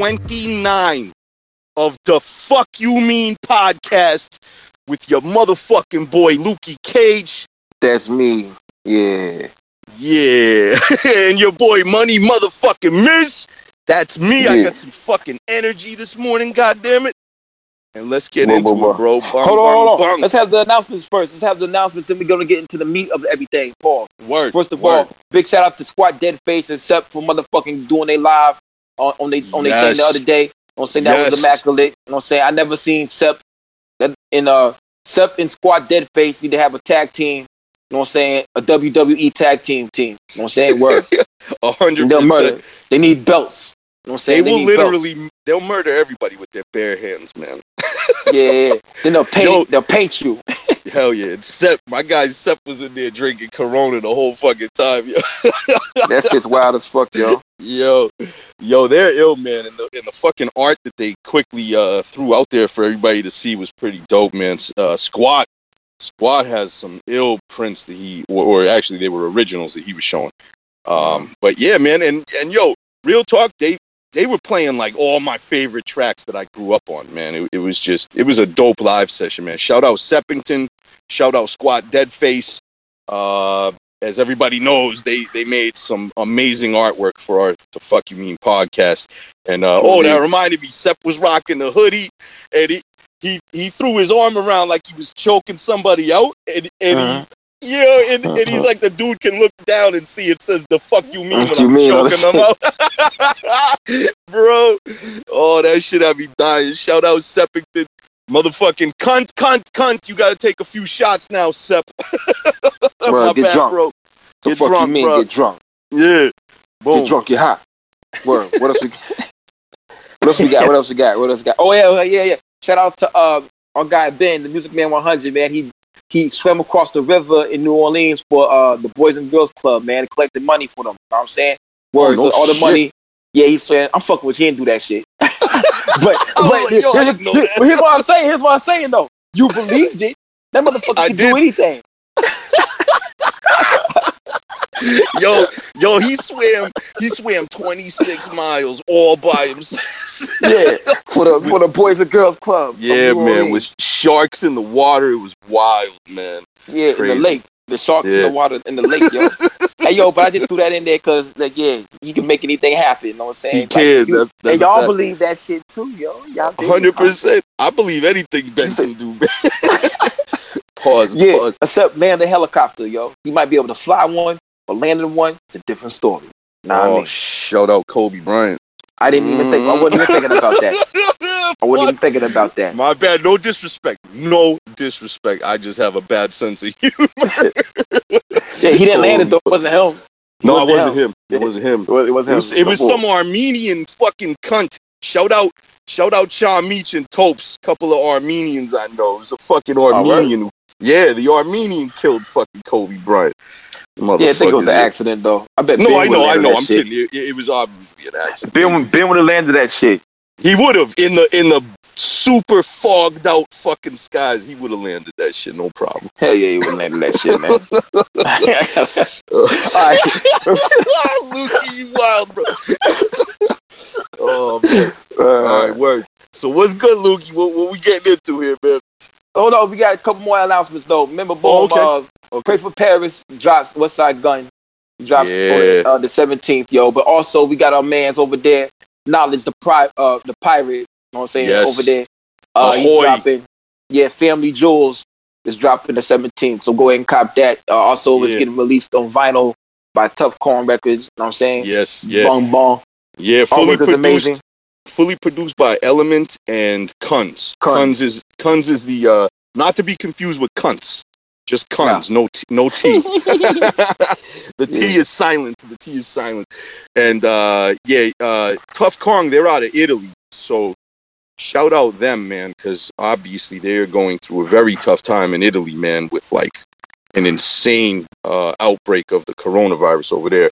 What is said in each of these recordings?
episode 29 of the Fuck You Mean podcast with your motherfucking boy Lukey Cage. That's me. Yeah. Yeah. and your boy Money motherfucking Miz. That's me. I got some fucking energy this morning, goddammit. And let's get Whoa, into whoa, it, bro. Bung, Hold on, bung, hold on. bung. Let's have the announcements first. Let's have the announcements, then we're gonna get into the meat of everything. Paul. Word. First of word. all, big shout out to Squat Dead Face and Sep for motherfucking doing they live on on they on they thing the other day. You know what I'm saying? That Yes. was immaculate. You know what I'm saying? I never seen Sep that in uh Sep and Squad Dead Face need to have a tag team. You know what I'm saying? A WWE tag team team. You know what I'm saying? Word. A hundred They'll murder. They need belts. You know what I'm saying? They saying? will need belts. literally, they'll murder everybody with their bare hands, man. Yeah, yeah. Then they'll paint Yo. they'll paint you. Hell yeah. And Sep, my guy Sep was in there drinking Corona the whole fucking time, yo. That shit's wild as fuck, yo. Yo, yo, they're ill, man, and the and the fucking art that they quickly uh, threw out there for everybody to see was pretty dope, man. Uh, Squat, Squat has some ill prints that he, or, or actually they were originals that he was showing. Um, but yeah, man, and and yo, real talk, they they were playing like all my favorite tracks that I grew up on, man. It, it was just, it was a dope live session, man. Shout out Seppington, shout out Squat Deadface. Uh, as everybody knows, they they made some amazing artwork for our "The Fuck You Mean" podcast. And uh, oh, that reminded me, Sep was rocking the hoodie, and he he he threw his arm around like he was choking somebody out, and and Uh-huh. he. Yeah, and, and he's like the dude can look down and see it says the fuck you mean What when you I'm mean, choking them out. Bro. Oh, that shit had me dying. Shout out Seppington. Motherfucking cunt, cunt, cunt. You gotta take a few shots now, Sep. Bro, My get bad, drunk. bro. The Get fuck drunk, you mean bro. get drunk? Yeah. Boom. Get drunk, you're hot. Word. What else we What else we got? What else we got? What else we got? Oh yeah, yeah, yeah. Shout out to uh, our guy Ben, the Music Man 100. Man, he he swam across the river in New Orleans for uh the Boys and Girls Club. Man, and collected money for them. You know what I'm saying? Word. Oh, no so all the money. Yeah, he's saying I'm fucking with you. He didn't do that shit. but but, yo, here's, didn't know that. but here's what I'm saying. Here's what I'm saying though. You believed it. That motherfucker I can did. do anything. yo, yo, he swam he swam 26 miles all by himself. Yeah, for the for the Boys and Girls Club. Yeah, man, Orleans. with sharks in the water, it was wild, man. Yeah, in the lake. The sharks in the water in the lake, yo. hey, yo, but I just threw that in there because, like, yeah, you can make anything happen. You know what I'm saying? He Like, can. You, that's, that's and y'all fact. believe that shit too, yo. Y'all Hundred percent. I believe anything Ben can do. pause. Yeah, Pause. except land a helicopter, yo. You might be able to fly one, but landing one, it's a different story. Nah, I oh, mean, shout out Kobe Bryant. I didn't even think. I wasn't even thinking about that. I wasn't even thinking about that. My bad. No disrespect. No disrespect. I just have a bad sense of humor. Yeah, he didn't land it though. It wasn't him. no, it wasn't him. It wasn't him. It was, it was It him. was, it was some Armenian fucking cunt. Shout out, shout out Sean Meach and Topes. Couple of Armenians I know. It was a fucking right. Armenian. Yeah, the Armenian killed fucking Kobe Bryant. Yeah, I think it was an yeah. accident though. I bet. No, Ben I know, I know. I'm shit. kidding. It, it was obviously an accident. Ben, Ben would have landed that shit. He would have in the in the super fogged out fucking skies. He would have landed that shit, no problem. Hell yeah, he would have landed that shit, man. All right. Lukey, you wild, bro. oh man. All right, word. So what's good, Lukey? What, what we getting into here, man? Hold on, we got a couple more announcements though. Remember, Oh, boom, uh, Pray for Paris drops Westside Gunn drops Yeah. on uh, the seventeenth, yo. But also we got our man's over there, Knowledge the pri- uh the pirate. You know what I'm saying? Yes. Over there, uh, he's dropping. Yeah, Family Jewels is dropping the seventeenth. So go ahead and cop that. Uh, also, it's getting released on vinyl by Tuff Kong Records. You know what I'm saying? Yes, yeah, Bong bong. yeah. Fully produced, amazing. fully produced by Element and Kunz. Kunz. Kunz is Kunz is the uh, not to be confused with cunts. Just Kunz, no t- no T. the T Yeah. is silent. The T is silent. And uh, yeah, uh, Tuff Kong, they're out of Italy. So shout out them, man, because obviously they're going through a very tough time in Italy, man, with like an insane uh, outbreak of the coronavirus over there.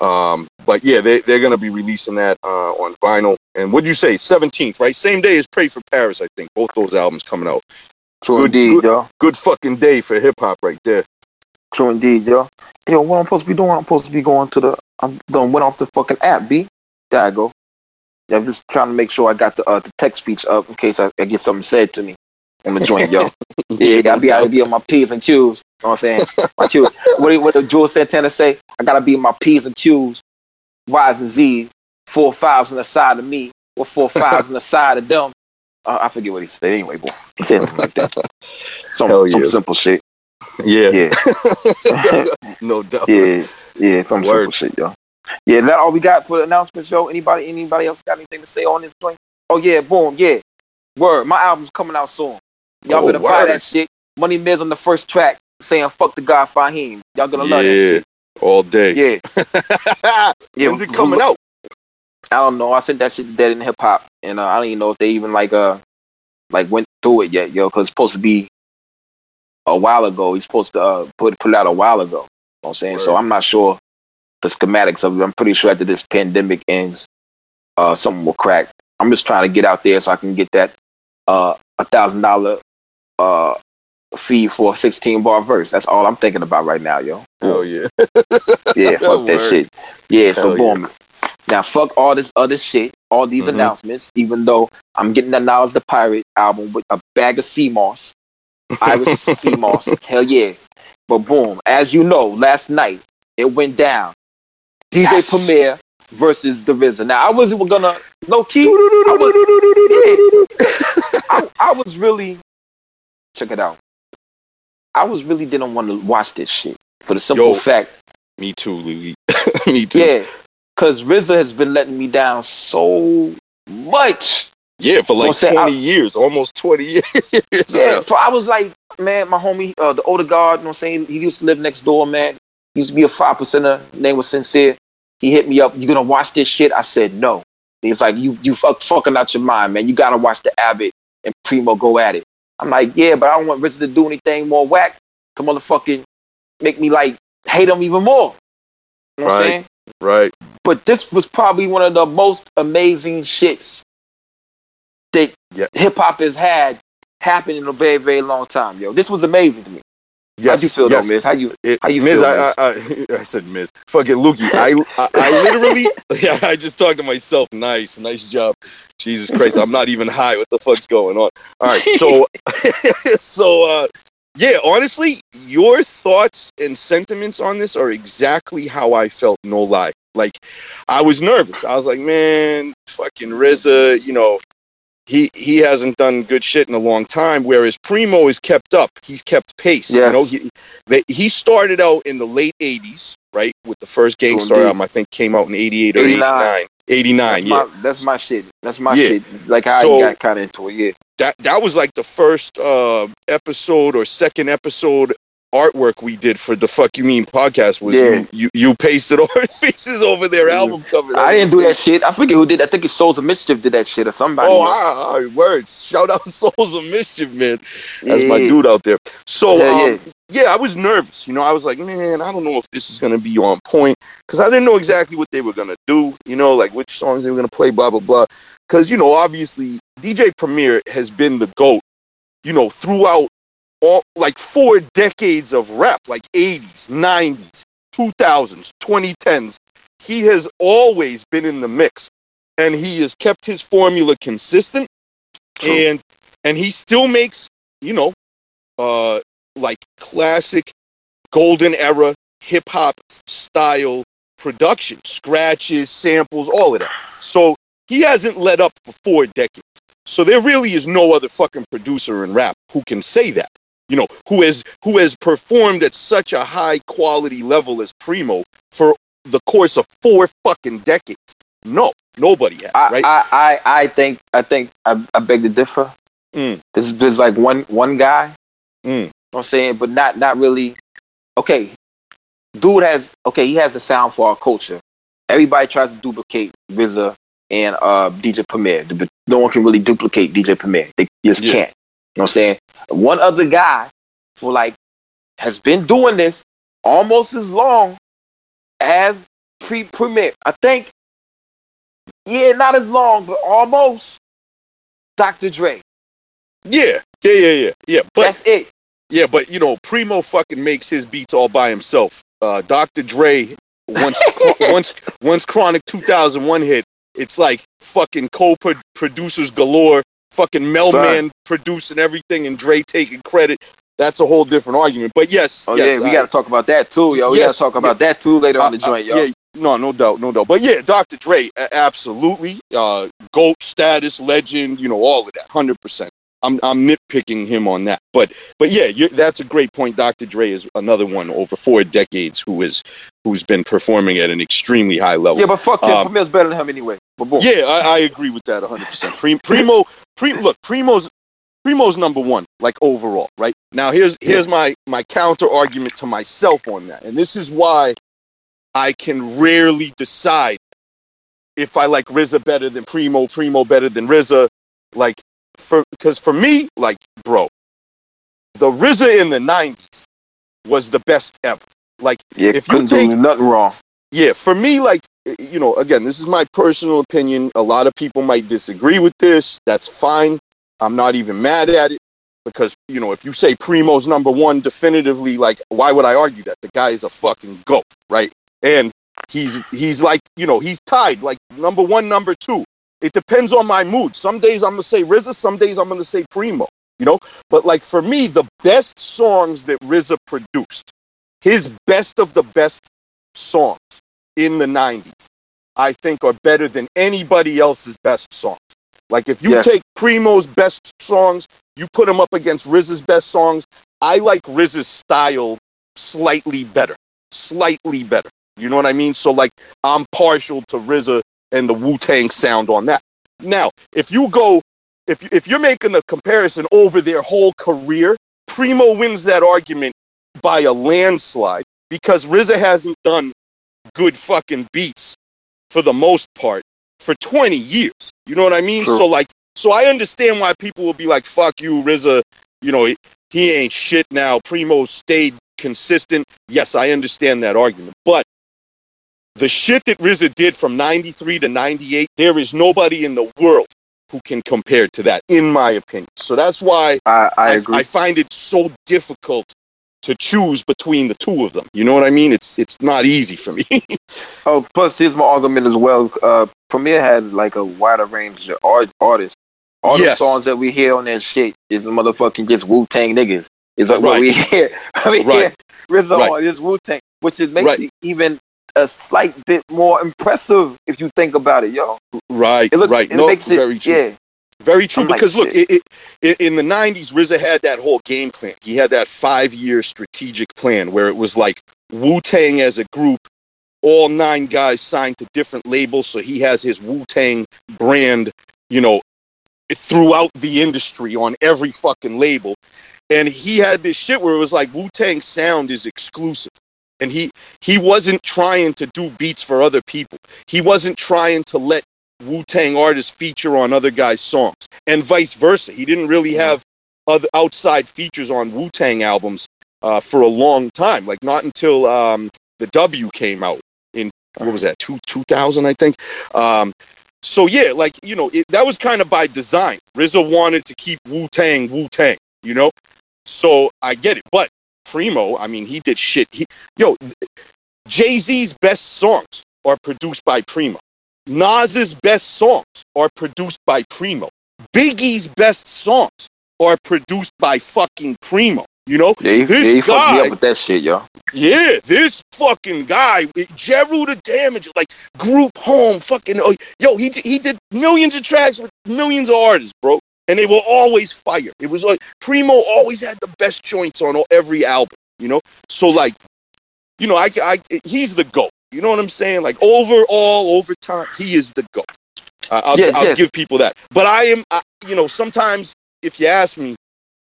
Um, but yeah, they, they're going to be releasing that uh, on vinyl. And what'd you say? 17th, right? Same day as Pray for Paris, I think. Both those albums coming out. True Good- indeed, good- yo. Good fucking day for hip hop right there. True indeed, yo. Yo, what I'm supposed to be doing? I'm supposed to be going to the. I'm done. Went off the fucking app, b. There I go. I'm just trying to make sure I got the uh, the text speech up in case I, I get something said to me on the joint, yo. Yeah, gotta be gotta be on my P's and Q's. You know what I'm saying? My Q's. What what did Juelz Santana say? I gotta be my P's and Q's, Y's and Z's, four fives on the side of me, or four fives on the side of them. Uh, I forget what he said anyway, boy. He said something like that. Some, Hell some simple shit. Yeah, Yeah, no doubt. yeah, yeah. Some Word. simple shit, yo. Yeah, is that all we got for the announcements, yo? Anybody, anybody else got anything to say on this joint? Oh yeah, boom, yeah. Word, my album's coming out soon. Y'all Oh, better buy that shit. Money Miz on the first track saying "fuck the guy Fahim." Y'all gonna love that shit. all day. Yeah, yeah. When's it coming out? I don't know. I sent that shit Dead in Hip Hop, and uh, I don't even know if they even like uh like went through it yet, yo. Cause it's supposed to be a while ago. He's supposed to uh, put put it out a while ago. You know what I'm saying? So I'm not sure the schematics of it. I'm pretty sure after this pandemic ends, uh, something will crack. I'm just trying to get out there so I can get that uh a thousand dollar uh fee for a 16 bar verse. That's all I'm thinking about right now, yo. Oh yeah. Yeah, fuck that Word. shit. Yeah, so Hell yeah. Now fuck all this other shit, all these Mhm. announcements, even though I'm getting that Knowledge the Pirate album with a bag of sea moss. Irish sea moss. Hell yeah. But boom, as you know, last night it went down. DJ Yes. Premier versus the RZA. Now I wasn't gonna low key. I, I was really check it out. I was really didn't want to watch this shit for the simple Yo. fact Me too, Louis. Me too. Yeah, because RZA has been letting me down so much. Yeah, for like 20 I- years, almost 20 years. Yeah, so I was like, man, my homie, uh, the older guard, you know what I'm saying? He used to live next door, man. He used to be a five percenter. Name was Sincere. He hit me up. You gonna watch this shit? I said no. He's like, you you fuck fucking out your mind, man. You gotta watch the Abbott and Primo go at it. I'm like, yeah, but I don't want RZA to do anything more whack to motherfucking make me like hate him even more. You know what I'm Right. saying? Right. But this was probably one of the most amazing shits that Yeah. hip hop has had happen in a very, very long time, yo. This was amazing to me. Yes. How you feel yes. though, Miz? How you It, How you Miz, feel, I, I, I, I said Miz. Fucking Lukey. I, I, I literally, yeah, I just talked to myself. Nice, nice job. Jesus Christ, I'm not even high. What the fuck's going on? All right, so, so, uh, yeah, honestly, your thoughts and sentiments on this are exactly how I felt. No lie. Like, I was nervous. I was like, man, fucking RZA, you know, he he hasn't done good shit in a long time. Whereas Primo is kept up. He's kept pace. You know, he they, he started out in the late 80s, right? With the first Gang Starr album, I think came out in 88 or 89. 89. 89, that's, yeah. my, that's my shit. That's my Yeah. shit. Like how So- you got kind of into it, yeah. That that was like the first uh episode or second episode artwork we did for the Fuck You Mean podcast was Yeah. you, you you pasted all the faces over their Yeah. album covers. I didn't do that shit. I forget who did. I think it's Souls of Mischief did that shit or somebody. Oh, all right, words. Shout out Souls of Mischief, man. That's my dude out there. So, Yeah, um, yeah. yeah, I was nervous. You know, I was like, man, I don't know if this is gonna be on point because I didn't know exactly what they were gonna do. You know, like which songs they were gonna play, blah blah blah. Because you know, obviously, DJ Premier has been the goat. You know, throughout all like four decades of rap, like '80s, '90s, 2000s, 2010s. He has always been in the mix, and he has kept his formula consistent. True. And and he still makes, you know, uh, like classic golden era hip hop style production, scratches, samples, all of that. So he hasn't let up for four decades. So there really is no other fucking producer in rap who can say that. You know, who has who has performed at such a high quality level as Primo for the course of four fucking decades. No, nobody has, I, right? I, I, I think I think I, I beg to differ. Mm. This is like one one guy. Mm. You know what I'm saying? But not not really okay. Dude has okay, he has a sound for our culture. Everybody tries to duplicate RZA and uh DJ Premier, but no one can really duplicate DJ Premier. They just Yeah. can't. You know what I'm saying? One other guy for like has been doing this almost as long as pre Premier. I think yeah, not as long, but almost. Dr. Dre. yeah, yeah, yeah, yeah, yeah. But That's it. Yeah, but you know, Primo fucking makes his beats all by himself. Uh, Dr. Dre, once once once Chronic 2001 hit, it's like fucking co-producers galore, fucking Mel-Man producing everything and Dre taking credit. That's a whole different argument. But yes, Oh yes, yeah, we got to talk about that too, yo. We Yes, got to talk about that too later on the uh, uh, joint, yo. Yeah, no, no doubt, no doubt. But yeah, Dr. Dre, absolutely, uh, goat status, legend, you know, all of that, hundred percent. I'm I'm nitpicking him on that, but but yeah, that's a great point. Dr. Dre is another one over four decades who is who's been performing at an extremely high level. Yeah, but fuck him. Um, Premier's better than him anyway. Yeah, I, I agree with that 100%. Primo, Pre, look, Primo's Primo's number one, like overall, right? Now here's here's my my counter argument to myself on that, and this is why I can rarely decide if I like RZA better than Primo, Primo better than RZA, like for because for me, like bro, the RZA in the '90s was the best ever. Like yeah if you take- nothing wrong. yeah, for me, like, you know, again, this is my personal opinion. A lot of people might disagree with this. That's fine. I'm not even mad at it because, you know, if you say Primo's number one definitively, like, why would I argue that? The guy is a fucking goat, right? And he's, he's like, you know, he's tied, like, number one, number two. It depends on my mood. Some days I'm to say RZA, some days I'm to say Primo, you know? But, like, for me, the best songs that RZA produced, his best of the best songs in the 90s, I think are better than anybody else's best songs. Like if you Yes. take Primo's best songs, you put them up against RZA's best songs, I like RZA's style slightly better. Slightly better. You know what I mean? So like I'm partial to RZA and the Wu-Tang sound on that. Now, if you go if if you're making the comparison over their whole career, Primo wins that argument by a landslide because RZA hasn't done good fucking beats for the most part for 20 years. You know what I mean? So like, so I understand why people will be like, "Fuck you, RZA." You know, he, he ain't shit now. Primo stayed consistent. Yes, I understand that argument, but the shit that RZA did from 93 to 98, there is nobody in the world who can compare to that, in my opinion. So that's why I, I I, agree. I find it so difficult to choose between the two of them. You know what I mean? It's it's not easy for me. oh, plus here's my argument as well. Uh, Premier had like a wider range of art, artists. All Yes. the songs that we hear on that shit is motherfucking just Wu Tang niggas. It's like what we hear. we Right. hear RZA Right. this Wu Tang, which is makes Right. it even a slight bit more impressive if you think about it, yo. right, It looks, right. it no, makes it, very true. yeah. Very true. I'm like, because look, it, it, in the '90s, RZA had that whole game plan. He had that five-year strategic plan where it was like Wu Tang as a group, all nine guys signed to different labels, so he has his Wu Tang brand, you know, throughout the industry on every fucking label. And he had this shit where it was like Wu Tang sound is exclusive. And he he wasn't trying to do beats for other people. He wasn't trying to let Wu Tang artists feature on other guys' songs, and vice versa. He didn't really have other outside features on Wu Tang albums uh, for a long time. Like not until um, the W came out in what was that two two thousand I think. Um, so yeah, like you know it, that was kind of by design. RZA wanted to keep Wu Tang Wu Tang, you know. So I get it, but Primo, I mean, he did shit. He, yo, Jay Z's best songs are produced by Primo. Nas's best songs are produced by Primo. Biggie's best songs are produced by fucking Primo. You know, Yeah, he, This yeah, he fucked me guy- up with that shit, yo. yeah, this fucking guy, Jeru the Damaja, like Group Home, fucking, oh, yo, he he did millions of tracks with millions of artists, bro, and they were always fire. It was like Primo always had the best joints on every album, you know. So like, you know, I, I he's the goat. You know what I'm saying? Like overall, over time, he is the goat. Uh, I'll, Yeah, I'll yeah. give people that. But I am, I, you know, sometimes if you ask me,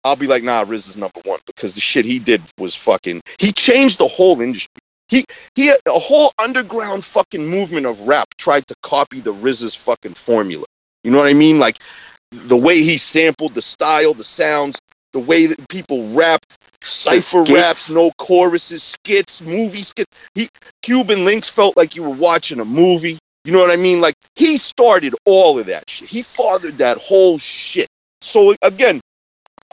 I'll be like, nah, Riz is number one because the shit he did was fucking. He changed the whole industry. He he a whole underground fucking movement of rap tried to copy the RZA's fucking formula. You know what I mean? Like the way he sampled the style, the sounds, the way that people rapped, cipher raps, no choruses, skits, movie skits. He Cuban Links felt like you were watching a movie. You know what I mean? Like he started all of that shit. He fathered that whole shit. So again,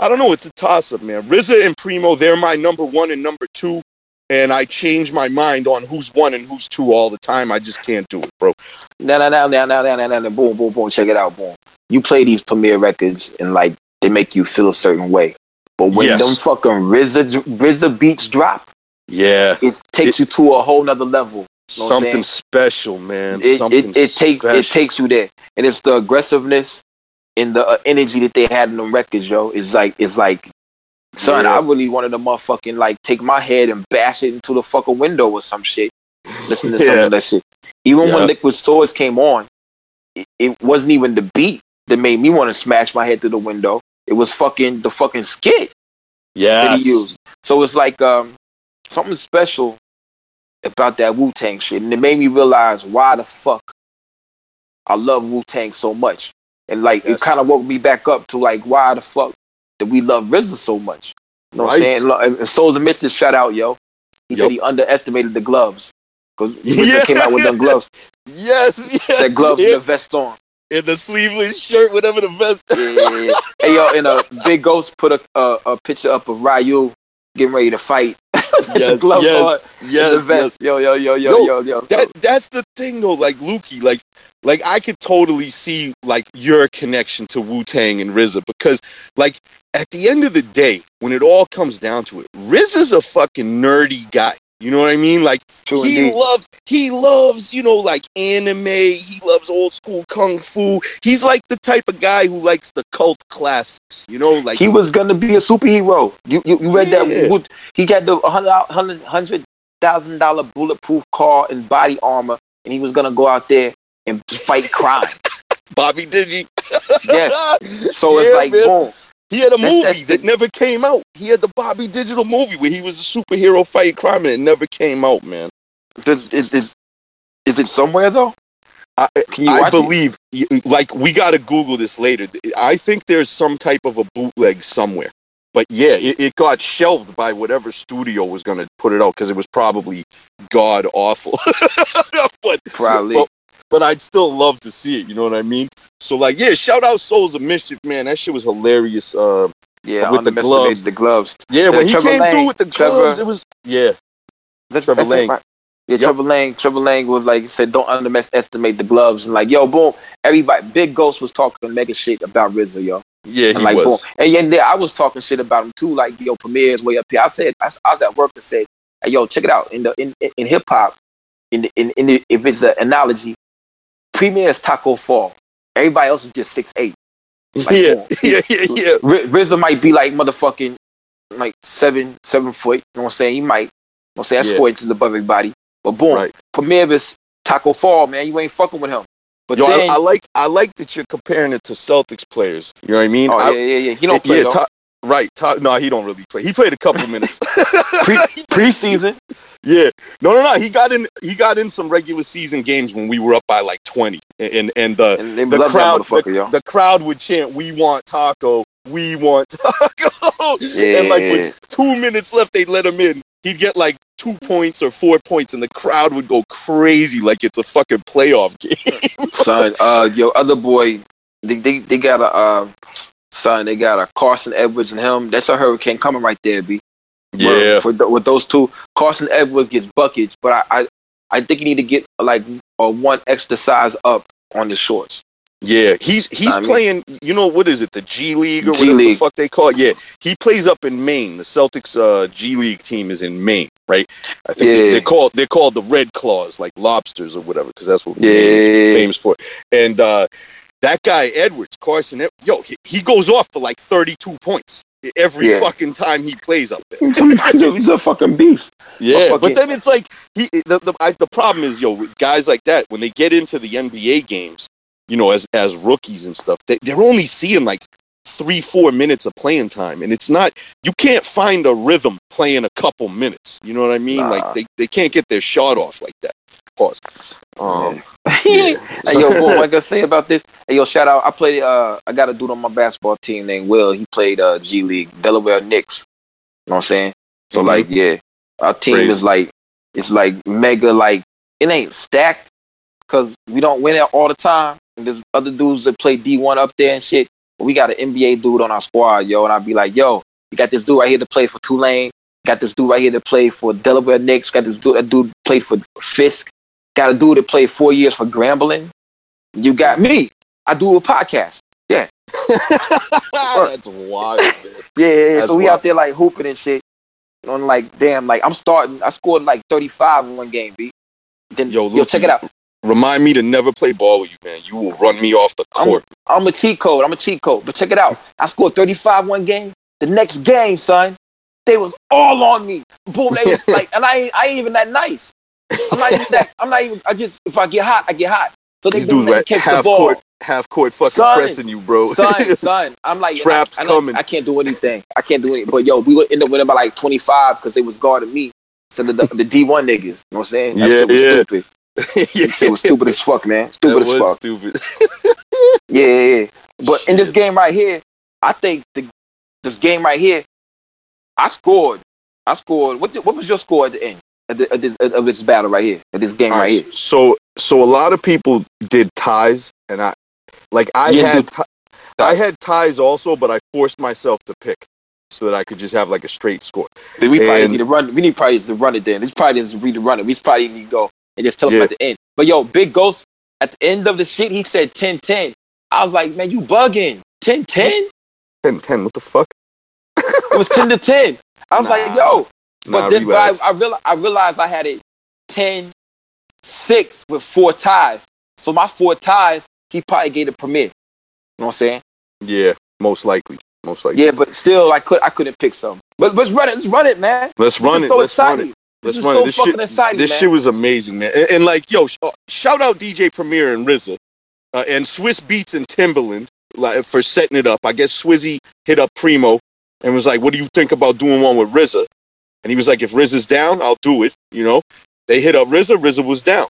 I don't know. It's a toss up, man. RZA and Primo, they're my number one and number two. And I change my mind on who's one and who's two all the time. I just can't do it, bro. Now, now, now, now, now, now, now, now, boom, boom, boom. Check it out, boom. You play these Premier records in like they make you feel a certain way, but when Yes. them fucking RZA, RZA beats drop, Yeah, it takes you to a whole nother level. Know something special, man. it, something it, it takes it takes you there, and it's the aggressiveness and the uh, energy that they had in the records, yo. It's like it's like, son, Yeah. I really wanted to motherfucking like take my head and bash it into the fucking window or some shit. Listen to some of that shit. Even Yeah. when Liquid Swords came on, it, it wasn't even the beat that made me want to smash my head through the window. It was fucking the fucking skit that Yes. he used. So it's like um something special about that Wu Tang shit, and it made me realize why the fuck I love Wu Tang so much, and like Yes. it kind of woke me back up to like why the fuck that we love RZA so much. You know what I'm saying? And and Souls of Mischief, shout out, yo. He Yup. said he underestimated the gloves because Yeah. came out with them gloves, Yes, yes. that gloves in, and the vest on. In the sleeveless shirt, whatever the vest. Yeah, yeah, yeah. hey yo, and a Big Ghost put a, a a picture up of Ryu getting ready to fight. the Yes, yes, on, and the yes, yes. Yo, yo, yo, yo, Yo, yo, yo. That that's the thing though, like Lukey, like like I could totally see like your connection to Wu Tang and RZA because like at the end of the day, when it all comes down to it, RZA's a fucking nerdy guy. You know what I mean? Like True he indeed. loves he loves you know like anime he loves old school kung fu he's like the type of guy who likes the cult classics you know like he was gonna be a superhero. You you, you read Yeah. that? He got the hundred hundred hundred thousand dollar bulletproof car and body armor, and he was gonna go out there and fight crime. bobby digi Yes. So Yeah, it's like man. boom. He had a That's- movie that's that never came out he had the bobby digital movie where he was a superhero fighting crime and it never came out man Does, is, is is it somewhere though? I, Can you I watch it? believe, like, we got to Google this later. I think there's some type of a bootleg somewhere. But yeah, it, it got shelved by whatever studio was going to put it out because it was probably god awful. but Probably. Well, but I'd still love to see it. You know what I mean? So like, yeah, shout out Souls of Mischief, man. That shit was hilarious. Uh, yeah, with the gloves. The gloves. yeah, when he came Lang- through with the Trevor- gloves, it was yeah, That's, Trevor that's it, Lang. right? Yeah, Yep. Trevor Lang. Trevor Lang was like said, don't underestimate the gloves, and like, yo, boom. Everybody, Big Ghost was talking mega shit about RZA, yo. yeah, he And like, was. boom. And yeah, then I was talking shit about him too. Like, yo, Premier's way up here. I said, I, I was at work and said, hey, yo, check it out. In the in in, in hip hop, in the, in in the, if it's an analogy, Premier is Tacko Fall. Everybody else is just six eight. Like, yeah, yeah, yeah, yeah. R- RZA might be like motherfucking like seven seven foot. You know what I'm saying? He might. You know what I'm saying? That's Yeah. four inches above everybody. But boom, Right. Premier is Tacko Fall, man. You ain't fucking with him. But Yo, then, I, I like I like that you're comparing it to Celtics players. You know what I mean? oh I- yeah, yeah, yeah. He don't play yeah. Ta- right. Ta- no, he don't really play. He played a couple minutes. Pre- preseason. yeah, no, no, no. He got in. He got in some regular season games when we were up by like twenty, and and the And the crowd the, the crowd would chant, "We want taco, we want taco," Yeah, and like with two minutes left, they'd let him in. He'd get like two points or four points, and the crowd would go crazy like it's a fucking playoff game. son. Uh, yo, other boy, they they, they got a uh, son. They got a Carson Edwards and him. That's a hurricane coming right there, b. Yeah, For th- with those two, Carson Edwards gets buckets, but I I, I think you need to get like a one extra size up on the shorts. Yeah, he's he's I mean- playing. You know what is it? The G League or G whatever the fuck they call it. Yeah, he plays up in Maine. The Celtics uh, G League team is in Maine, right? I think they, Yeah. they're called they're called the Red Claws, like lobsters or whatever, because that's what Yeah. Maine's famous for. And uh, that guy Edwards, Carson, yo, he, he goes off for like thirty two points every Yeah. fucking time he plays up there. He's a fucking beast. Yeah, fuck but then it's like he the the, I, the problem is yo guys like that when they get into the NBA games, you know, as as rookies and stuff, they, they're only seeing like three four minutes of playing time, and it's not you can't find a rhythm playing a couple minutes. You know what I mean? Nah. Like they, they can't get their shot off like that. Pause. Um, hey yo, what I say about this? Hey yo, shout out. I played. Uh, I got a dude on my basketball team named Will. He played uh G League, Delaware Knicks. You know what I'm saying? So Mhm. like, yeah, our team Crazy. is like, it's like mega. Like it ain't stacked because we don't win it all the time. And there's other dudes that play D1 up there and shit. But we got an NBA dude on our squad, yo, and I'd be like, yo, you got this dude right here to play for Tulane. Got this dude right here to play for Delaware Knicks. Got this dude that dude played for Fisk. Got a dude that played four years for Grambling. You got me. I do a podcast. Yeah. That's wild, man. Yeah, yeah, yeah. So we wild. out there like hooping and shit. On like damn, like I'm starting. I scored like 35 in one game, B. Then Yo, yo, check it out. Remind me to never play ball with you, man. You will run me off the I'm- court. I'm a cheat code. I'm a cheat code. But check it out. I scored 35 one game. The next game, son, they was all on me. Boom, they was like, and I ain't, I ain't even that nice. I'm not even that. I'm not even. I just if I get hot, I get hot. So they These dudes right catch the half ball. court, half court fucking Son, pressing you, bro. son, son. I'm like Traps I, I, coming. I can't do anything. I can't do anything. But yo, we would end up winning by like 25 because they was guarding me. So the, the, the D1 niggas, you know what I'm saying? That Yeah, shit was yeah. stupid. yeah, shit was stupid as fuck, man. Stupid as was fuck. stupid. Yeah, yeah, yeah. But in this game right here, I think the this game right here, I scored. I scored. What what was your score at the end of, this, of this battle right here? Of this game right right, here. So, so a lot of people did ties, and I, like, I had, ti- I had ties also, but I forced myself to pick so that I could just have like a straight score. Then we probably And- need to run. We need probably to run it. Then we probably need to read the run it. We probably need to go and just tell Yeah. at the end. But yo, Big Ghost at the end of the shit, he said 10-10. I was like, man, you bugging. 10-10? 10, 10, what the fuck? It was 10 to 10. I was like, Nah. But then but. I, I, real, I realized I had it 10 6 with four ties. So my four ties, he probably gave a Premier. You know what I'm saying? yeah, most likely, most likely. Yeah, but still, I could I couldn't pick some. But let's run it. Let's run it, man. Let's run it. so Let's run it. Let's This is run so it. This fucking shit, exciting, this shit was amazing, man. And, and like, yo, sh- uh, shout out DJ Premier and RZA uh, and Swizz Beatz and Timbaland like, for setting it up. I guess Swizzy hit up Primo and was like, "What do you think about doing one with RZA?" And he was like, "If RZA's down, I'll do it." You know, they hit up RZA. RZA was down,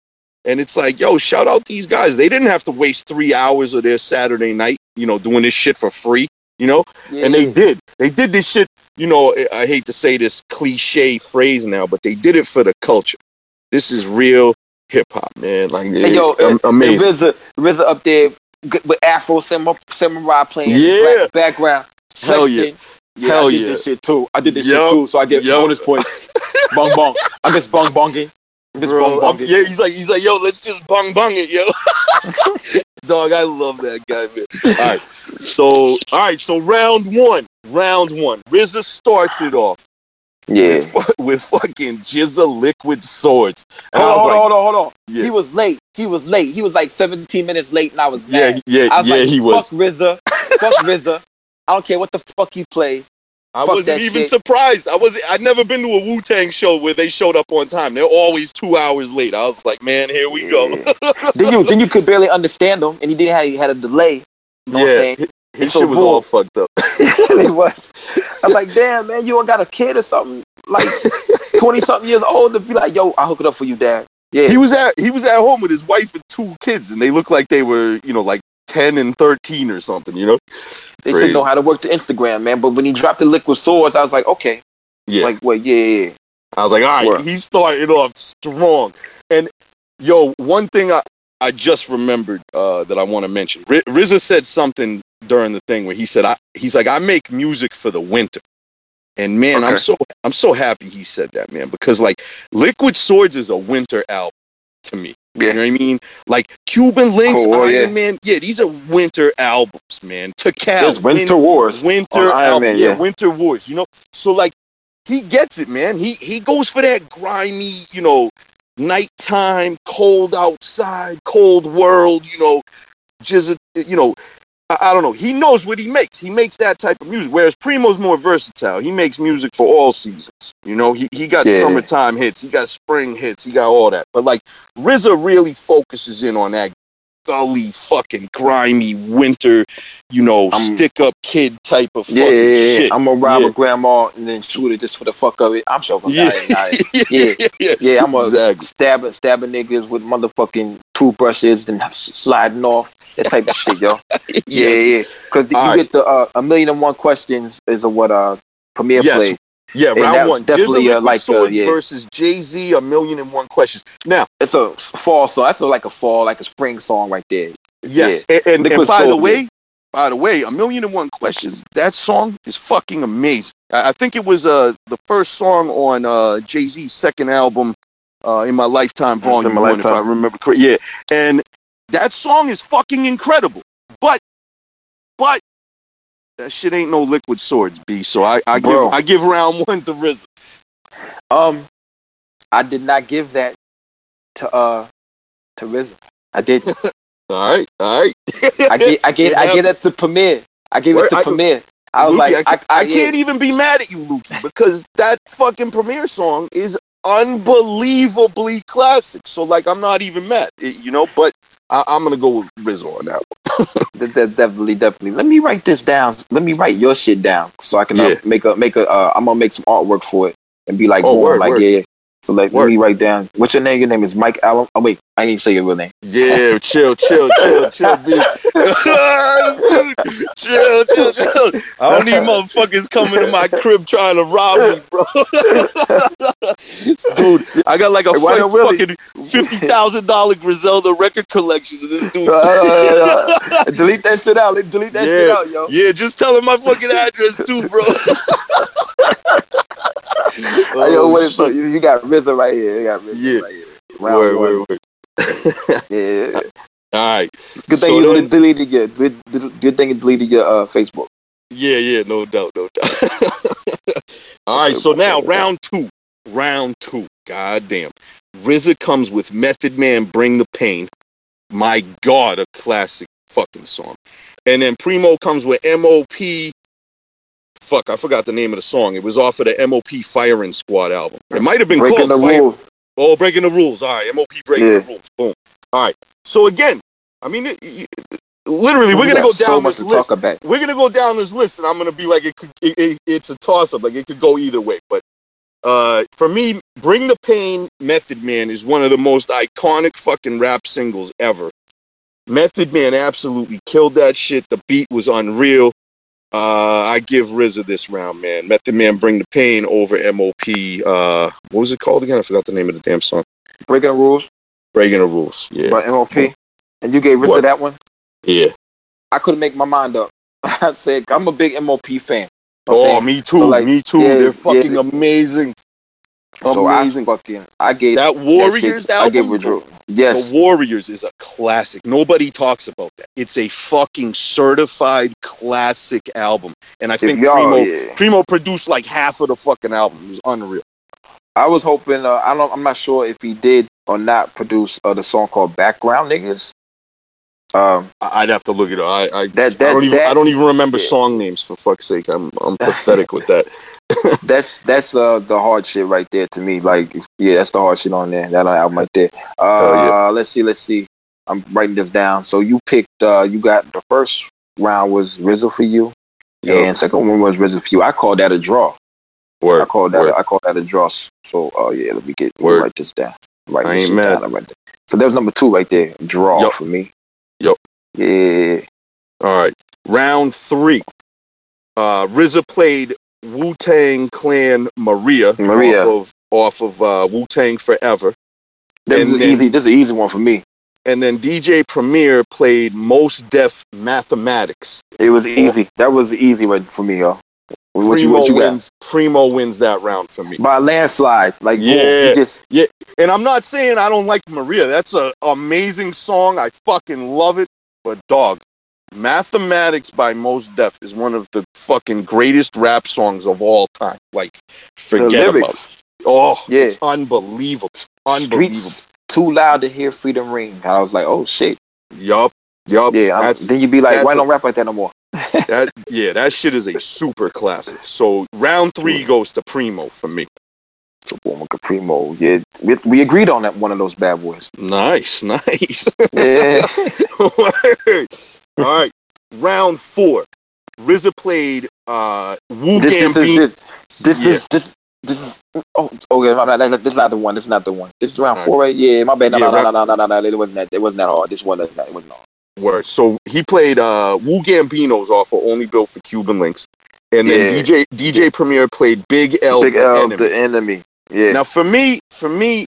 and it's like, yo, shout out these guys. They didn't have to waste three hours of their Saturday night, you know, doing this shit for free. You know, Yeah, and they did. They did this shit. You know, I- hate to say this cliche phrase now, but they did it for the culture. This is real hip hop, man. Like, Hey, yo, and- amazing. RZA, uh, RZA up there with Afro Samurai, playing in the Yeah. black background. Hell yeah. Flexing. yeah Hell I did yeah. this shit too. I did this Yup. shit too, so I get Yup. bonus points. bong bong. I'm just bong bonging. I'm just Bro, bong bonging. yeah, he's like, he's like, yo, let's just bong bong it, yo. Dog, I love that guy, man. All right, so, all right, so round one, round one. RZA starts it off Yeah. with, with fucking GZA liquid swords. And Hold on, was hold on, like, hold on, hold on. yeah, He was late. He was late. He was like 17 minutes late, and I was yeah, mad. he- yeah, I was yeah, like, he was. Fuck RZA. Fuck RZA. I don't care what the fuck he plays. I Fuck wasn't even shit. surprised. I was I'd never been to a Wu Tang show where they showed up on time. They're always two hours late. I was like, man, here we go. then you then you could barely understand them, and he didn't have he had a delay. You know what I'm yeah, saying? his, his It's so shit was bull. all fucked up. it was. I was like, damn, man, you don't got a kid or something like twenty something years old to be like, yo, I'll hook it up for you, dad. Yeah, He was at he was at home with his wife and two kids, and they looked like they were you know like ten and thirteen or something. You know? they crazy. should know how to work the Instagram, man. But when he dropped the liquid swords, I was like, okay, Yeah. like, wait, yeah, yeah, yeah. I was like, all right, Word. he started off strong. And yo, one thing I, I just remembered uh, that I want to mention. R- RZA said something during the thing where he said, I, he's like, I make music for the winter. And man, I'm so I'm so happy he said that, man, because like Liquid Swords is a winter album to me. You know what I mean? Like Cuban Links, Cool, Iron yeah. Man, yeah, these are winter albums, man. To Cal, There's Winter Wars. Winter album, Man, yeah, yeah. Winter Wars. You know, so like he gets it, man. He he goes for that grimy, you know, nighttime, cold outside, cold world. You know, just you know, I, I don't know. He knows what he makes. He makes that type of music. Whereas Primo's more versatile. He makes music for all seasons. You know, he he got Yeah. summertime hits. He got spring hits. He got all that. But like RZA really focuses in on that gully, fucking grimy winter, you know, I'm- stick up kid type of fucking Yeah, yeah, yeah. shit. I'm gonna rob Yeah. a grandma and then shoot it just for the fuck of it. I'm joking. yeah, Nah, nah, yeah, Yeah. yeah, Yeah, I'm a exactly. stabbing stabbing niggas with motherfucking toothbrushes and sliding off that type of shit, yo. Yeah, Yes. yeah. Because you right. get the uh, a million and one questions is a what uh Premier Yes. played. Yeah, And round one. definitely, GZA uh, like, uh, yeah. versus Jay Z. A million and one questions. Now, It's a fall song. That's like a fall, like a spring song right there. yes, and, and, and Liquid by the Swords, way, by the way, a million and one questions. That song is fucking amazing. I, I think it was uh the first song on uh Jay Z's second album, uh, in my lifetime volume one, if I remember correct. Yeah, and that song is fucking incredible. But, but that shit ain't no liquid swords, B. So I, I give I give round one to RZA. Um, I did not give that to uh to RZA. I did. All right, all right. I get. I get. I get. That's the Premier. I gave Word, it to I- Premier. I was Lukey, like, I, I, I, I can't even be mad at you, Lukey, because that fucking Premier song is unbelievably classic. So like, I'm not even mad, you know. But I, I'm gonna go with RZA on that. That- that definitely, definitely. Let me write this down. Let me write your shit down so I can uh, make a make a. Uh, I'm gonna make some artwork for it and be like, Oh, word, like word. yeah. yeah. So like, Word. let me write down. What's your name? Your name is Mike Allen. Oh wait, I didn't say your real name. Yeah, chill, chill, chill, chill. Dude, chill, chill, chill. I don't need motherfuckers coming to my crib trying to rob me, bro. dude, I got like a Hey, why fuck- don't Willie- fucking fifty thousand dollar Griselda record collection of this dude. Uh, uh, uh, uh delete that shit out. Delete that shit out, yo. Yeah, just tell him my fucking address too, bro. Oh, yo, what is, so you got RZA right here. You got RZA Yeah. right here. Round one. word, word. Yeah. All right. Good thing So you then- deleted your. Good, good thing you deleted your uh, Facebook. Yeah, yeah, no doubt, no doubt. All right, so now round two. Round two. God damn. RZA comes with Method Man Bring the Pain. My God, a classic fucking song. And then Primo comes with MOP. Fuck, I forgot the name of the song. It was off of the MOP Firing Squad album. It might have been Breaking called the Fire- rule. Oh, breaking the rules. All right, MOP breaking Yeah. the rules. Boom. All right. So again, I mean, it, it- literally, we're We gonna go down much this to list talk about. we're gonna go down this list, and I'm gonna be like, it could, it, it's a toss up. Like it could go either way. But uh, for me, "Bring the Pain" Method Man is one of the most iconic fucking rap singles ever. Method Man absolutely killed that shit. The beat was unreal. Uh, I give RZA this round, man. Method Man, "Bring the Pain" over MOP. Uh, what was it called again? I forgot the name of the damn song. Breaking the rules Breaking the Rules. Yeah, by MOP. And you gave What? that one. yeah. I couldn't make my mind up. I said I'm a big MOP fan. I'm Oh, saying- me too. so, like, me too. yeah, They're yeah. fucking amazing. so Amazing. I fucking I gave that that Warriors shit, I gave album. Drew. Yes. The Warriors is a classic. Nobody talks about that. It's a fucking certified classic album. And I think Primo yeah. Primo produced like half of the fucking album. It was unreal. I was hoping. Uh, I don't. I'm not sure if he did or not produce uh, the song called "Background Niggas." Um, I- I'd have to look it up. I I, That- I don't even that- I don't even remember yeah. song names for fuck's sake. I'm I'm pathetic with that. that's that's uh the hard shit right there to me. Like, yeah, that's the hard shit on there. That album right there. Uh, Hell let's see, let's see. I'm writing this down. So you picked. Uh, you got the first round was RZA for you, Yo, and second one was RZA for you. I called that a draw. I word, called that. A, I called that a draw. So, oh yeah, let me get Word. write this down. Write I this ain't mad. down. I'm writing- So that was number two right there. Draw Yup. for me. Yup. Yeah. All right. Round three. Uh RZA played Wu Tang Clan Maria, Maria. off of off of uh, Wu Tang Forever. This is And an then- easy. This is an easy one for me. and then DJ Premier played Mos Def Mathematics. It was easy. That was easy one for me, yo. What you, Primo what you got? wins. Primo wins that round for me. By a landslide. Like, boom, Yeah. he just And I'm not saying I don't like Maria. That's a amazing song. I fucking love it. But dog, Mathematics by Mos Def is one of the fucking greatest rap songs of all time. Like, forget about it. Oh, Yeah. it's unbelievable. Unbelievable. Streets too loud to hear freedom ring. I was like, oh shit. Yup. Yup. Yeah. Then you'd be like, why a- don't rap like that no more? that yeah, that shit is a super classic. So round three goes to Primo for me. So boom, with Primo. Yeah, we, we agreed on that one of those bad boys. Nice, nice. Yeah. All right. Round four. RZA played uh Wu this, this is Gambino. this, this Yeah. is this, this is oh okay my bad. This is not the one. This is not the one. This is round Alright. four, right? Yeah, my bad. No, Yeah, no, no, round- no, no, no, no, no. It wasn't that. It wasn't that hard. This one. It wasn't hard. Word. So he played uh Wu Gambino's off of Only Built for Cuban Links. And then Yeah. DJ DJ Premier played Big L. Big The L, Enemy. the enemy. Yeah. Now for me, for me,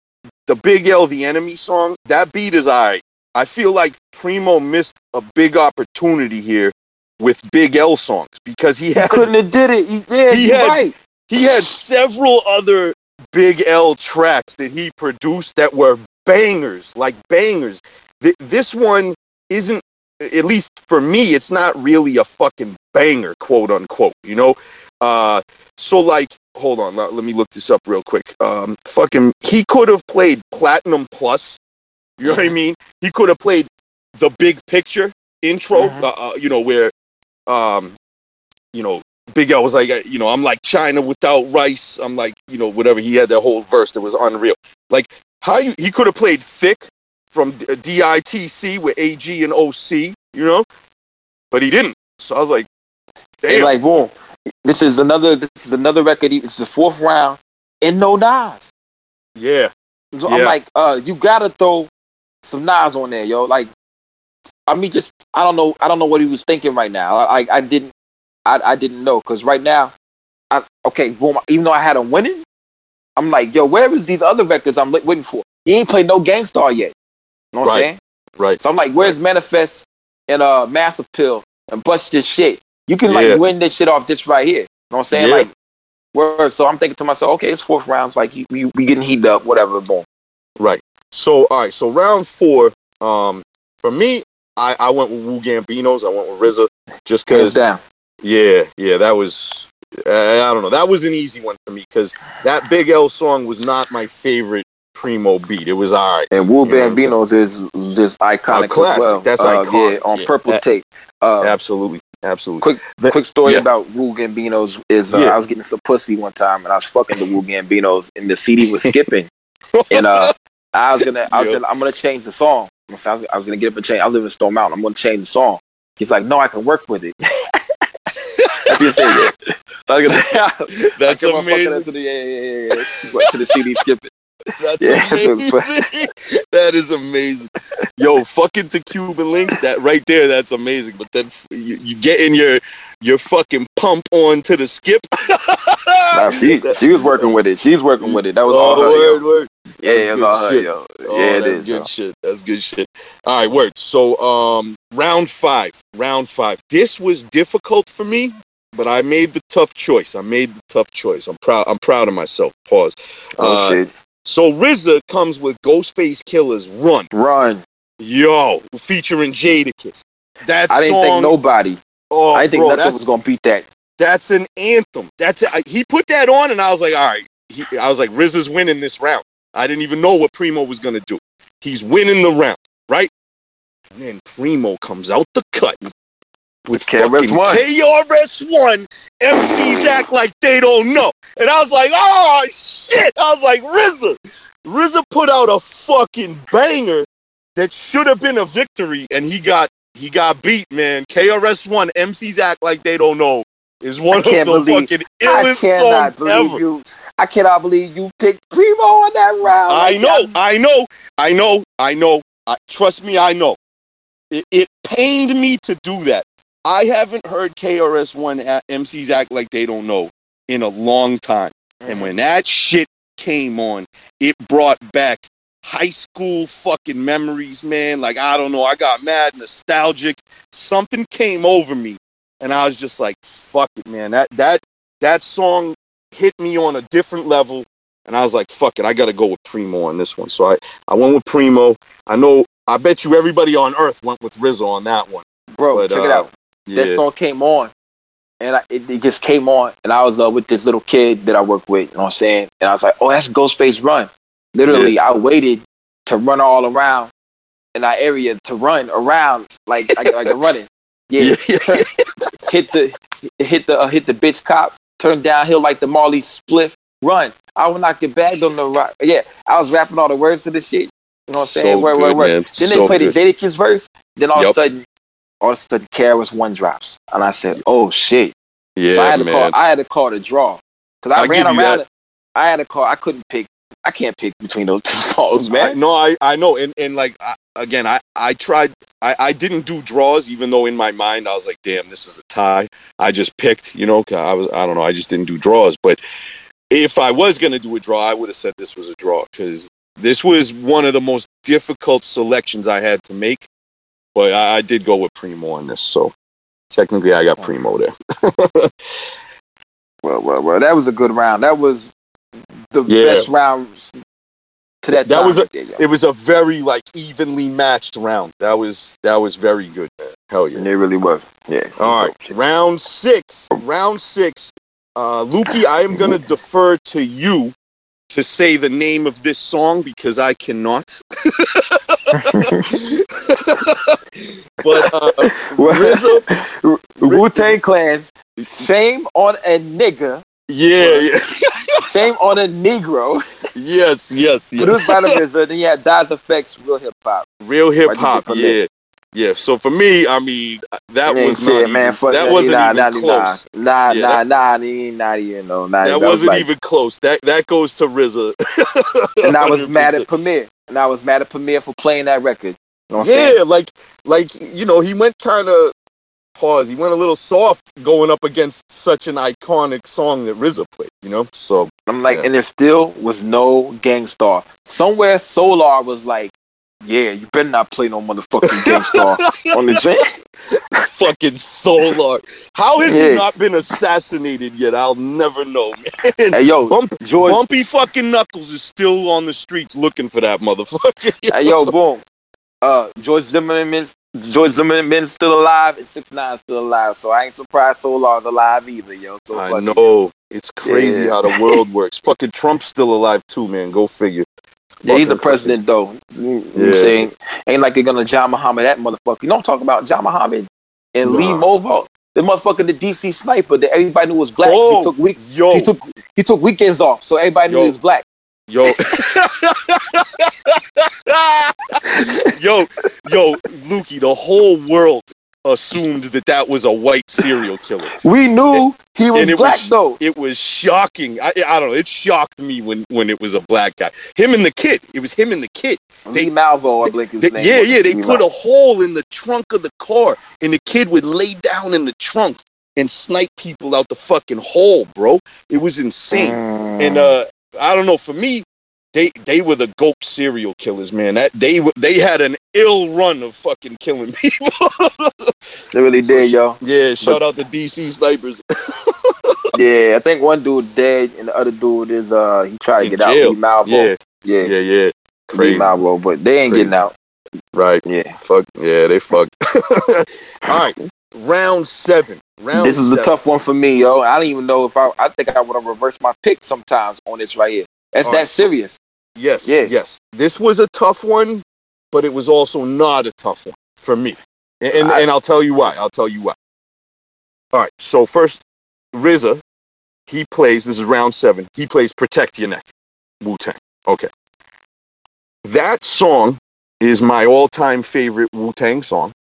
the Big L the Enemy song, that beat is alright. I feel like Primo missed a big opportunity here with Big L songs because he He couldn't have did it. He, yeah, He had- right. he had several other Big L tracks that he produced that were bangers, like bangers. Th- this one isn't, at least for me, it's not really a fucking banger, quote unquote. You know, uh, so like, hold on, let, let me look this up real quick. Um, fucking, he could have played Platinum Plus. You know what I mean? He could have played the Big Picture intro. Mhm. Uh, uh, you know where, um, you know, Big L was like, uh, you know, I'm like China without rice. I'm like, you know, whatever. He had that whole verse that was unreal. Like, how you, he could have played Thick from DITC with AG and OC, you know, but he didn't. So I was like, damn. like, boom. This is another. This is another record. It's the fourth round, and no Nas. yeah. So Yeah. I'm like, uh, you gotta throw some Nas on there, yo. Like, I mean, just I don't know. I don't know what he was thinking right now. I I, I didn't. I, I didn't know because right now, I okay, boom. Even though I had him winning, I'm like, yo, where is these other records I'm waiting for? He ain't played no Gang Starr yet. You know what Right. I'm saying? Right. So I'm like, where's Manifest and uh Mass Appeal and Bust this shit? You can like Yeah. win this shit off this right here. You know what I'm saying? Yeah. Like, word. So I'm thinking to myself, okay, it's fourth rounds. Like, you, you, we getting heated up, whatever. Boom. Right. So all right. So round four. Um, for me, I I went with Wu Gambinos. I went with RZA just because. down. Yeah. Yeah. That was. Uh, I don't know. That was an easy one for me because that Big L song was not my favorite Primo beat. It was all right. And Wu You know Bambinos is just iconic A classic. as well. That's uh, iconic. Yeah, on Yeah. purple That- tape. Uh, Absolutely. Absolutely. quick The- quick story yeah. about Wu Gambinos is uh, Yeah. I was getting some pussy one time and I was fucking the Wu Gambinos and the CD was skipping and uh I was gonna I was gonna, I'm gonna change the song. I was, I was gonna get up and change. I was living in Stone Mountain. I'm gonna change the song. He's like, no, I can work with it. That's what he said. Yeah. So I was gonna, That's I kept on fucking amazing. To the, yeah, yeah, yeah, yeah. To the CD skipping. That's Yeah, amazing. that is amazing. Yo, fucking to Cuban Linx, that right there, that's amazing. But then you, you get in your your fucking pump on to the skip. Nah, she she was working with it. She's working with it. That was oh, all her. word, word. Yeah, That's it was good all her, yo. Oh, yeah, that's is. good yo. shit. That's good shit. All right, work. So, um, round five. Round five. This was difficult for me, but I made the tough choice. I made the tough choice. I'm proud. I'm proud of myself. Pause. Oh Uh, shit. So RZA comes with Ghostface Killah's "Run." Run. Yo, featuring Jadakiss. That I didn't song. think nobody. oh, I didn't think bro, nothing was gonna beat that. that's an anthem. That's he put that on, and I was like, all right. He, I was like, RZA's winning this round. I didn't even know what Primo was gonna do. He's winning the round, right? And then Primo comes out the cut with KRS One. KRS One. MCs act like they don't know, and I was like, oh shit! I was like, RZA, RZA put out a fucking banger that should have been a victory, and he got he got beat, man. KRS One, MCs act like they don't know, is one of the believe- fucking I illest cannot songs believe ever. you. I cannot believe you picked Primo on that round. I Like, know, I know, I know, I know. I, trust me, I know. It, it pained me to do that. I haven't heard KRS One a- MCs act like they don't know in a long time. And when that shit came on, it brought back high school fucking memories, man. Like I don't know, I got mad nostalgic. Something came over me, and I was just like, "Fuck it, man." That that that song hit me on a different level, and I was like, "Fuck it, I got to go with Primo on this one." So I I went with Primo. I know. I bet you everybody on earth went with RZA on that one. bro, but, check it uh, out. That song came on, and I, it, it just came on, and I was uh, with this little kid that I work with. You know what I'm saying? And I was like, "Oh, that's Ghostface Run." Literally, I waited to run all around in that area to run around like like, like a running. Yeah, Yeah. hit the hit the uh, hit the bitch cop, turn downhill like the Marley spliff, run. I will not get bagged on the rock. Yeah, I was rapping all the words to this shit. You know what I'm So saying? Word, word, word. Then So they played good. the Jadakiss verse. Then all of a sudden, all of a sudden, KRS One drops, and I said, "Oh shit!" Yeah, so I had to man. call. I had to call the draw because I, I ran around. It. I had to call. I couldn't pick. I can't pick between those two songs, I, man. no, I, I know, and and like I, again, I I tried. I, I didn't do draws, even though in my mind I was like, damn, this is a tie. I just picked, you know, 'cause I was I don't know, I just didn't do draws. But if I was gonna do a draw, I would have said this was a draw because this was one of the most difficult selections I had to make. But I, I did go with Primo on this, so technically I got Primo there. Well, well, well. That was a good round. That was the Yeah. best round to that. That was a- there. It was a very like evenly matched round. That was that was very good, man. Hell yeah. It really was. Yeah. All right, round six. Round six. Uh, Lukey, I am gonna defer to you to say the name of this song because I cannot. but uh, RZA, Wu Tang Clan's shame on a nigga, yeah, yeah, shame on a Negro. yes, yes, yes. Produced by the RZA. Then you had Das EFX, Real Hip Hop. Real hip hop, Why'd yeah, pick yeah. So for me, I mean, that was shit, not man. even, Fuck that wasn't nah, even nah, close. Nah, nah, Yeah, nah, nah, nah, nah, you know, nah, That was wasn't like- even close. That that goes to RZA. And I was mad 100%. at Premier. And I was mad at Premier for playing that record. You know I'm saying? Yeah, like like you know, he went kind of pause. He went a little soft going up against such an iconic song that RZA played. You know, so I'm like, Yeah. and there still was no Gang Starr. Somewhere Solar was like, yeah, you better not play no motherfucking Gang Starr on the train. fucking Solar. How has he not been assassinated yet? I'll never know, man. Hey, yo, Bump, George, Bumpy fucking Knuckles is still on the streets looking for that motherfucker. hey, yo, boom. Uh, George Zimmerman, George Zimmerman's still alive, and Six Nine's still alive. So I ain't surprised Solar's alive either, yo. So I it. know. It's crazy Yeah. how the world works. Fucking Trump's still alive too, man. Go figure. Yeah, he's the president though. You know what I'm saying? Ain't like they're gonna John Muhammad that motherfucker. You don't talk about John Muhammad and Lee Nah. The motherfucker, the DC sniper that everybody knew was black. Oh, he took week, Yo, he took he took weekends off, so everybody knew Yo. he was black. Yo. yo, yo, Lukey, the whole world assumed that that was a white serial killer. We knew he was and it black was- though. It was shocking. I, I don't know. It shocked me when, when it was a black guy. Him and the kid. It was him and the kid. Lee Malvo, I believe his They- name. yeah, yeah. They Lee put Malvo. a hole in the trunk of the car, and the kid would lay down in the trunk and snipe people out the fucking hole, bro. It was insane. Mm. And uh, I don't know. For me, they they were the goat serial killers, man. That they were- they had an ill run of fucking killing people. they really so did, y'all. yeah, shout out the DC snipers. Yeah, I think one dude dead, and the other dude is uh he tried to In get jail. out. Lee Malvo. Yeah, yeah, yeah, yeah. Crazy, Malvo, but they ain't Crazy. getting out. right? Yeah. Fuck yeah, they fucked. All right, round seven. Round. This is a tough one for me, yo. I don't even know if I. I think I would have reversed my pick sometimes on this right here. That's All that right. serious. Yes, Yeah. yes. This was a tough one, but it was also not a tough one for me. And and, I- and I'll tell you why. I'll tell you why. All right. So first, RZA, he plays. This is round seven. He plays "Protect Your Neck," Wu Tang. Okay. That song is my all-time favorite Wu Tang song.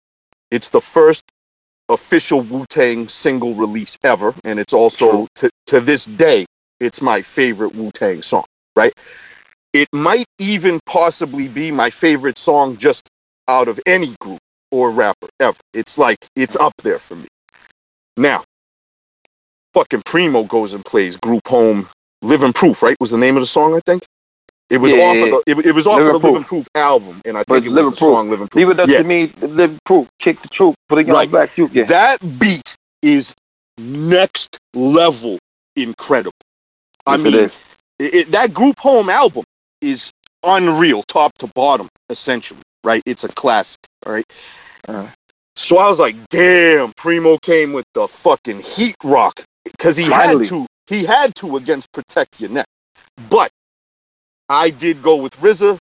It's the first official Wu Tang single release ever, and it's also to to this day, it's my favorite Wu Tang song. Right? It might even possibly be my favorite song just out of any group or rapper ever. It's like it's up there for me. Now, fucking Primo goes and plays Group Home Living Proof, right? Was the name of the song, I think? It was Yeah, off of the it, it was off Living of the Living Proof. Proof album, and I think it's it was Living the Proof. song Living Proof. Leave it up Yeah. to me. Live proof. Kick the truth. Put it on Right. back. You yeah. That beat is next level incredible. I Yes, it mean, it, it- that group home album is unreal, top to bottom, essentially. Right? It's a classic. All right. Uh. So I was like, damn, Primo came with the fucking heat rock because he Finally. had to. He had to against Protect Your Neck, but I did go with RZA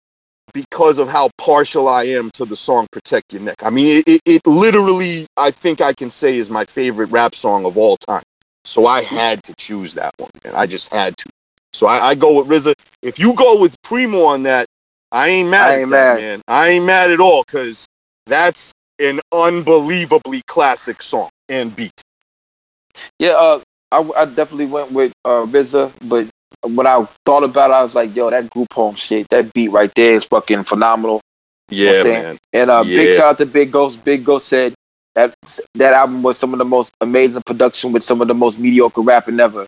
because of how partial I am to the song Protect Your Neck. I mean, it, it, it literally, I think I can say, is my favorite rap song of all time. So I had to choose that one, and I just had to. So I, I go with RZA. If you go with Primo on that, I ain't mad I at ain't that, mad. man. I ain't mad at all because that's an unbelievably classic song and beat. Yeah, uh, I, I definitely went with uh, RZA, but when I thought about it, I was like, yo, that group home shit, that beat right there is fucking phenomenal. Yeah, saying? man. And uh, big shout out to Big Ghost. Big Ghost said that that album was some of the most amazing production with some of the most mediocre rapping ever.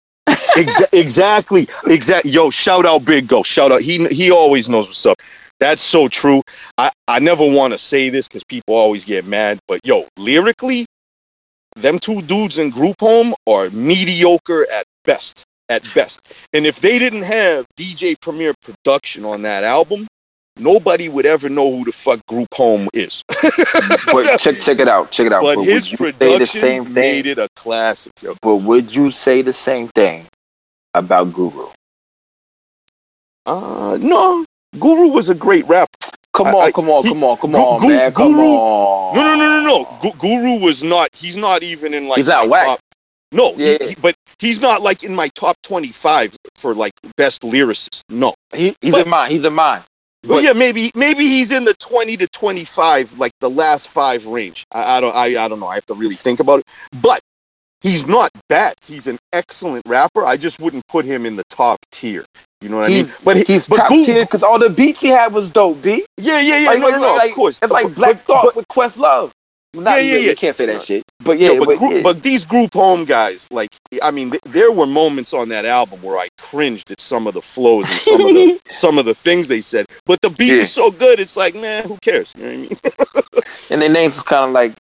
Exa- exactly, exactly. Yo, shout out Big Go. Shout out. He he always knows what's up. That's so true. I I never want to say this because people always get mad, but yo, lyrically, them two dudes in group home are mediocre at best. At best. And if they didn't have DJ Premier production on that album, nobody would ever know who the fuck group home is. But check check it out. Check it out. but would his you say the production same thing? made it a classic. Yo. But would you say the same thing about Guru? Uh, no, Guru was a great rapper. Come on, I- come on, he- come on, come Gu- on, Gu- man. Come on. No, no, no, no, no. Gu- Guru was not. He's not even in like. He's whack. top- no, Yeah. he- but he's not like in my top twenty-five for like best lyricist. No. He, he's But- in mine. He's in mine. But But- yeah, maybe maybe he's in the twenty to twenty-five, like the last five range. I, I don't. I, I don't know. I have to really think about it. But he's not bad. He's an excellent rapper. I just wouldn't put him in the top tier. You know what He's- I mean? But he- He's but top tier because all the beats he had was dope, B. Yeah, yeah, yeah. Like, no, no, no. like- of course. It's like Black but- Thought but- with Questlove. Not, Yeah, yeah, you, yeah. You can't say that shit. But yeah, Yeah, but, but, group, yeah. but these group home guys, like, I mean, th- there were moments on that album where I cringed at some of the flows and some of the some of the things they said. But the beat Yeah. was so good, it's like, man, who cares? You know what I mean? and their names was kind of like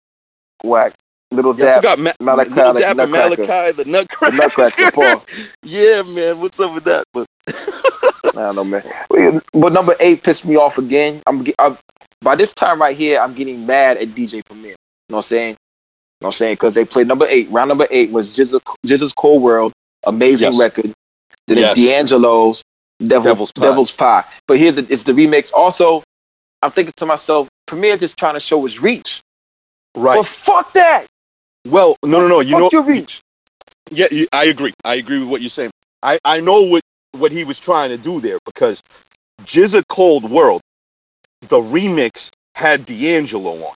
whack. Little Yeah, Dap, forgot Ma- Melachi, Little Dap and Melachi, the the Nutcracker. Nutcracker. Pause. yeah, man, what's up with that? But I don't know, man. But number eight pissed me off again. I'm, I'm by this time right here, I'm getting mad at DJ Premier. You know what I'm saying? You know what I'm saying? Because they played number eight. Round number eight was GZA, GZA's Cold World, amazing Yes. record. Then Yes. it's D'Angelo's Devil, Devil's Devil's, Pie. Pie. But here's the, it's the remix. Also, I'm thinking to myself, Premier just trying to show his reach. right. But fuck that. Well, no, no, no. You know, your reach. Yeah, you, I agree. I agree with what you're saying. I, I know what, what he was trying to do there because GZA Cold World, the remix had D'Angelo on.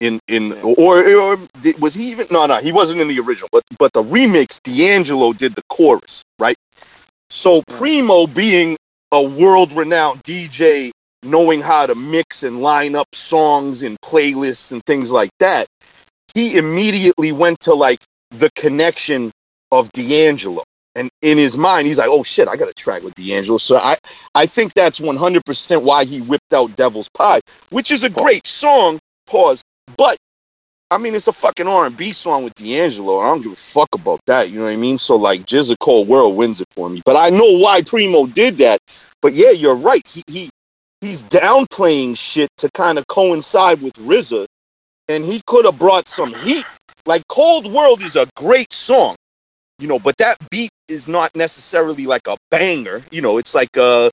In in or, or did- was he even no no he wasn't in the original but but the remix D'Angelo did the chorus right so Primo being a world renowned DJ knowing how to mix and line up songs and playlists and things like that he immediately went to like the connection of D'Angelo. And in his mind, he's like, oh shit, I got a track with D'Angelo. So I, I think that's 100% why he whipped out Devil's Pie, which is a great song, pause. But, I mean, it's a fucking R&B song with D'Angelo. I don't give a fuck about that, you know what I mean? So, like, GZA Cold World wins it for me. But I know why Primo did that. But yeah, you're right. He, he He's downplaying shit to kind of coincide with RZA. And he could have brought some heat like Cold World is a great song, you know, but that beat is not necessarily like a banger. You know, it's like a,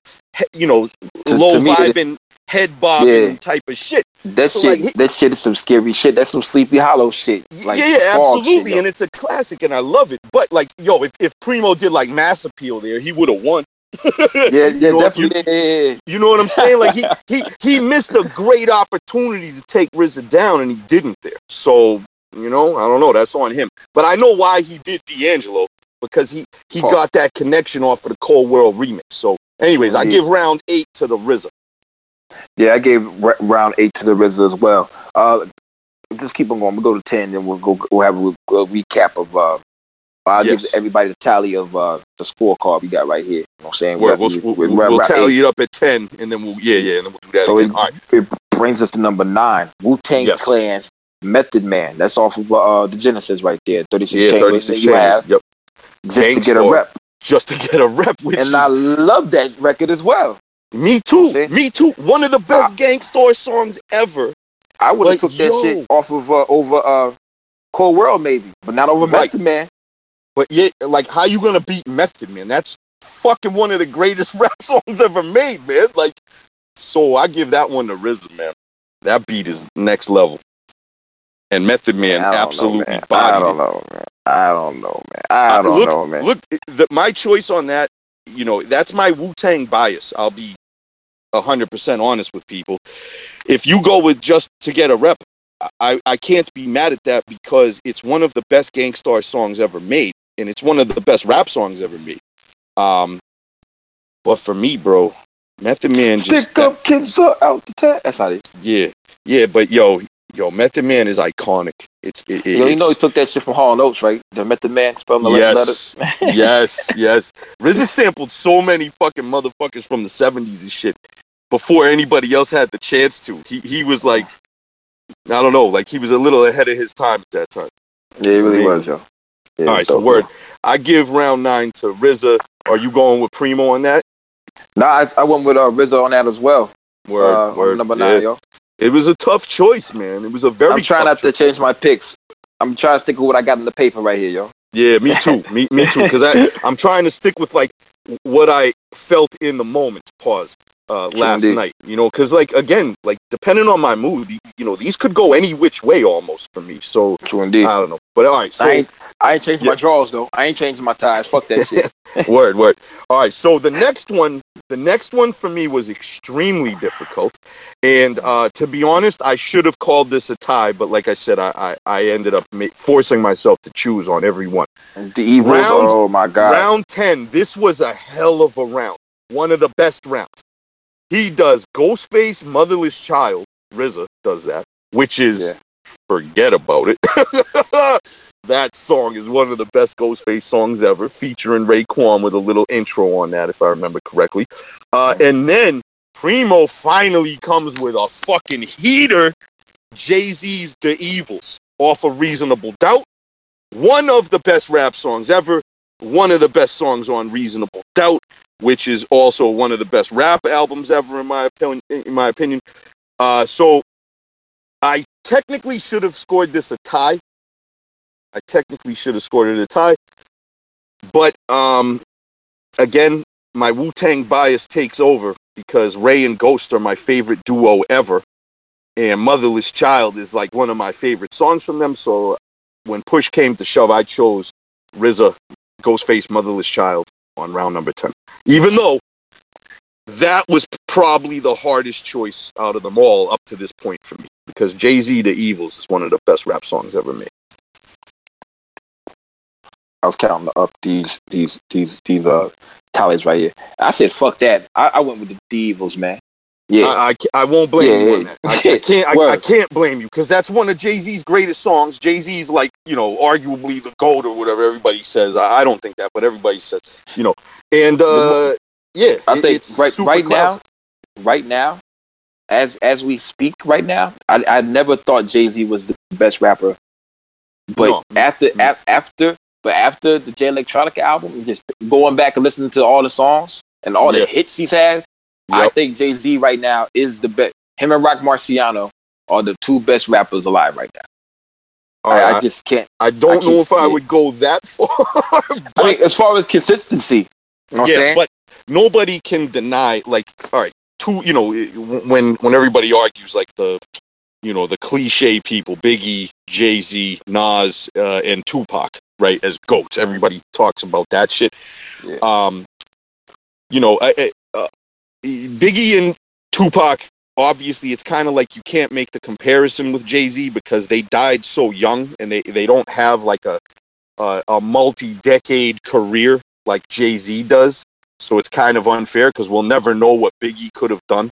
you know, To- low to vibing, head bobbing Yeah. type of shit. That So, shit, like, that shit is some scary shit. That's some Sleepy Hollow shit. Like yeah, yeah, absolutely, shit, and it's a classic, and I love it. But like, yo, if, if Primo did like Mass Appeal there, he would have won. Yeah, yeah, You know, definitely. yeah, yeah. You know what I'm saying? Like he he he missed a great opportunity to take RZA down, and he didn't there. So you know, I don't know. That's on him. But I know why he did D'Angelo because he he Oh. got that connection off of the Cold World remix. So, anyways, I give round eight to the RZA. Yeah, I gave r- round eight to the RZA as well. Uh, just keep on going. We'll go to ten, then we'll go. We'll have a, a recap of. Uh, I'll Yes. give everybody the tally of uh, the scorecard we got right here. You know what I'm saying? We'll, we'll, we- we'll, we- we'll, around tally eight. it up at ten, and then we'll yeah yeah, and then we'll do that. So again. it, right. it brings us to number nine. Wu Tang Yes. Clan's Method Man. That's off of uh, the Genesis right there. Thirty six Yeah, chambers thirty you chambers. have Yep. just to get a rep. Just to get a rep, And is, I love that record as well. me too. See? Me too. One of the best Gang Starr songs ever. I would have took that yo. shit off of uh, over uh, Cold World maybe, but not over Right. Method Man. But yeah, like how you gonna beat Method Man? That's fucking one of the greatest rap songs ever made, man. Like, so I give that one to RZA, man. That beat is next level. And Method Man I don't know, absolutely man. I don't it. know, man. I don't know, man. I don't look, know, man. Look, the, my choice on that, you know, that's my Wu Tang bias. I'll be hundred percent honest with people. If you go with just to get a rep, I, I can't be mad at that because it's one of the best Gang Starr songs ever made, and it's one of the best rap songs ever made. Um, but for me, bro, Method Man just Stick up, kids up out the tag. That's not it. yeah, yeah. But yo, yo, Method Man is iconic. It's it, it, Yo, you know he took that shit from Hall Notes, right? The Method Man spelling the Yes, letters. yes, yes. RZA sampled so many fucking motherfuckers from the seventies and shit before anybody else had the chance to. He he was like, I don't know, like he was a little ahead of his time at that time. Yeah, he really was, yo. Yeah, All right, so word. I give round nine to RZA. Are you going with Primo on that? Nah, I, I went with uh, Rizzo on that as well. Word, uh, word. number yeah. nine, yo. It was a tough choice, man. It was a very. I'm trying tough not to change my picks. I'm trying to stick with what I got in the paper right here, yo. Yeah, me too. me, me too. Because I, I'm trying to stick with like what I felt in the moment. Pause. Uh, last indeed. night, you know, because like again, like depending on my mood, you know, these could go any which way almost for me. So indeed. I don't know, but all right. So I ain't, I ain't changing Yeah. my drawers though. I ain't changing my ties. Fuck that shit. word, word. All right. So the next one, the next one for me was extremely difficult, and uh, to be honest, I should have called this a tie, but like I said, I I, I ended up ma- forcing myself to choose on every one. the evils. Round- oh my god. Round 10, this was a hell of a round. One of the best rounds. He does Ghostface Motherless Child. RZA does that, which is Yeah. forget about it. that song is one of the best Ghostface songs ever, featuring Raekwon with a little intro on that, if I remember correctly. Uh, and then Primo finally comes with a fucking heater. Jay Z's The Evils off of Reasonable Doubt. One of the best rap songs ever one of the best songs on Reasonable Doubt, which is also one of the best rap albums ever in my opinion. In my opinion, uh, so I technically should have scored this a tie. I technically should have scored it a tie, but um, again, my Wu Tang bias takes over because Ray and Ghost are my favorite duo ever, and Motherless Child is like one of my favorite songs from them. So when push came to shove, I chose RZA Ghostface Motherless Child on round number 10. Even though that was probably the hardest choice out of them all up to this point for me because Jay Z The Evils is one of the best rap songs ever made. I was counting up these these these these uh tallies right here. I said fuck that. I, I went with the Devils, man. Yeah. I, I, I won't blame Yeah, you on that. I, I can't I, I can't blame you because that's one of Jay Z's greatest songs. Jay Z's like you know arguably the gold or whatever everybody says. I, I don't think that, but everybody says you know. And uh, yeah, I it- think right right classic. now, right now, as as we speak right now, I I never thought Jay Z was the best rapper. But No. after No. af- after but after the Jay Electronica album, just going back and listening to all the songs and all Yeah. the hits he's has, I think Jay Z right now is the best. Him and Roc Marciano are the two best rappers alive right now. I, I just can't. I don't I know if I it. would go that far, I mean, as far as consistency, you know what I'm yeah, but nobody can deny. Like, all right, two. You know, when when everybody argues, like the, you know, the cliche people, Biggie, Jay Z, Nas, uh, and Tupac, right, as goats. Everybody talks about that shit. Yeah. Um, you know, I, I- uh, Biggie and Tupac. Obviously, it's kind of like you can't make the comparison with Jay Z because they died so young and they, they don't have like a a, a multi-decade career like Jay Z does. So it's kind of unfair because we'll never know what Biggie could have done?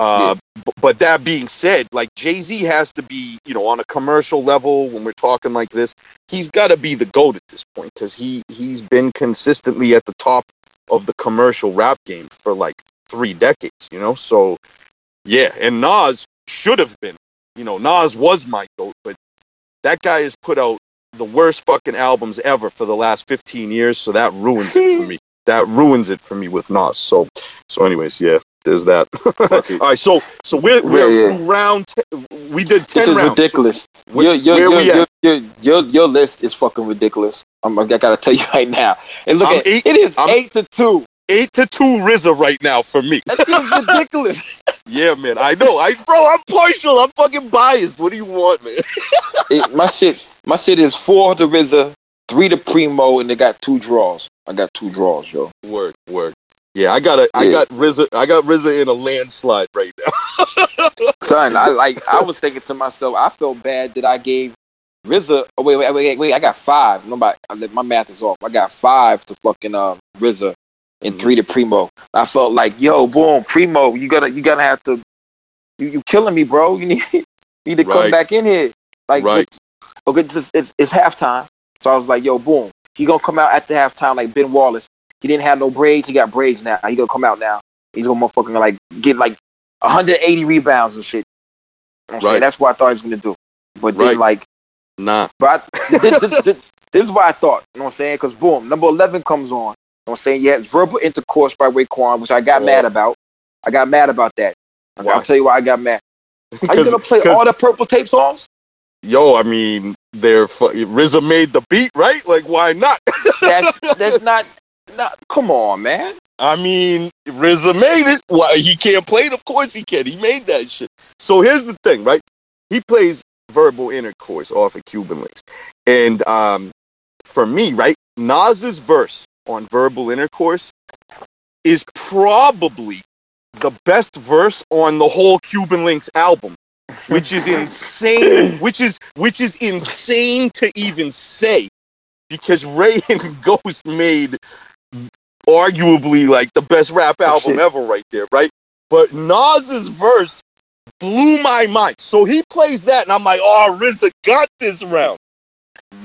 Uh, b- but that being said, like Jay Z has to be, you know, on a commercial level when we're talking like this, he's got to be the goat at this point because he he's been consistently at the top of the commercial rap game for like three decades, you know. So yeah, and Nas should have been, you know, Nas was my goat, but that guy has put out the worst fucking albums ever for the last 15 years, so that ruins it for me. That ruins it for me with Nas. So, so anyways, yeah, there's that. All right, so so we're we're Yeah, yeah. round. Ten, we did 10 This is rounds. ridiculous. Where, your, your, where your, we your, at? your, your, your list is fucking ridiculous. I'm, I gotta tell you right now. And look at eight- it is I'm- eight to two. Eight to two RZA right now for me. That shit ridiculous. Yeah, man, I know. I bro, I'm partial. I'm fucking biased. What do you want, man? It- my shit, my shit is four to RZA, three to Primo, and they got two draws. I got two draws, yo. Word, word. Yeah, I got a, I Yeah. got RZA, I got RZA in a landslide right now. Son, I like. I was thinking to myself, I felt bad that I gave RZA. Oh wait, wait, wait, wait. I got five. Nobody, my math is off. I got five to fucking um RZA and Mhm. three to Primo. I felt like, yo, boom, Primo, you gotta, you gotta have to. You, you killing me, bro. You need, you need to come back in here. Like, Right. okay, it's, it's it's halftime. So I was like, yo, boom, he gonna come out after halftime like Ben Wallace. He didn't have no braids. He got braids now. He gonna come out now. He's gonna motherfucking like get like 180 rebounds and shit. You know what saying? Right. That's what I thought he was gonna do. But Right. then like Nah. But I, this, this, this, this is what I thought. You know what I'm saying? Because boom, number eleven comes on. You know what I'm saying? Yeah, it's verbal intercourse by Raekwon, which I got Oh. mad about. I got mad about that. Why? I'll tell you why I got mad. Are you gonna play all the purple tape songs? Yo, I mean, they're fu- RZA made the beat, right? Like, why not? That's that's not not. Come on, man. I mean, RZA made it. Why he can't play it? Of course he can. He made that shit. So here's the thing, right? He plays verbal intercourse off of Cuban Linx, and um, for me, right, Nas's verse on verbal intercourse is probably the best verse on the whole Cuban Linx album, which is insane. which is which is insane to even say, because Ray and Ghost made arguably like the best rap album shit. ever right there, right? But Nas's verse blew my mind. So he plays that, and I'm like, oh, RZA got this round.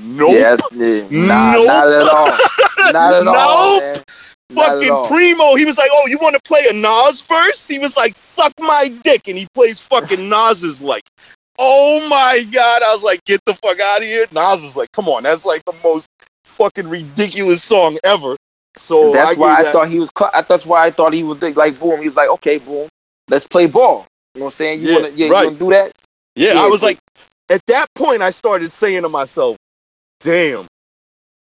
Nope. Yeah, yeah. Nah, Nope. not at all. Not at all. Man. Fucking. Primo, he was like, oh, you want to play a Nas verse? He was like, suck my dick, and he plays fucking Nas's like, oh my god. I was like, get the fuck out of here. Nas is like, come on, that's like the most fucking ridiculous song ever. So That's I why I that- thought he was. Cl- that's why I thought he was like boom. He was like, okay, boom, let's play ball. You know what I'm saying? You Yeah, wanna, yeah, right. you wanna do that? Yeah, Yeah, I was like, at that point, I started saying to myself, damn,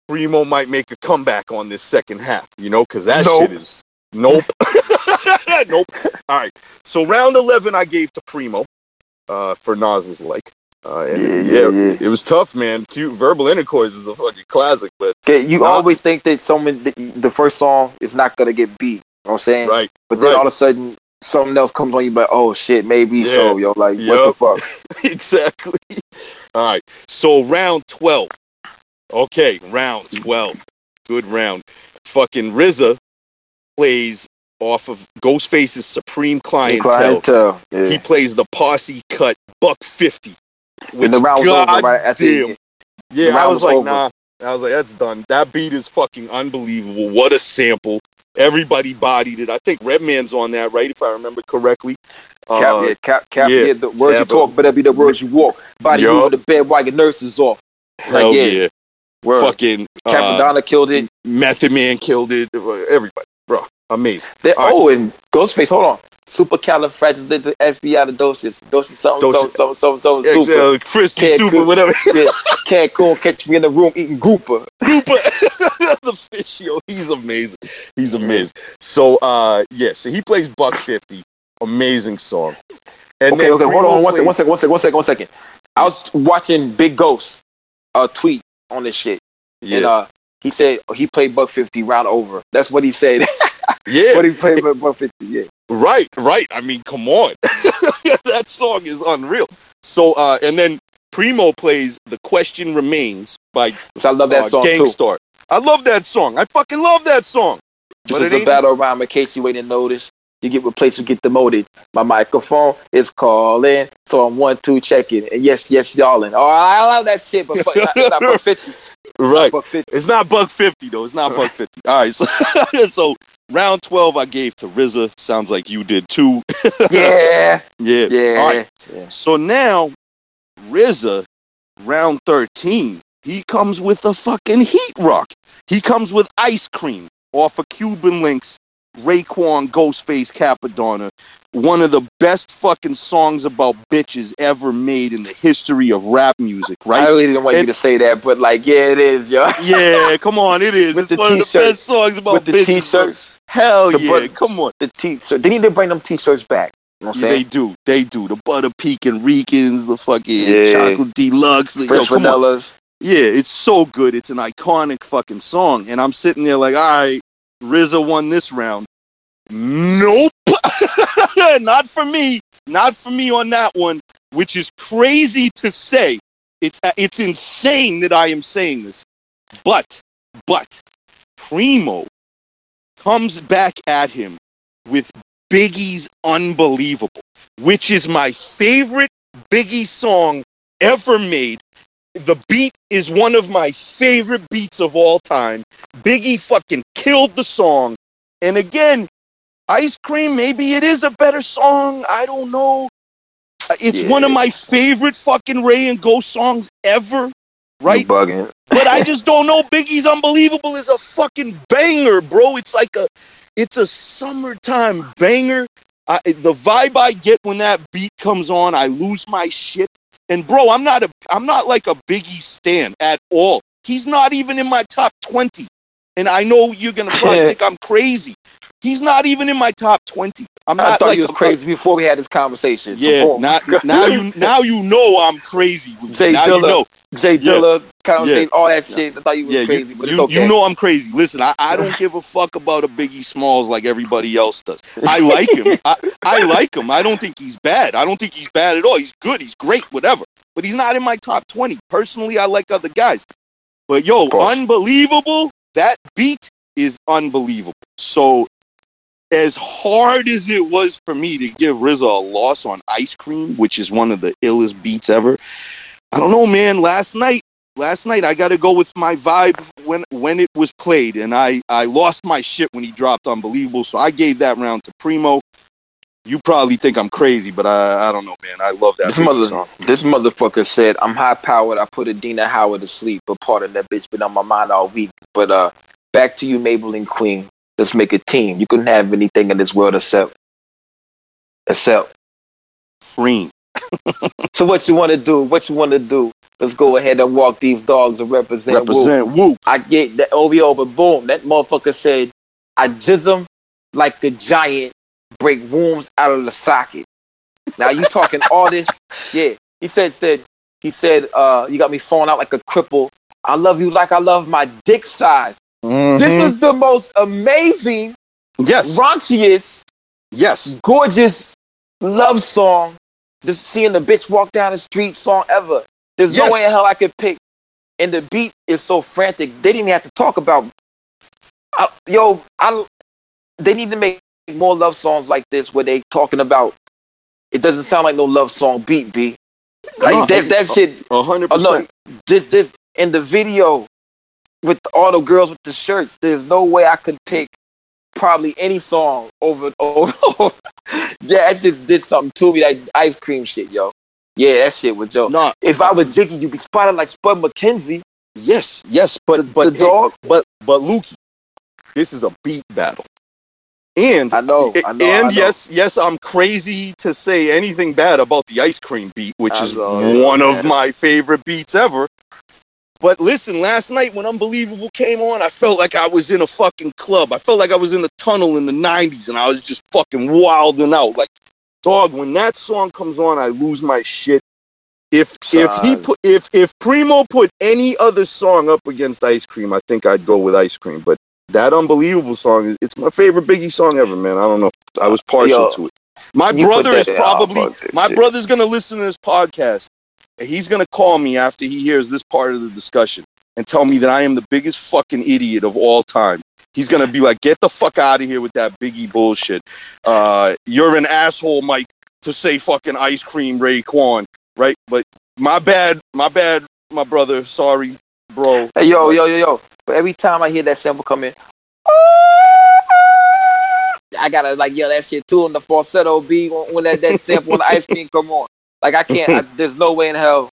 Primo might make a comeback on this second half, you know, because that Nope. shit is. Nope. nope. All right. So round 11, I gave to Primo uh, for Nas's like. Uh, Yeah, yeah, yeah, it was tough, man. Cute verbal intercourse is a fucking classic, but Okay, you Nah. always think that someone the, the first song is not gonna get beat. You know what I'm saying? right, But then right. all of a sudden something else comes on you, but oh shit, maybe Yeah. so. Yo, like what the fuck? exactly. All right. So round 12. Okay, round 12. Good round. Fucking RZA plays off of Ghostface's Supreme Clientele. Clientele. Yeah. He plays the posse cut buck 50. And the round was over right after. damn. Yeah, I was was like, over. nah. I was like, that's done. That beat is fucking unbelievable. What a sample. Everybody bodied it. I think Redman's on that, right? If I remember correctly. Cap, Uh, yeah, cap, cap, yeah, yeah, the words Cap, you talk better be the words you walk. Body Yup. you the bed while your nurse is off. hell yeah, yeah. Word. Fucking uh, Cappadonna killed it. Method Man killed it. Everybody, bro, amazing. They, all right. oh, and Ghostface, hold on. Supercalifragilisticexpialidocious. Something, Dosey- something, something, something, something, super. Uh, crispy Can't super, whatever. Shit. Cancun, catch me in the room eating grouper. Grouper, the fish, yo, he's amazing. He's amazing. So, uh, yeah, so he plays Buck Fifty, amazing song. And okay, okay, hold on one second, one second, one second, one second, one second. I was watching Big Ghost uh, tweet on this shit, and uh, he said he played Buck 50 round over. That's what he said. yeah, what he played Buck 50, yeah. Right, right. I mean, come on, that song is unreal. So, uh, and then Primo plays "The Question Remains" by Which I love that uh, song too. Gang Starr. I love that song. I fucking love that song. Just But it a battle rhyme, in case you ain't noticed, you get replaced, you get demoted. My microphone is calling, so I'm one two checking, and yes, yes, y'allin'. Oh, I love that shit, but fuck, not, it's not Buck 50. Right. Buck 50. It's not Buck 50 though. It's not Buck 50. All right. So, so round 12 I gave to RZA. Sounds like you did too. Yeah, Yeah. yeah. All right. yeah. So now RZA round 13, he comes with a fucking heat rock. He comes with ice cream off of Cuban Linx, Raekwon, Ghostface, Cappadonna. One of the best fucking songs about bitches ever made in the history of rap music, right? I really didn't want you to say that, but like, yeah, it is, yo. yeah, come on, it is. With it's one of the best songs about With the bitches. t-shirts, Hell The yeah, butt- come on. the t-shirt. They need to bring them t-shirts back. You know what I'm Yeah, they do, they do. The Butter Pecan Ricans, the fucking Yeah. Chocolate Deluxe. The, yo, Fresh come on. Yeah, it's so good. It's an iconic fucking song. And I'm sitting there like, all right, RZA won this round. Nope. Not for me. Not for me on that one, which is crazy to say. It's uh, it's insane that I am saying this. But but Primo comes back at him with Biggie's Unbelievable, which is my favorite Biggie song ever made. The beat is one of my favorite beats of all time. Biggie fucking killed the song. And again, Ice Cream, maybe it is a better song. I don't know. Uh, It's Yeah. one of my favorite fucking Ray and Ghost songs ever. right? You bugging. but I just don't know. Biggie's Unbelievable is a fucking banger, bro. It's like a, it's a summertime banger. I, the vibe I get when that beat comes on, I lose my shit. And bro, I'm not a, I'm not like a Biggie stan at all. He's not even in my top twenty. And I know you're gonna probably think I'm crazy. He's not even in my top twenty. I'm I not thought like you was crazy before we had this conversation. Yeah, boom. now, now you now you know I'm crazy. Jay now you Dilla, know. Jay Yeah. Dilla, conversation, Yeah. all that shit. I thought you was Yeah, crazy, you, but you, okay. you know I'm crazy. Listen, I, I don't give a fuck about a Biggie Smalls like everybody else does. I like him. I, I like him. I don't think he's bad. I don't think he's bad at all. He's good. He's great. Whatever. But he's not in my top twenty. Personally, I like other guys. But yo, unbelievable. That beat is unbelievable. So as hard as it was for me to give RZA a loss on Ice Cream, which is one of the illest beats ever, I don't know, man. Last night, last night I got to go with my vibe when when it was played, and I I lost my shit when he dropped Unbelievable, so I gave that round to Primo. You probably think I'm crazy, but I I don't know, man. I love that This, mother, song. this motherfucker said, I'm high powered. I put Adina Howard to sleep, but part of that bitch been on my mind all week. But uh, back to you, Maybelline Queen. Let's make a team. You couldn't have anything in this world except, except. Cream. So what you want to do? What you want to do? Let's go ahead and walk these dogs and represent. Represent Woo. I get the OVO, but boom, that motherfucker said, I jism like the giant, break wombs out of the socket. Now you talking all this? Yeah. He said, said he said, uh, you got me falling out like a cripple. I love you like I love my dick size. Mhm. This is the most amazing, yes, raunchiest, yes. gorgeous love song. Just seeing the bitch walk down the street song ever. There's Yes. no way in hell I could pick. And the beat is so frantic. They didn't even have to talk about. I, yo, I. They need to make more love songs like this where they talking about. It doesn't sound like no love song beat, b. Like No, that, that shit. Hundred Oh, percent. this this in the video with all the girls with the shirts. There's no way I could pick probably any song over over. yeah, that just did something to me. That ice cream shit, yo. Yeah, that shit was yo. No, If I was Jiggy, you'd be spotted like Spud McKenzie. yes, yes, but but the dog. But but Lukey, this is a beat battle. And I know, I know, and I know. yes, yes, I'm crazy to say anything bad about the ice cream beat, which I is know, yeah, one of man. my favorite beats ever. But listen, last night when Unbelievable came on, I felt like I was in a fucking club. I felt like I was in the tunnel in the '90s, and I was just fucking wilding out. Like, dog, when that song comes on, I lose my shit. If if he put if if Primo put any other song up against Ice Cream, I think I'd go with Ice Cream. But that unbelievable song is it's my favorite Biggie song ever, man. I don't know. I was partial Yo, to it. My brother is probably my shit. brother's gonna listen to this podcast he's gonna call me after he hears this part of the discussion and tell me that I am the biggest fucking idiot of all time. He's gonna be like, "Get the fuck out of here with that Biggie bullshit. Uh, you're an asshole, Mike, to say fucking ice cream, Raekwon, right?" But my bad, my bad, my brother. Sorry, bro. Hey, yo, yo, yo, yo. But every time I hear that sample come in, I gotta like yell that shit too in the falsetto B when, when that, that sample on the ice cream come on. Like I can't. I, there's no way in hell.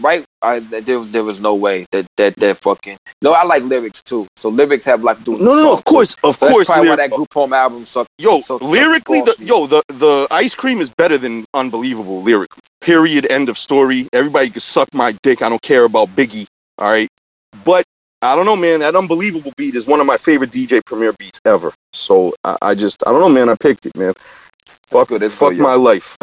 Right? I, there was there was no way that that that fucking. No, I like lyrics too. So lyrics have like do. No, no, no. Of course, of So that's course. probably why that group home album sucked. Yo, lyrically, the yo, the the ice cream is better than unbelievable lyrically. Period. End of story. Everybody can suck my dick. I don't care about Biggie. All right, but I don't know, man. That unbelievable beat is one of my favorite DJ Premier beats ever. So I, I just, I don't know, man. I picked it, man. Fuck, good, that's fuck my life.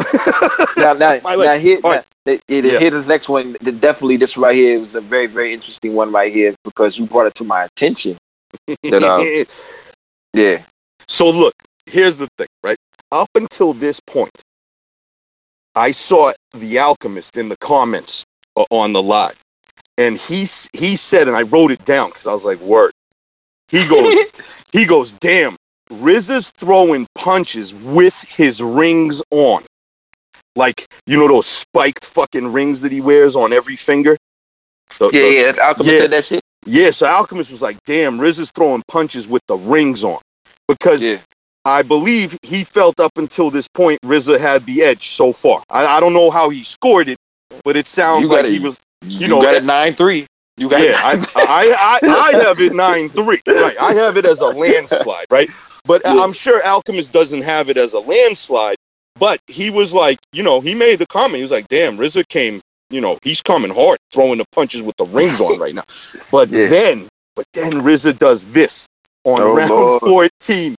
Now, now, My now leg. here, All right. now, it, it, Yes. here this next one. the- Definitely, this right here was a very, very interesting one right here because you brought it to my attention. That, uh, Yeah, So look, here's the thing, right? Up until this point, I saw the alchemist in the comments on the live, and he he said, and I wrote it down because I was like, word. He goes, he goes, damn. RZA's throwing punches with his rings on, like you know those spiked fucking rings that he wears on every finger. The- yeah, the- yeah. That's Alchemist yeah. said that shit. yeah, so Alchemist was like, damn, RZA's throwing punches with the rings on. Because Yeah. I believe he felt up until this point RZA had the edge so far. I, I don't know how he scored it, but it sounds like gotta- he was You, know, got it eh, nine three. You got yeah, I, I, I, I have it nine three. Right, I have it as a landslide. Right, but Yeah. I'm sure Alchemist doesn't have it as a landslide. But he was like, you know, he made the comment. He was like, "Damn, RZA came. You know, he's coming hard, throwing the punches with the rings on right now." But Yeah. then, but then RZA does this on Oh, round Lord. 14.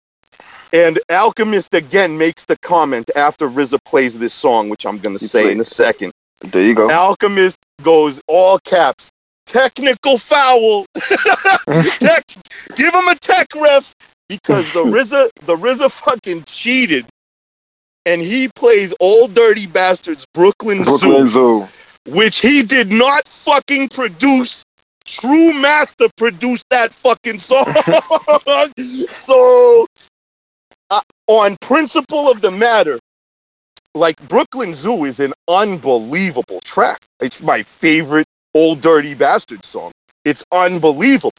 And Alchemist again makes the comment after RZA plays this song, which I'm going to say played- in a second. There you go. Alchemist goes all caps. Technical foul. tech, give him a tech ref because the RZA, the RZA fucking cheated, and he plays Old Dirty Bastards Brooklyn, Brooklyn Zoo, Zoo. which he did not fucking produce. True Master produced that fucking song. so, uh, on principle of the matter, like Brooklyn Zoo is an unbelievable track. It's my favorite old dirty bastard song. It's unbelievable.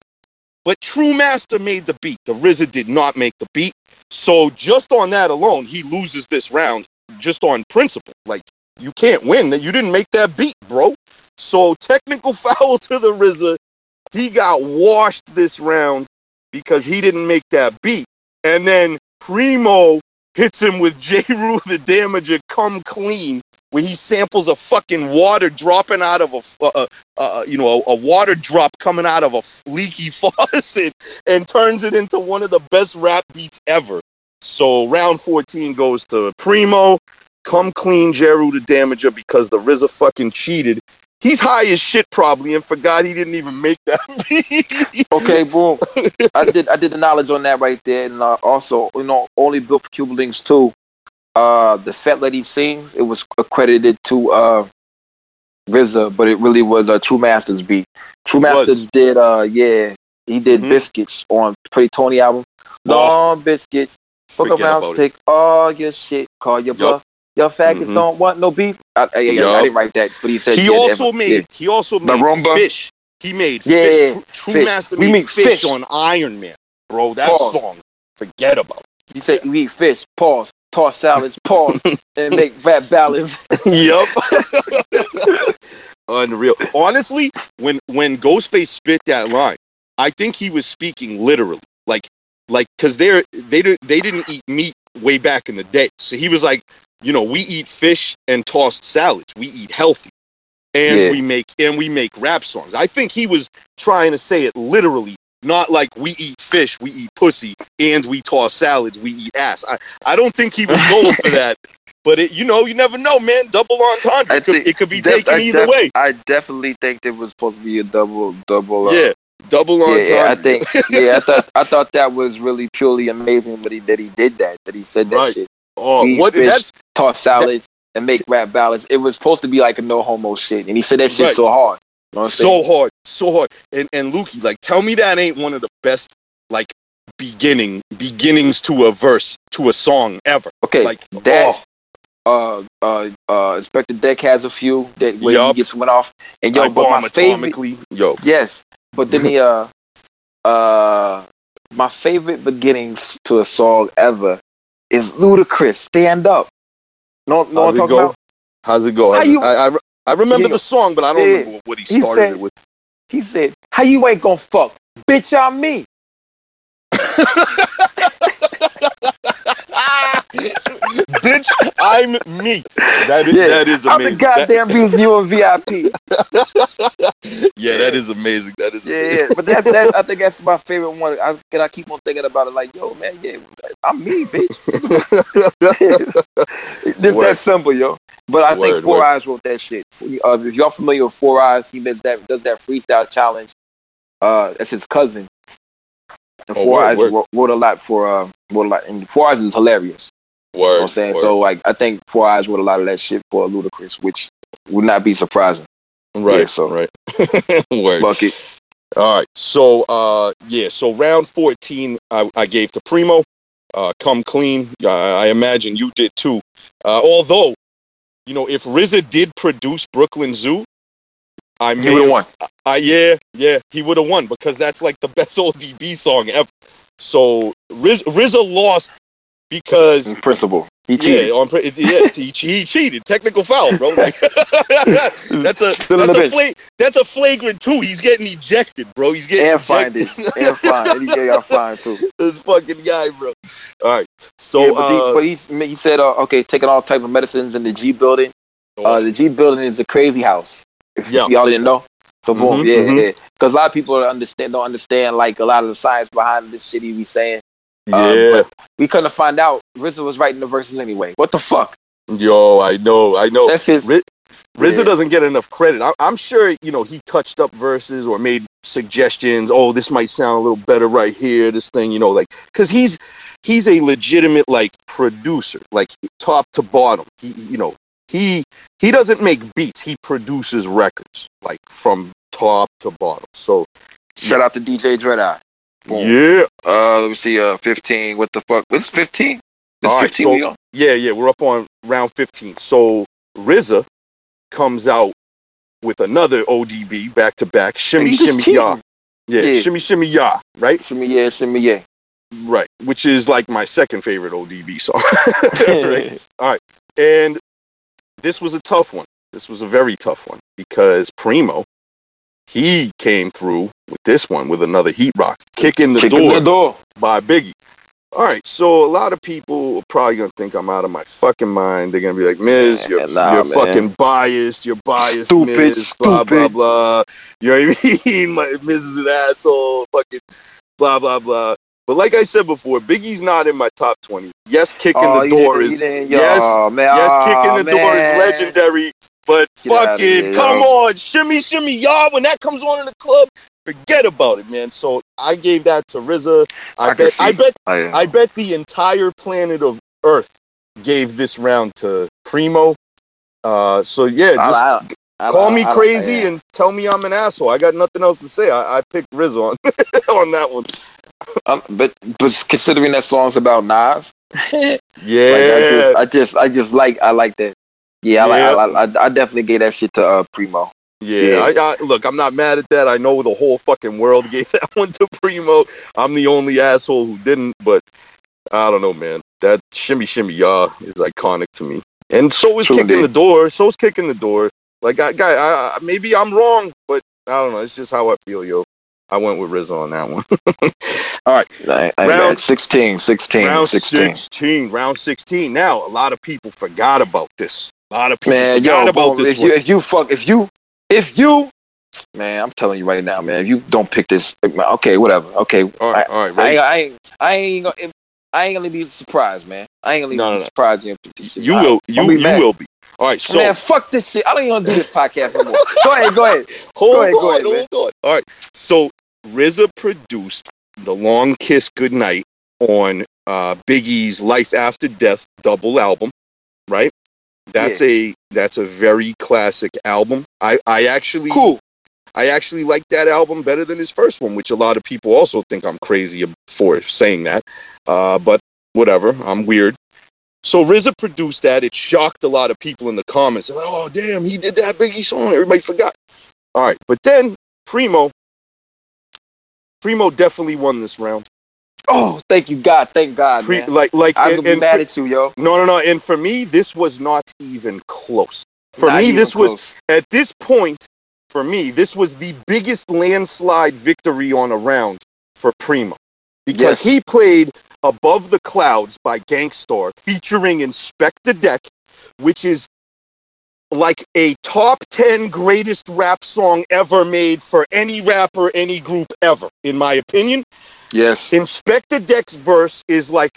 But True Master made the beat. The RZA did not make the beat. So just on that alone, he loses this round just on principle. Like you can't win that you didn't make that beat, bro. So technical foul to the RZA. He got washed this round because he didn't make that beat. And then Primo hits him with Jeru the Damaja come clean, where he samples a fucking water dropping out of a, uh, uh, you know, a, a water drop coming out of a leaky faucet and turns it into one of the best rap beats ever. So round 14 goes to Primo, come clean Jeru the Damaja because the RZA fucking cheated. He's high as shit probably and forgot he didn't even make that beat. Okay, boom. I did I did the knowledge on that right there, and uh, also you know only built for Linx too. Uh, the Fat Lady sings it was accredited to uh RZA, but it really was a True Masters beat. True. Masters did uh yeah he did Mhm. Biscuits on Pretty Toney album. Long biscuits. Fuck around, take all your shit, call your Yup. bluff. Your faggots Mhm. don't want no beef. I, I, I, I didn't write that, but he said He yeah, also made he also made Marumba. fish. He made Yeah, fish. yeah, True, True Fish. Master We made fish, Fish. on Iron Man, bro. That Pause. song, forget about. It. He said you eat fish, pause, toss salads, pause, and make rap ballads. Yup. Unreal. Honestly, when when Ghostface spit that line, I think he was speaking literally. Like like cuz they're they didn't they didn't eat meat way back in the day. So he was like, you know, we eat fish and tossed salads. We eat healthy. And Yeah. we make and we make rap songs. I think he was trying to say it literally, not like we eat fish, we eat pussy, and we toss salads, we eat ass. I, I don't think he was going for that. But it, you know, you never know, man. Double entendre. It could, it could be Def- taken I either def- way. I definitely think it was supposed to be a double, double. Uh, yeah, double yeah, entendre. yeah, I think. Yeah, I thought I thought that was really purely amazing that he that he did that. That he said that Right. shit. Oh, Eat what? fish. That's Toss salads and make rap ballads. It was supposed to be like a no homo shit, and he said that shit Right. so hard. You know so hard, so hard. And and Lukey, like, tell me that ain't one of the best, like, beginning beginnings to a verse to a song ever. Okay, Like that. oh, Uh, uh, uh, Inspectah Deck has a few that where Yup. he gets went off, and yo, I but my favorite. Yo, Yes, but then he uh uh my favorite beginnings to a song ever is Ludacris. Stand up. No, no how's one it go? about. How's it go? How you- I, I remember the song, but I don't remember what he He started said- it with. He said, "How you ain't gonna fuck, bitch? I'm me." Bitch, I'm me. That is Yeah. that is I'm the amazing. That- goddamn reason you a VIP. yeah, that is amazing. That is Yeah, amazing. yeah. But that's that. I think that's my favorite one. I can I keep on thinking about it. Like, yo, man, yeah, I'm me, bitch. this Word. that simple, yo. But I think Four word. Eyes wrote that shit. Uh, if y'all familiar with Four Eyes, he does that does that freestyle challenge. Uh, that's his cousin. And Oh, Four word, Eyes word. Wrote, wrote a lot for uh, wrote a lot. And Four Eyes is hilarious. You know I'm saying? word. So like, I think Eyes wrote a lot of that shit for Ludacris, which would not be surprising. right, yeah, so- right. Word. Bucket. All right. So, uh, yeah. So round fourteen, I, I gave to Primo. Uh, come clean. Uh, I imagine you did too. Uh, although, you know, if RZA did produce Brooklyn Zoo, I He would have won. I yeah, yeah, he would have won because that's like the best old DB song ever. So Riz, RZA lost because In principle. He cheated. yeah, on yeah, he, he cheated. Technical foul, bro. Like, that's a that's a, that's a flagrant two. He's getting ejected, bro. He's getting And fined ejected. And fined. And he got fined too. this fucking guy, bro. All right, so yeah, but, he, uh, but he, he said, uh, okay, taking all type of medicines in the G building. Uh, the G building is a crazy house. If Yeah. y'all didn't know. So boom, Mhm, yeah, mhm. yeah. Because a lot of people don't understand don't understand like a lot of the science behind this shit he be saying. Yeah, Uh, but we couldn't find out RZA was writing the verses anyway. What the fuck? yo, I know, I know. That's his. Ri- RZA Yeah. doesn't get enough credit. I- I'm sure, you know, he touched up verses or made suggestions. Oh, this might sound a little better right here. This thing, you know, like because he's he's a legitimate like producer, like top to bottom. He, you know, he he doesn't make beats. He produces records, like from top to bottom. So Shout out to DJ Dread Eye. Yeah, Uh, let me see. Uh, fifteen. What the fuck? What's fifteen? All right, fifteen so- yeah, yeah. We're up on round 15. So RZA comes out with another ODB back to back. Shimmy, shimmy, ya. Yeah, Yeah. shimmy, shimmy, ya. Right. Shimmy yeah, shimmy yeah. Right, which is like my second favorite ODB song. right. And this was a tough one. This was a very tough one because Primo, he came through with this one with another Heat Rock, kicking the Kicking door the door. by Biggie. All right, so a lot of people are probably gonna think I'm out of my fucking mind. They're gonna be like, Miz, you're, nah, you're fucking biased. You're biased, Stupid, Miz. Blah blah blah. You know what I mean? My, Miz is an asshole. Fucking blah blah blah. But like I said before, Biggie's not in my top twenty. Yes, kicking Oh, the door is yes, man, yes, oh, kicking the door is legendary. But fucking come yo. on, shimmy shimmy y'all. When that comes on in the club, forget about it, man. So I gave that to RZA. I, I bet. I bet yeah. I bet the entire planet of Earth gave this round to Primo. Uh, so yeah, just I- I- I- call I- me I- crazy yeah. and tell me I'm an asshole. I got nothing else to say. I, I picked RZA on on that one. Um, but but considering that song's about Nas, like, Yeah, I, just, I just I just like I like that. Yeah, I, Yeah. Like, I, I I definitely gave that shit to uh, Primo. yeah. yeah. I, I, look, I'm not mad at that. I know the whole fucking world gave that one to Primo. I'm the only asshole who didn't, but I don't know, man. That shimmy shimmy ya is iconic to me, and so is True kicking indeed. the door. So is kicking the door. Like, I, guy, I, I, maybe I'm wrong, but I don't know. It's just how I feel, yo. I went with Rizzo on that one. I, I Round- round 16, 16, round 16. 16. Round 16. Now, a lot of people forgot about this. A lot of people Man, forgot yo, about boy, this if one. you if you fuck if you if you man, I'm telling you right now, man, if you don't pick this, okay, whatever, okay, all right, all right, I, ready? I, ain't I ain't gonna I ain't gonna be surprised, man. I ain't gonna No, be no, no. surprised. You, put this shit you out. will, you, be you mad. will be. All right, so man, fuck this shit. I don't even wanna do this podcast no more. go ahead, go ahead. hold go ahead, on, go ahead, man. hold on. All right, so RZA produced the Long Kiss Goodnight on uh, Biggie's Life After Death double album, right? That's a that's a very classic album. I I actually Cool. I actually like that album better than his first one, which a lot of people also think I'm crazy for saying that. Uh, but whatever, I'm weird. So RZA produced that. It shocked a lot of people in the comments. They're like, oh, damn, he did that Biggie song. Everybody forgot. All right, but then Primo, Primo definitely won this round. Oh, thank you, God. Thank God, Pre- man. like, like, I and, be and mad at you, yo. no, no, no. And for me, this was not even close. For Not me, this was at this point, for me, this was the biggest landslide victory on a round for Primo. Because Yes. he played Above the Clouds by Gang Starr featuring Inspectah Deck, which is like a top 10 greatest rap song ever made for any rapper, any group ever, in my opinion. Yes. Inspectah Deck's verse is like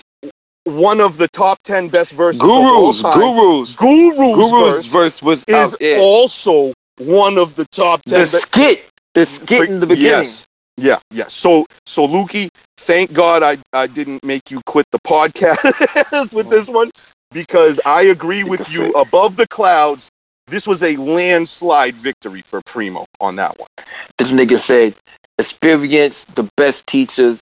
one of the top 10 best verses of all Gurus, time. gurus. Guru's, Gurus verse verse was is also one of the top ten. the skit, the skit in the beginning. Yes. Yeah, yeah. So, so Lukey, thank God I, I didn't make you quit the podcast with this one because I agree with you. Above the clouds, this was a landslide victory for Primo on that one. This nigga said, experience the best teachers.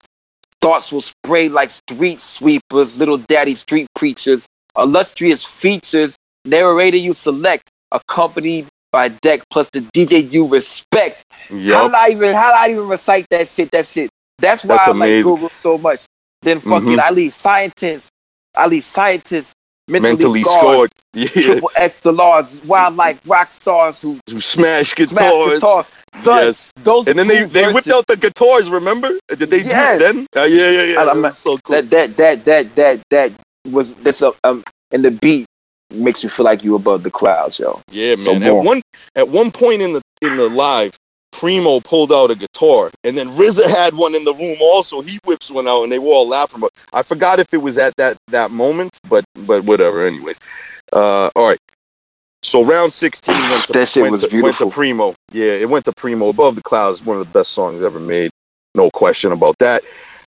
Thoughts will spray like street sweepers, little daddy street preachers. Illustrious features, narrator you select, accompanied by deck plus the DJ you respect. How Yup. did I even how did I even recite that shit? That shit. That's why That's I like. Google so much. Then fucking Mhm. I leave scientists I leave scientists, mentally, mentally scarred, scored. Yeah, triple X the laws, wildlife rock stars who who smash smash guitars. guitars. Son, yes, those and then they they whipped out the guitars. Remember? Did they Yes. do then? Uh, yeah, yeah, yeah. I- I'm so cool. that that that that that that was this uh, um and the beat makes you feel like you above the clouds, yo. Yeah, So man. at one at one point in the in the live, Primo pulled out a guitar, and then RZA had one in the room also. He whips one out, and they were all laughing. But I forgot if it was at that that moment, but but whatever. Anyways, uh, all right. So round sixteen went to That shit went was to, went to. Primo. Yeah, it went to Primo. Above the Clouds, one of the best songs ever made. No question about that.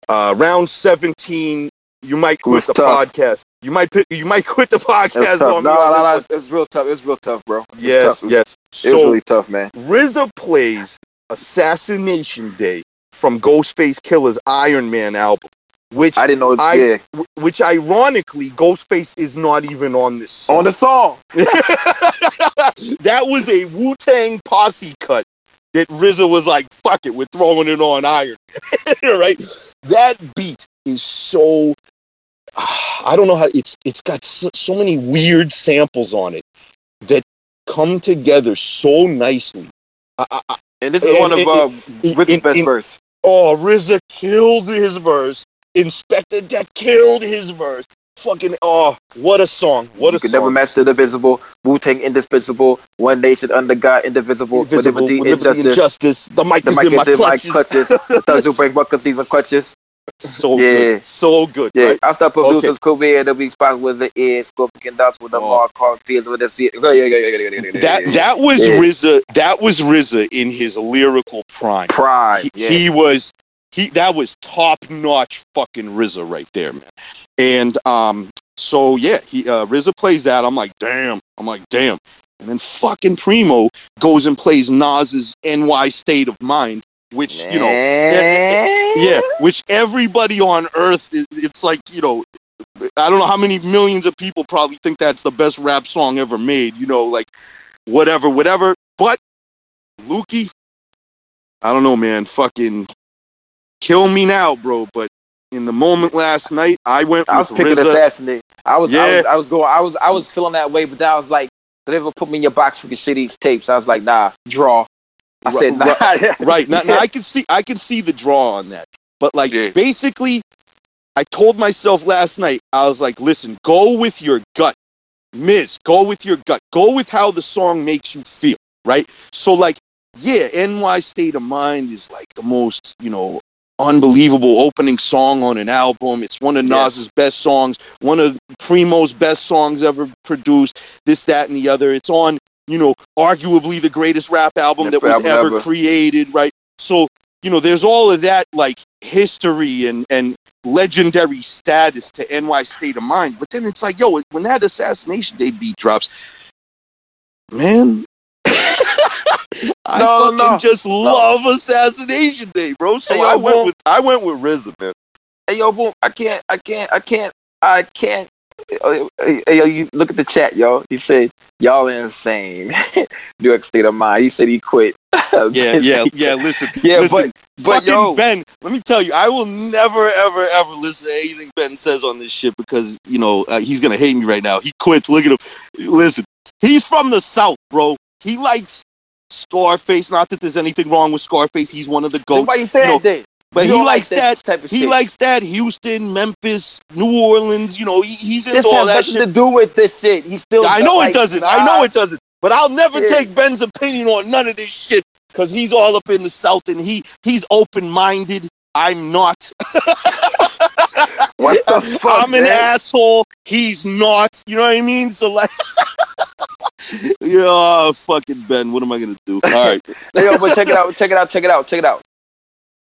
Uh, round seventeen, you might quit the tough. podcast. You might put, you might quit the podcast on No, me. no, no, one. it was real tough. It was real tough, bro. It was Yes, tough. Yes. It was really tough, man. RZA plays Assassination Day from Ghostface Killah's Iron Man album, which I didn't know. I- yeah, wh- which ironically Ghostface is not even on this song. on the song. that was a Wu Tang posse cut that RZA was like, "Fuck it, we're throwing it on Iron." Man," right? That beat is so. I don't know how it's. It's got so, so many weird samples on it that come together so nicely. I, I, And this is And- one of and- uh, in- best in- verse. Oh, RZA killed his verse. Inspector that killed his verse. Fucking oh, what a song! What you a song! never match the divisible. Wu Tang indispensable. One nation under God indivisible. Invisible, with liberty, with liberty and injustice. justice. The mic The is mic in my is in my clutches. clutches. The thugs who break buckles, leave in clutches. So Yeah. good, so good. Yeah, Right? after producer's career, the weak spot was the ear, scorpion dust with the Oh. mark, car fears with the fear. Yeah, yeah, yeah, yeah, yeah, yeah, yeah, That that was Yeah. RZA. That was RZA in his lyrical prime. pride. He, yeah. he was he. That was top notch fucking RZA right there, man. And um, so yeah, he uh, RZA plays that. I'm like, damn. I'm like, damn. And then fucking Primo goes and plays Nas's NY State of Mind, which you know yeah, which everybody on earth, it's like, you know, I don't know how many millions of people probably think that's the best rap song ever made, you know, like whatever, whatever. But Lukey, I don't know, man, fucking kill me now, bro. But in the moment last night, I went I was picking RZA. assassinate. I was, I Yeah. was, I was going, I was, I was feeling that way, but then I was like, they ever put me in your box for your shitty tapes. I was like, nah, draw. I Ri- said, nah. right now, now I can see I can see the draw on that. But like Yeah. basically, I told myself last night, I was like, listen, go with your gut. Miz, go with your gut. Go with how the song makes you feel, right? So like, yeah, NY State of Mind is like the most, you know, unbelievable opening song on an album. It's one of. Nas's best songs, one of Primo's best songs ever produced, this, that, and the other. It's on, you know, arguably the greatest rap album that was ever ever. created, right? So, you know, there's all of that like history and and legendary status to NY State of Mind. But then it's like, yo, when that Assassination Day beat drops, man, I No, fucking no, just love Assassination Day, bro. So Hey, yo, I went boom. with I went with RZA, man. hey yo, boom! I can't, I can't, I can't, I can't. Uh, Hey, yo, you look at the chat, yo. He said y'all insane. New York State of Mind. He said he quit. Yeah, yeah, yeah. Listen, yeah. listen, but but yo, Ben, let me tell you, I will never, ever, ever listen to anything Ben says on this shit because you know uh, he's gonna hate me right now. He quits. Look at him. Listen, he's from the South, bro. He likes Scarface. Not that there's anything wrong with Scarface. He's one of the goats. why you say you know, that? But he don't like likes that. type of He shit. likes that Houston, Memphis, New Orleans. You know, he, he's into this all has that nothing shit. to do with this shit. He still. I know like, it doesn't. I know it doesn't. But I'll never Yeah. take Ben's opinion on none of this shit because he's all up in the South and he he's open minded. I'm not. What the fuck, I'm an asshole. He's not. You know what I mean? So like, yeah, fucking Ben. What am I gonna do? All right. Yo, but check it out, check it out, check it out, check it out.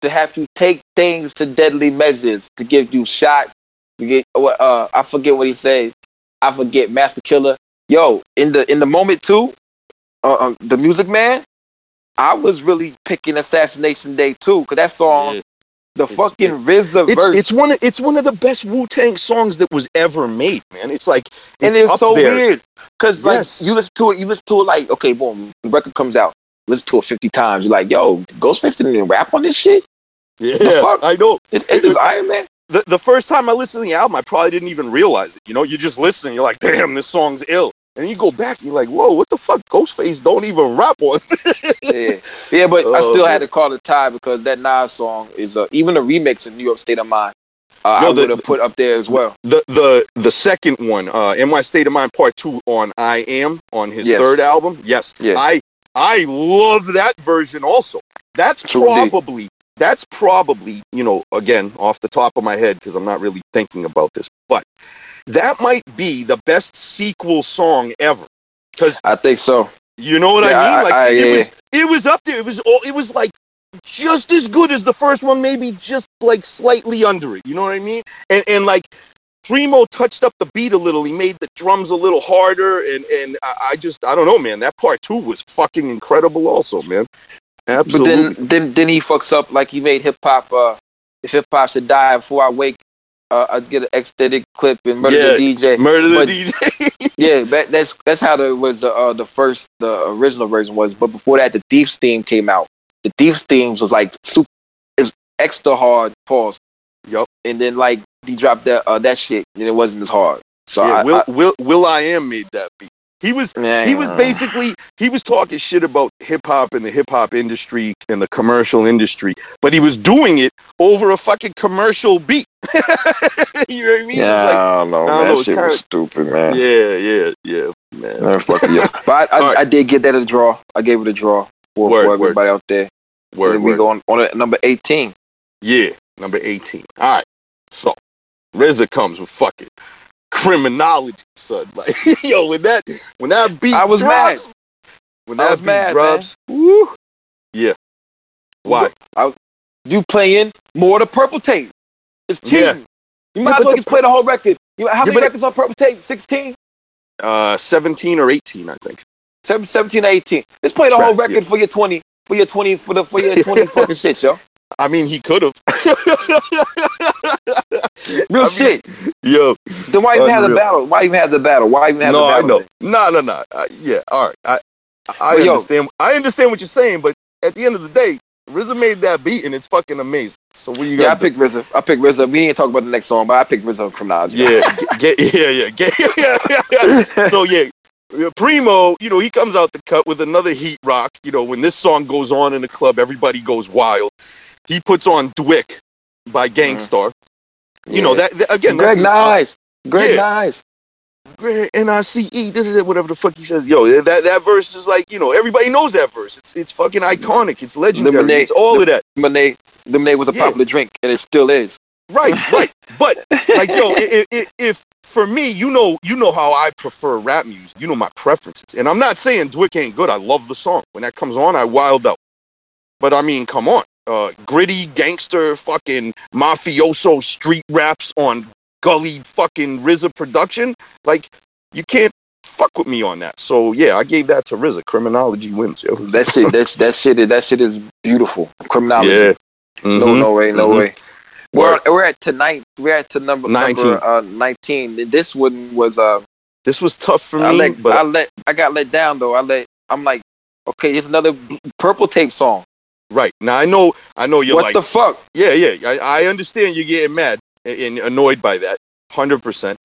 To have to take things to deadly measures to give you shot. You get? Uh, I forget what he said. I forget Master Killer. Yo, in the in the moment too, uh, uh, the Music Man. I was really picking Assassination Day too, cause that song, Yeah. the It's- fucking RZA It's, verse, it's one of it's one of the best Wu Tang songs that was ever made, man. It's like and it's it's up so there. weird, cause like Yes. you listen to it, you listen to it like, okay, boom, the record comes out, listen to it fifty times, you're like, yo, Ghostface didn't even rap on this shit. Yeah? I know. It's, it's just Iron Man. the, the first time I listened to the album, I probably didn't even realize it. You know, you're just listening. you're like, damn, this song's ill. And then you go back, you're like, whoa, what the fuck? Ghostface don't even rap on. yeah, yeah, but I Oh, still man. had to call it tie because that Nas song is uh, even a remix of New York State of Mind. Uh, No, I would have put up there as well. the the the second one, uh, NY state of mind, part two on I Am on his Yes. third album. Yes, Yeah. I I love that version also. That's True indeed. probably that's probably you know again off the top of my head because I'm not really thinking about this, but that might be the best sequel song ever. Because I think so. you know what Yeah, I mean? I- Like I- it yeah, was it was up there. It was all it was like just as good as the first one, maybe just like slightly under it. You know what I mean? And and like Primo touched up the beat a little. He made the drums a little harder, and and I, I just I don't know, man. That part two was fucking incredible, also, man. Absolutely. But then, then, then he fucks up like he made hip hop. Uh, if hip hop should die before I wake, uh, I'd get an extended clip and murder Yeah, the DJ. Murder the DJ. Yeah, that, that's that's how the was the uh, the first the original version was. But before that, the Thieves theme came out. The Thieves themes was like super, is extra hard. Pause. Yup. And then like he dropped that uh, that shit, and it wasn't as hard. So yeah, I, Will, I, Will will.i.am made that beat. He was man, he was basically he was talking shit about hip hop and the hip hop industry and the commercial industry, but he was doing it over a fucking commercial beat. you know what I mean? Yeah, Like, I don't know. I don't know, That shit kinda- was stupid, man. yeah, yeah, yeah, man. Man, fuck yeah. But I, I, right. I did get that a draw. I gave it a draw for, Word, for word. everybody out there. Word, and we word. go on, on number 18. Yeah, number eighteen. All right, so RZA comes with fucking criminology, son. Like, yo, when that when that beat I was drops, when I that was beat mad, drops, woo, yeah. Why? You playing more the purple tape. It's Yeah. cheating. You might Yeah, as well the- just play the whole record. You, how Yeah, many records on purple tape? 16? Uh, seventeen or eighteen, I think. 7, 17 or 18. Just play the whole record for your 20. For your 20, for the for your 20 fucking shit, yo. I mean, he could have. Real shit. Yo, Then why even have the battle? Why even have the battle? Why even have no, the I battle? know. No, no, no. Uh, yeah, all right. I, I yo- understand. I understand what you're saying, but at the end of the day, RZA made that beat, and it's fucking amazing. So what you got? Yeah, I picked RZA. I picked RZA. We didn't talk about the next song, but I picked RZA from Nas. yeah, get, yeah, yeah, get, yeah. so yeah, yeah, Primo, you know, he comes out the cut with another heat rock. You know, when this song goes on in the club, everybody goes wild. He puts on DWYCK by Gang Starr. You know that, that- again. Greg uh, Nice. Greg yeah. Nice. N I C E, whatever the fuck he says. Yo, that that verse is like, you know, everybody knows that verse. It's it's fucking iconic. It's legendary. Lemonade- It's all of that. Lemonade, lemonade was a Yeah. popular drink, and it still is. Right, right. But like, yo, if for me, you know, you know how I prefer rap music. You know my preferences, and I'm not saying DWYCK ain't good. I love the song. When that comes on, I wild out. But I mean, come on, uh, gritty gangster, fucking mafioso street raps on gully fucking RZA production. Like, you can't fuck with me on that. So yeah, I gave that to RZA. Criminology wins, yo. That shit, that's that shit, that shit is beautiful. Criminology. Yeah. No, Mhm. no way, no Mhm. way. We're, we're at tonight. We're at to number 19. number uh, nineteen. This one was uh, This was tough for I me, let but I let I got let down though. I let I'm like, okay, it's another purple tape song. Right now I know I know you're what like the fuck? Yeah, yeah. I, I understand you're getting mad and, annoyed by that, hundred percent.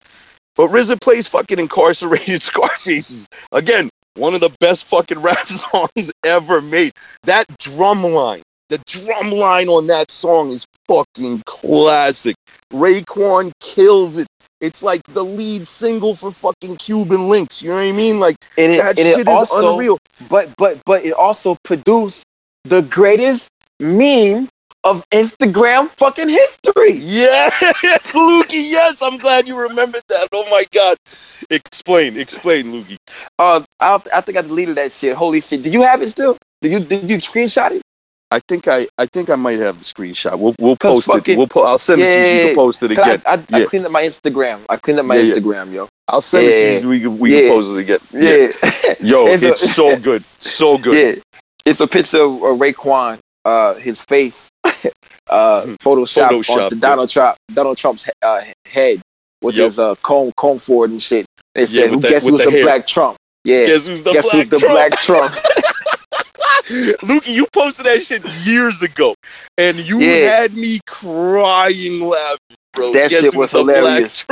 But RZA plays fucking incarcerated Scarfaces again. One of the best fucking rap songs ever made. That drum line, the drum line on that song is fucking classic. Raekwon kills it. It's like the lead single for fucking Cuban Linx. You know what I mean? Like And it, that and shit it is also, unreal. but but but it also produced the greatest meme of Instagram fucking history. Yes, Lukey. Yes, I'm glad you remembered that. Oh my god. Explain, explain, Lukey. Uh, I, I think I deleted that shit. Holy shit! Did you have it still? Did you did you screenshot it? I think I, I think I might have the screenshot. We'll, we'll post it. We'll po- I'll send it to you. so You can post it again. I, I, I cleaned up my Instagram. I cleaned up my Yeah, yeah. Instagram, yo. I'll send it to you so we can, we Yeah. can post it again. Yeah, Yo, It's it's, a- so good, so good. Yeah. It's a picture of uh, Raekwon, uh, his face, uh, Photoshop, Photoshopped, onto yeah. Donald Trump, Donald Trump's uh, head with Yep. his uh, comb comb forward and shit. They said, with "Who the- guess who's the the, black Trump?" Yeah, Guess who's the guess black who's the Trump? black Trump? Lukey, you posted that shit years ago, and you Yeah. had me crying laughing. bro. That Guess shit was the hilarious.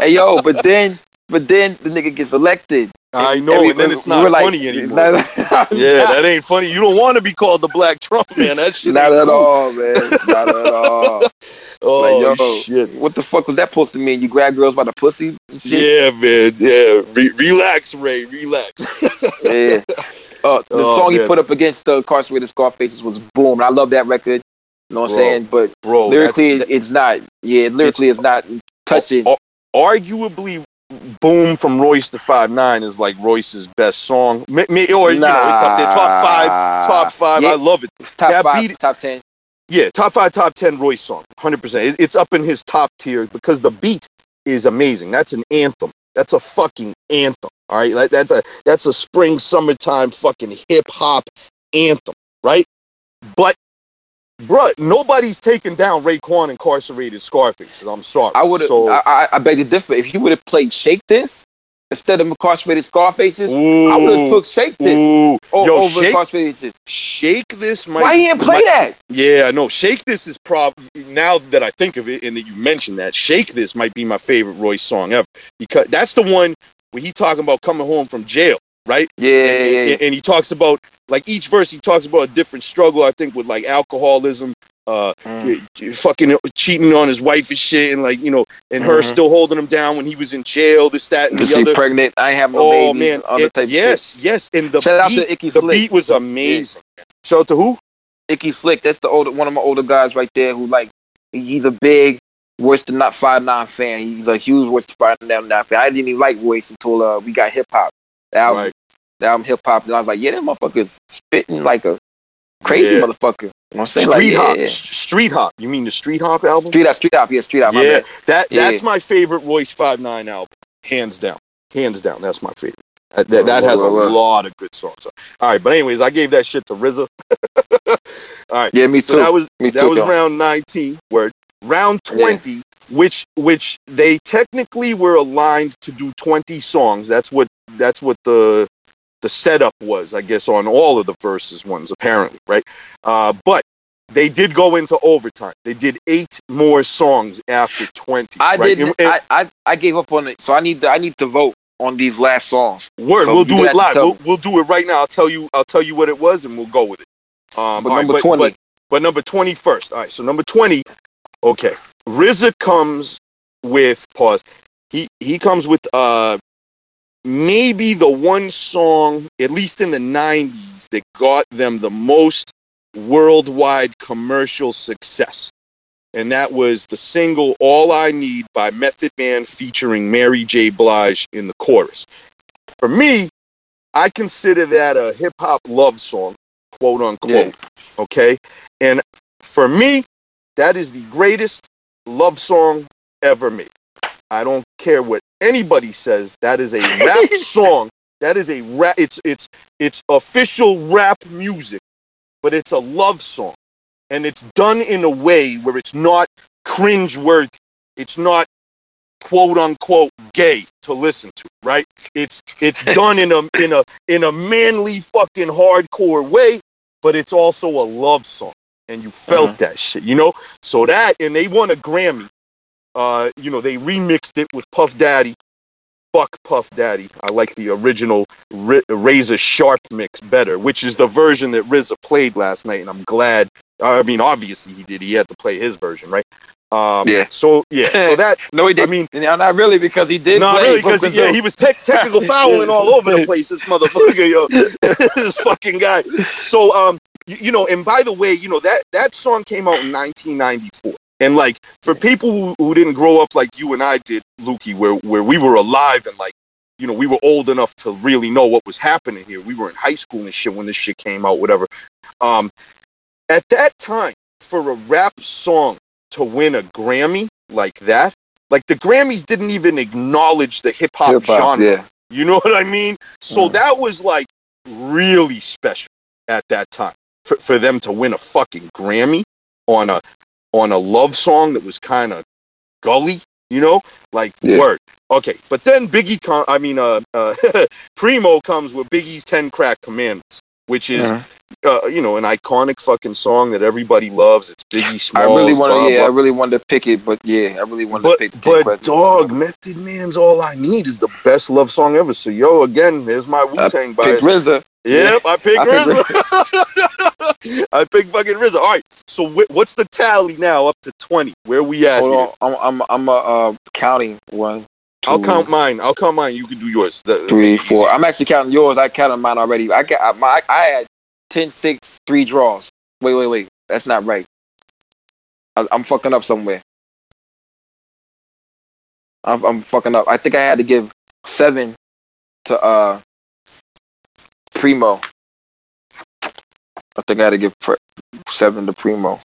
Hey yo, but then but then the nigga gets elected. I know, Every- and then it's not like- funny it's anymore. not- yeah, that ain't funny. You don't want to be called the Black Trump, man. That shit. not at cool. all, man. Not at all. Oh Like, yo, shit. What the fuck was that supposed to mean? You grab girls by the pussy and shit? Yeah, man. Yeah. Re- relax, Ray. Relax. Yeah. Uh, the Oh, song he put up against the incarcerated Scarfaces was Boom. And I love that record. You know what I'm saying? But Bro, lyrically, it's, it's not. Yeah, lyrically, it's, not touching. Arguably, Boom from Royce to Five Nine is like Royce's best song. May, may- or you know, it's up there, top five, top five. Yeah, I love it. top that five, beat top ten. Yeah, top five, top ten Royce song, hundred percent. It, it's up in his top tier because the beat is amazing. That's an anthem. That's a fucking anthem. All right, like that's a that's a spring summertime fucking hip hop anthem, right? But, bruh, nobody's taking down Raekwon incarcerated Scarface. I'm sorry. I would have. So, I, I, I beg to differ. If he would have played Shake This instead of incarcerated Scarfaces, I would have took Shake This ooh, o- yo, over shake, incarcerated. shake this. Might, Why he didn't play might- that? Yeah, no, Shake This is prob now that I think of it and that you mentioned that, Shake This might be my favorite Royce song ever. Because that's the one where he talking about coming home from jail, right? Yeah, yeah, and, yeah. and- and he talks about like each verse he talks about a different struggle, I think, with like alcoholism, uh Mm. fucking cheating on his wife and shit and like, you know, and her Mhm. still holding him down when he was in jail, this, that, and Cause the other. pregnant. I have no Oh baby. man, All the it- type of yes, yes. And the Shout out beat, to Icky the Slick. beat was amazing. Shout out to who? Icky Slick. That's the older one of my older guys right there who like he's a big Royce the Not Five Nine fan. He's a huge Royce the Five Nine fan. I didn't even like Royce until uh, we got hip hop. The album, Right. The album hip hop. And I was like, yeah, that motherfucker's spitting like a crazy Yeah. motherfucker. You know what I'm saying? Street like, Hop. yeah, yeah. Street Hop. You mean the Street Hop album? Street Hop, Street Hop, yeah, Street Hop. yeah, that Yeah. that's my favorite Royce Five Nine album, hands down, hands down. That's my favorite. That, that, that has a lot of good songs. All right, but anyways, I gave that shit to RZA. All right, Yeah, me so too. that was me that too. was yo. round nineteen. Word round twenty, which which they technically were aligned to do twenty songs. That's what that's what the the setup was, I guess, on all of the verses ones apparently, right? Uh, but they did go into overtime. They did eight more songs after twenty. I right? didn't. And- I, I I gave up on it, so I need to I need to vote on these last songs. Word, So we'll do it live. We'll, we'll do it right now. I'll tell you. I'll tell you what it was, and we'll go with it. Um, But all right, number twenty, But, but number twenty first. All right. So number twenty. Okay. RZA comes with pause. He he comes with uh maybe the one song, at least in the '90s, that got them the most worldwide commercial success. And that was the single "All I Need" by Method Man featuring Mary J. Blige in the chorus for me, I consider that a hip hop love song, quote unquote. Okay. And for me, that is the greatest love song ever made. I don't care what anybody says. That is a rap song. That is a rap. It's it's it's official rap music, but it's a love song, and it's done in a way where it's not cringe worthy. It's not quote unquote gay to listen to, right? It's it's done in a in a in a manly fucking hardcore way, but it's also a love song, and you felt Mhm. that shit, you know. So that and they won a Grammy. Uh, you know, they remixed it with Puff Daddy. Fuck Puff Daddy. I like the original R- Razor Sharp mix better, which is the version that RZA played last night, and I'm glad. I mean, obviously he did. He had to play his version, right? Um, Yeah. So yeah. So that No, he did. I mean, no, not really, because he did. no, play really, because yeah, he was tech technical fouling all over the place. This motherfucker, yo, this fucking guy. So, um, you, you know, and by the way, you know that that song came out in 1994, and like for people who, who didn't grow up like you and I did, Lukey, where where we were alive and like, you know, we were old enough to really know what was happening here. We were in high school and shit when this shit came out, whatever. Um, at that time, for a rap song to win a Grammy like that. Like the Grammys didn't even acknowledge the hip hop genre. Yeah. You know what I mean? So Mm. that was like really special at that time for, for them to win a fucking Grammy on a on a love song that was kind of gully, you know? Like Yeah. word. Okay, but then Biggie com- I mean uh, uh Primo comes with Biggie's 10 Crack Commandments, which is Mhm. uh, you know, an iconic fucking song that everybody loves. It's Biggie Smalls. I really want to, yeah, I really wanted to pick it, but yeah, I really wanted But to pick the but dog, Method Man's "All I Need" is the best love song ever. So yo, again, there's my Wu Tang bias. RZA. Yep, I picked I picked RZA. I picked fucking RZA. All right, so wh- what's the tally now? Up to twenty. Where we at? Hold here? on, I'm I'm I'm uh, uh counting one. I'll count mine. I'll count mine. You can do yours. That- three, four. I'm actually counting yours. I counted mine already. I got I- my I had 10, 6, three draws. Wait, wait, wait. That's not right. I, I'm fucking up somewhere. I'm, I'm fucking up. I think I had to give seven to uh Primo. I think I had to give seven to Primo.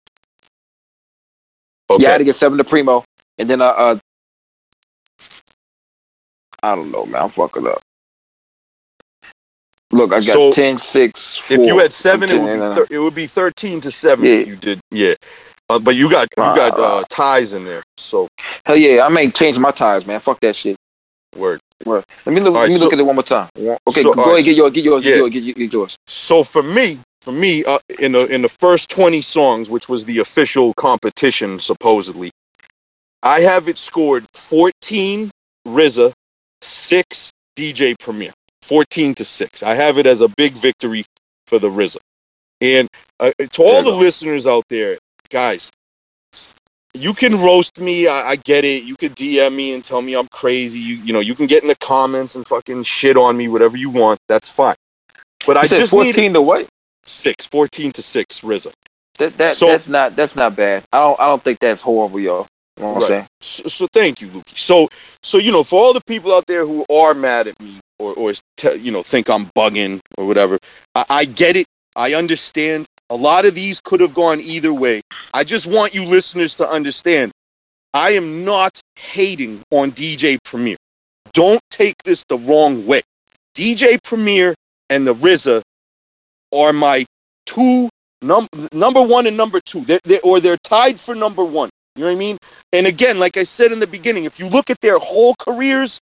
Okay. Yeah, I had to get seven to Primo, and then uh, uh I don't know, man. I'm fucking up. Look, I got So, 10, 6, 4. if you had seven, it would, be thir- it would be thirteen to seven. Yeah. If you did, yeah. Uh, but you got you got Uh, ties in there. So Hell yeah, I may change my ties, man. Fuck that shit. word. Let me look. All right, let me so- look at it one more time. Okay, so, go ahead, right, get yours, get yours, yeah. get yours, get yours, get yours. So for me, for me, uh, in the in the first twenty songs, which was the official competition supposedly, I have it scored fourteen RZA, six DJ Premier, fourteen to six. I have it as a big victory for the RZA. And uh, to all the listeners out there, guys, you can roast me. I, I get it. You can DM me and tell me I'm crazy. You you know you can get in the comments and fucking shit on me, whatever you want. That's fine. But I You said just need fourteen to what? six, 14 to six, RZA. That that So- that's not that's not bad. I don't I don't think that's horrible, yo. You know what I'm Right. saying? So, so thank you, Lukey. So so you know, for all the people out there who are mad at me or or te- you know think I'm bugging or whatever, I, I get it. I understand. A lot of these could have gone either way. I just want you listeners to understand. I am not hating on DJ Premier. Don't take this the wrong way. DJ Premier and the RZA are my two num- number one and number two. They're, they or they're tied for number one. You know what I mean? And again, like I said in the beginning, if you look at their whole careers,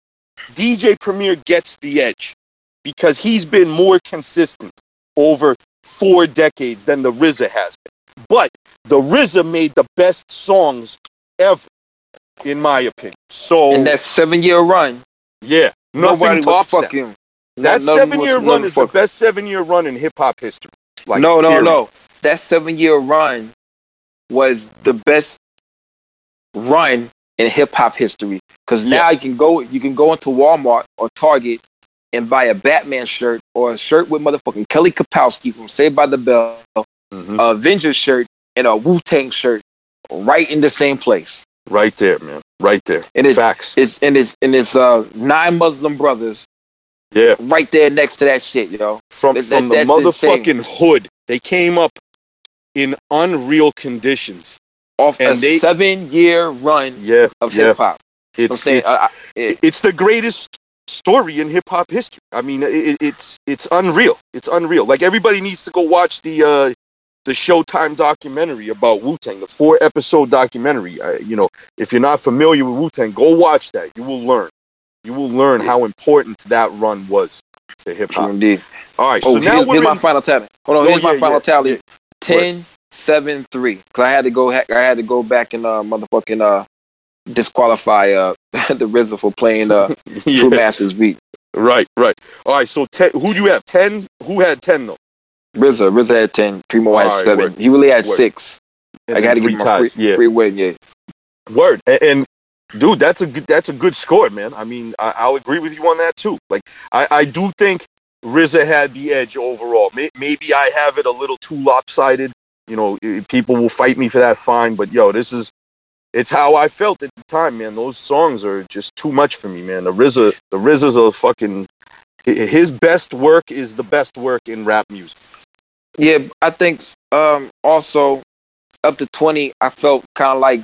DJ Premier gets the edge because he's been more consistent over four decades than the RZA has been. But the RZA made the best songs ever, in my opinion. So In that seven year run, yeah, nobody was tops that. fucking. That none- seven year run is the best seven year run in hip hop history. Like, no, no, period. no. That seven year run was the best run in hip hop history. Because now Yes. you can go you can go into Walmart or Target and buy a Batman shirt or a shirt with motherfucking Kelly Kapowski from Saved by the Bell, Mhm. a Avengers shirt, and a Wu Tang shirt right in the same place. Right there, man. Right there. And it's Facts. it's and it's and it's uh nine Muslim brothers Yeah. right there next to that shit, yo. From, That's- from the that's motherfucking hood. They came up in unreal conditions. Off And a they- seven year run Yeah. of yeah. hip hop. It's, it's, I, it, it's the greatest story in hip hop history. I mean, it, it's it's unreal. It's unreal. Like everybody needs to go watch the uh, the Showtime documentary about Wu Tang, the four episode documentary. Uh, you know, if you're not familiar with Wu Tang, go watch that. You will learn. You will learn how important that run was to hip hop. indeed. All right, Oh, so now here's, here's my final tally. Hold on, Oh, here's my final yeah, tally. yeah. 10, 7, 3. Because I had to go. I had to go back and uh, motherfucking uh, disqualify uh, the RZA for playing uh, yeah, True Masters beat. right, right. All right, so ten, who do you have? Ten? Who had ten though? RZA, RZA had ten. Primo had right, seven. word. He really had Word. six. And I got to give him a free. Yeah. free win. Yeah. Word and, and dude, that's a good that's a good score, man. I mean, I, I'll agree with you on that too. Like, I, I do think RZA had the edge overall. May, maybe I have it a little too lopsided. You know, people will fight me for that. Fine, but yo, this is it's how I felt at the time, man. Those songs are just too much for me, man. The RZA, the RZA's a fucking his best work is the best work in rap music. Yeah, I think um, also up to twenty, I felt kind of like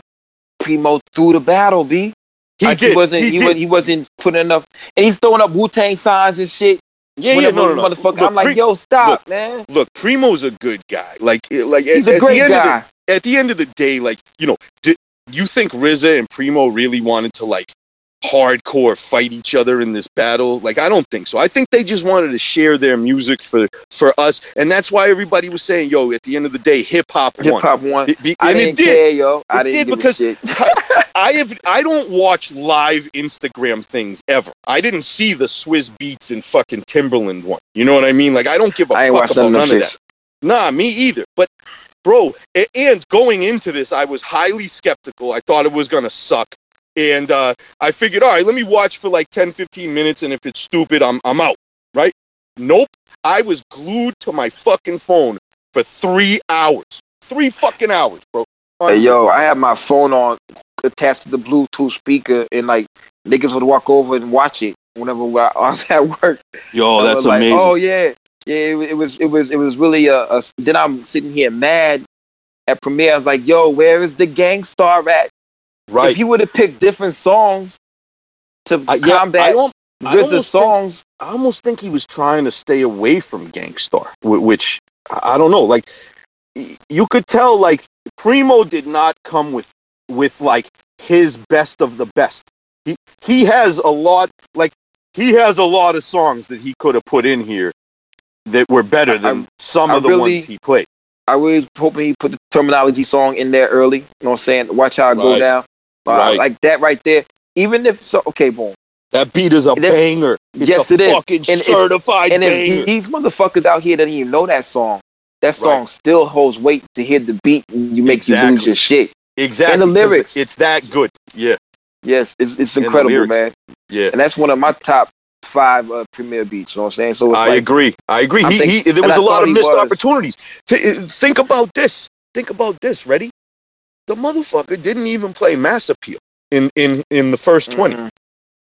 Primo through the battle. B. He Like, did. He wasn't. he He, did. was, he wasn't putting enough, and he's throwing up Wu Tang signs and shit. yeah, yeah, no, no, no. motherfucker, Look, I'm like, yo, stop, look, man. look, Primo's a good guy. Like, like He's at, a at great the end of the at the end of the day, like you know, do you think RZA and Primo really wanted to like hardcore fight each other in this battle. Like I don't think so. I think they just wanted to share their music for for us, and that's why everybody was saying, "Yo, at the end of the day, hip hop won." Hip hop one. Be- be- I and didn't it did. care, yo. I It didn't did because- shit. I have I don't watch live Instagram things ever. I didn't see the Swizz Beatz and fucking Timbaland one. You know what I mean? Like I don't give a I fuck about none of that. Nah, me either. But bro, and going into this, I was highly skeptical. I thought it was gonna suck. And uh, I figured, all right, let me watch for like 10, 15 minutes, and if it's stupid, I'm I'm out. Right? Nope. I was glued to my fucking phone for three hours. Three fucking hours, bro. Hey, yo, I had my phone on attached to the Bluetooth speaker, and like niggas would walk over and watch it whenever I was at work. Yo, that's like, amazing. Oh yeah, yeah. It, it was it was it was really a, a. Then I'm sitting here mad at Premier. I was like, yo, where is the Gang Starr at? right. If he would have picked different songs to I, yeah, I, combat I RZA almost think- songs, I almost think he was trying to stay away from Gang Starr, wh- which I I don't know. Like you could tell, like Primo did not come with with like his best of the best. He he has a lot, like he has a lot of songs that he could have put in here that were better than some I of the really- ones he played. I was hoping he put the terminology song in there early. You know what I'm saying? Watch how it go down. Uh, Right. Like that right there. Even if so, okay, boom. That beat is a That's- banger. It's yes, a it is. fucking And if- certified And banger. if these motherfuckers out here that even know that song, that song Right. still holds weight to hear the beat. And you make you lose Exactly. your shit. exactly. and the lyrics. It's that good. Yeah. Yes, it's it's incredible, man. Yeah. And that's one of my top five uh, premier beats. You know what I'm saying? So it's I like, agree. I agree. I he, think- he, there was a lot of missed was. opportunities. Think about this. Think about this. Ready? The motherfucker didn't even play Mass Appeal in in in the 1st 20 mhm.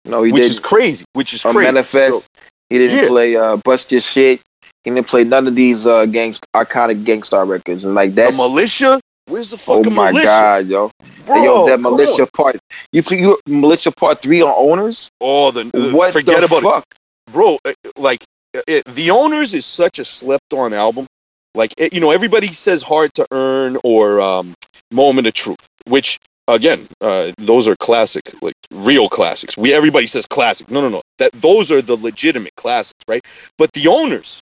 No, he which didn't. is crazy. Which is crazy. Manifest. So, he didn't yeah. play uh, Bust Your Shit. He didn't play none of these uh, gangs, iconic Gang Starr records. And like the militia. Where's the oh my militia, god, yo, bro? Hey, yo, that militia part. You you militia part three on Ownerz. Oh, the, the- what forget the about fuck? it, bro. uh, Like uh, it, the Ownerz is such a slept on album. Like it, you know, everybody says hard to earn or um, moment of truth, which again, uh, those are classic, like real classics. We everybody says classic. No, no, no. That those are the legitimate classics, right? But the Ownerz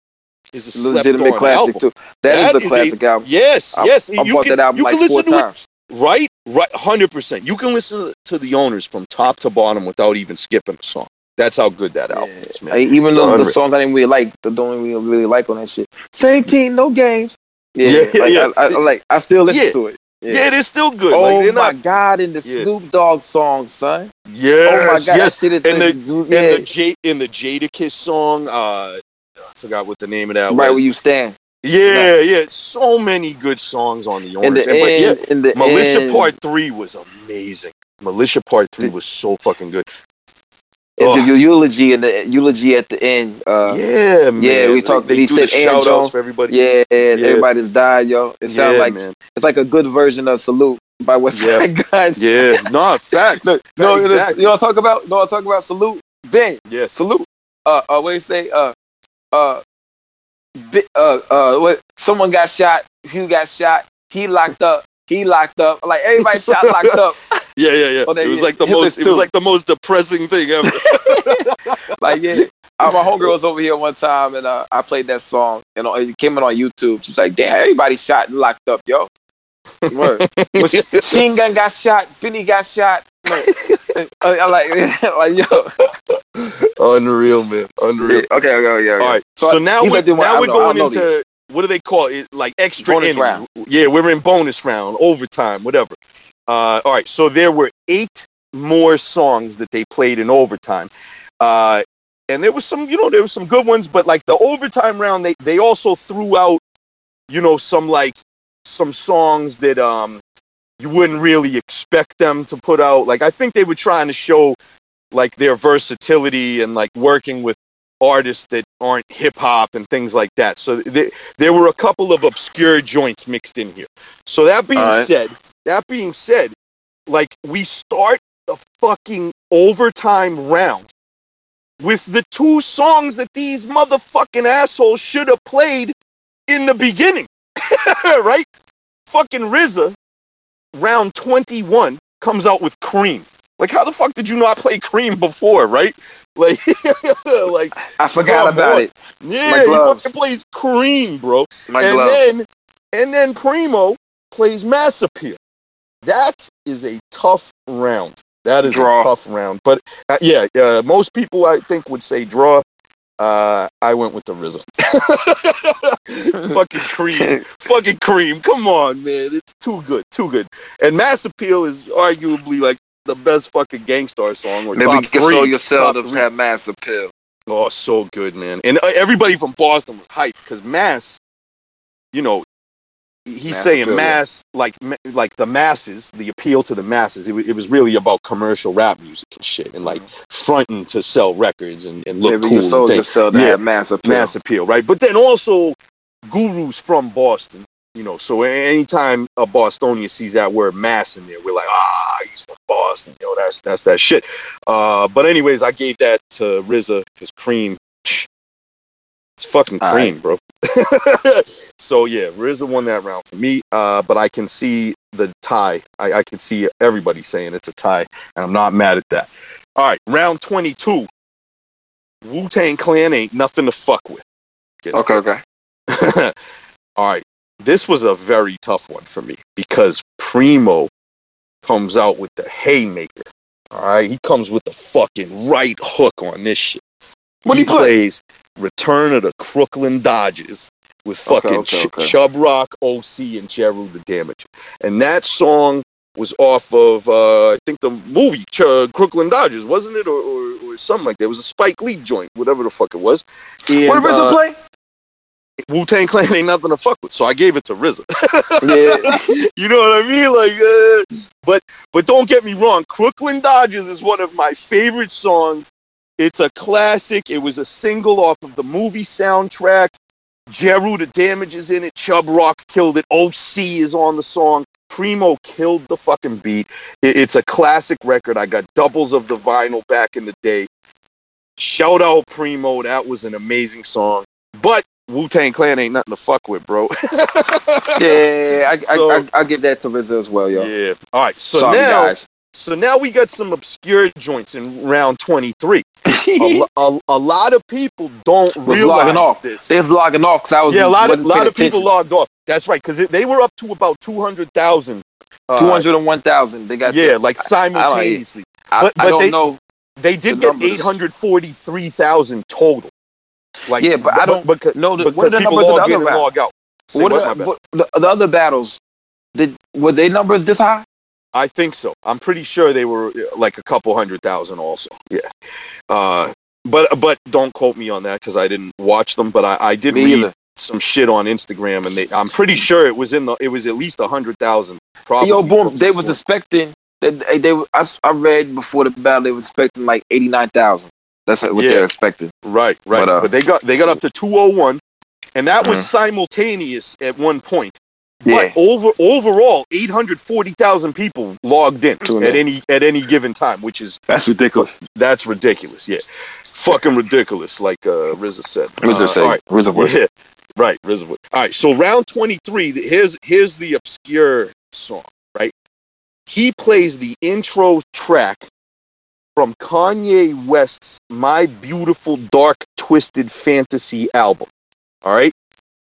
is a slept Legitimate on classic album. too. That that is is a a- classic album. Yes, I, yes. I you bought can, that album you like can four listen to it times. Right, right, hundred percent. You can listen to the Ownerz from top to bottom without even skipping a song. That's how good that album is, man. I- even It's though the unreal. songs I didn't really like, the don't really, really like on that shit. Same team, no games. Yeah, Yeah, yeah, like, yeah. I, like I still listen Yeah. to it. Yeah, they're still good. Oh like, my not. god, in the Yeah. Snoop Dogg song, son. Yes, oh my god, yes. is And the, In yeah, the J in the Jadakiss song, uh, I forgot what the name of that right was. where you stand. Yeah, yeah. So many good songs on the Ownerz. the And- but yeah, end, the Militia end, Part Three was amazing. Militia Part Three was so fucking good. Ugh. the eulogy and the eulogy at the end. Uh, yeah, man. yeah, we talked- They, he the said Ann shout outs for everybody. yeah, everybody's died, yo. It sounds yeah, like man. it's like a good version of Salute by West Yeah. Gun. Yeah, no, facts. Look, no, Exactly. you know what I'm talking about? No, I'm talking about Salute. Ben, Yes. Salute. Uh, uh, what do you say? Uh, uh, uh, uh, what? Someone got shot. Hugh got shot. He locked up. He locked up. Like everybody shot locked up. Yeah, yeah, yeah. Oh, it was like the most. It was like the most depressing thing ever. Like yeah. Uh, my homegirl was over here one time and uh, I played that song and uh, it came in on YouTube. She's like, "Damn, everybody shot and locked up, yo." Word. Machine Gun got shot. Benny got shot. Like, I like, like yo. Unreal, man. Unreal. Okay, okay, yeah. All right. So, So now we're are the one- now we're know- going know into what do they call it? Like extra Bonus innings. round. Yeah, we're in bonus round, overtime, whatever. Uh, all right. So there were eight more songs that they played in overtime. Uh, and there was some, you know, there were some good ones, but like the overtime round, they they also threw out, you know, some like some songs that um you wouldn't really expect them to put out. Like I think they were trying to show like their versatility and like working with artists that aren't hip hop and things like that. So th- there were a couple of obscure joints mixed in here. So that being right. said, that being said, like we start the fucking overtime round with the two songs that these motherfucking assholes should have played in the beginning. right? Fucking RZA, round 21, comes out with Cream. Like, how the fuck did you not play Cream before, right? Like, like I forgot about it. yeah, My he fucking plays Cream, bro. My and glove. then, and then Primo plays Mass Appeal. That is a tough round. That is Draw. a tough round. But uh, yeah, uh, most people I think would say draw. Uh, I went with the RZA. fucking cream, fucking cream. Come on, man, it's too good, too good. And Mass Appeal is arguably like the best fucking Gang Starr song. Or Maybe top you can three, show yourself to have mass appeal. Oh, so good, man. And uh, everybody from Boston was hyped because Mass, you know, he's Mass saying appeal, yeah. mass like like the masses, the appeal to the masses. It, it was really about commercial rap music and shit, and like fronting to sell records and, and look Maybe cool. and things. yourself Yeah. mass appeal. mass appeal, right? But then also, Guru's from Boston, you know. So anytime a Bostonian sees that word "mass" in there, we're like, ah, he's from Boston, yo. That's that's that shit. Uh, but anyways, I gave that to RZA because Cream, it's fucking cream, bro. so yeah, RZA won that round for me. Uh, but I can see the tie. I, I can see everybody saying it's a tie, and I'm not mad at that. All right, round 22. Wu Tang Clan ain't nothing to fuck with. Gets Okay, okay. All right. This was a very tough one for me because Primo comes out with the haymaker. All right. He comes with the fucking right hook on this shit. What he he play? plays Return of the Crooklyn Dodgers with Okay, fucking okay, Ch- okay. Chubb Rock, OC, and Jeru the Damaja. And that song was off of, uh, I think, the movie Ch- Crooklyn Dodgers, wasn't it? Or, or, or something like that. It was a Spike Lee joint, whatever the fuck it was. And, What did RZA uh, play? Wu Tang Clan ain't nothing to fuck with, so I gave it to RZA. Yeah. you know what I mean? Like, uh, but but don't get me wrong, Crooklyn Dodgers is one of my favorite songs. It's a classic. It was a single off of the movie soundtrack. Jeru the Damaja is in it. Chubb Rock killed it. OC is on the song. Primo killed the fucking beat. It's a classic record. I got doubles of the vinyl back in the day. Shout out Primo. That was an amazing song. But Wu Tang Clan ain't nothing to fuck with, bro. Yeah, I, So- I, I, I give that to RZA as well, yo. Yeah. All right. So Sorry, now, guys. So now we got some obscure joints in round twenty-three. a, a, a lot of people don't Was logging realize off. this. They was logging off because I was yeah, a lot of wasn't lot of people attention. logged off. That's right, because they were up to about two hundred thousand. Uh, Two hundred and one thousand. They got Yeah, the- like I, simultaneously. I, but- I don't they- know. They did the get eight hundred forty-three thousand total. Like, Yeah, but I don't because, know the- because what are the people numbers log in other and log out. Say What, what, are my the, bad? what the, the other battles? Did were they numbers this high? I think so. I'm pretty sure they were uh, like a couple hundred thousand also. Yeah. Uh, but but don't quote me on that because I didn't watch them. But I, I did Me read either. some shit on Instagram, and they, I'm pretty sure it was in the it was at least a hundred thousand. Probably. Yo, boom! They was expecting. They, they, they I, I read before the battle they were expecting like eighty nine thousand. That's what Yeah. they're expecting. right, right. but, uh, but they got they got up to 201, and that was Mhm. simultaneous at one point. Yeah. But over overall, 840,000 people logged in Tune at in. any at any given time, which is That's ridiculous. that's ridiculous. Yeah, fucking ridiculous. Like uh, RZA said. RZA Uh, all right. RZA voice. Yeah, right, Reservoir. All right, so round twenty three. here's here's the obscure song, right? He plays the intro track from Kanye West's My Beautiful Dark Twisted Fantasy album. All right?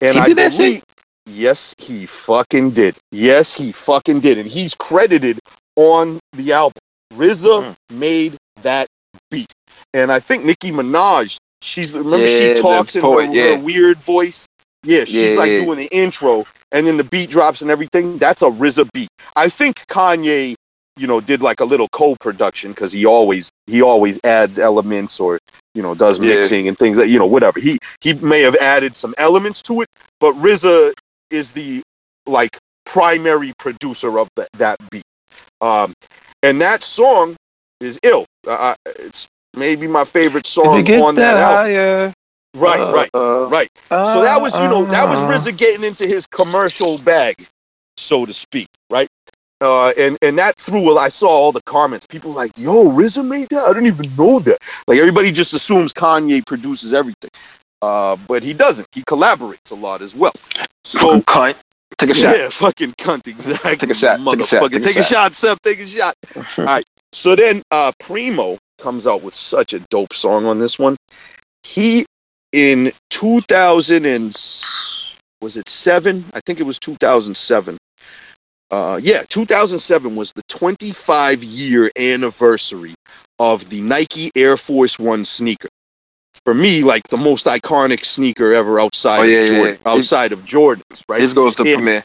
And He I did that shit? believe Yes, he fucking did. Yes, he fucking did. And he's credited on the album. RZA Mm. made that beat. And I think Nicki Minaj, she's remember Yeah, she talks in poet, her, yeah. her weird voice. Yeah, she's Yeah, like doing the intro and then the beat drops and everything. That's a RZA beat. I think Kanye, you know, did like a little co-production because he always he always adds elements or you know does mixing and things that you know whatever. He he may have added some elements to it, but RZA is the like primary producer of that that beat. Um, and that song is ill. Uh, it's maybe my favorite song on that album. higher, Right, uh, right, uh, right. So that was, you know, that was uh, RZA getting into his commercial bag, so to speak, right? Uh, and and that threw. I saw all the comments. People like, "Yo, RZA made that? I didn't even know that." Like everybody just assumes Kanye produces everything, uh, but he doesn't. He collaborates a lot as well. So cunt. Take a shot. yeah, fucking cunt, exactly. Take a shot, take a shot, take a Take a shot. shot, Seth. Take a shot. All right. So then uh, Primo comes out with such a dope song on this one. He in 2000 and was it seven? I think it was 2007. Uh, yeah, 2007 was the 25 year anniversary of the Nike Air Force One sneaker. For me, like the most iconic sneaker ever outside Oh, yeah, of Jordan, yeah. outside of Jordans, right? This goes to Yeah. Premier.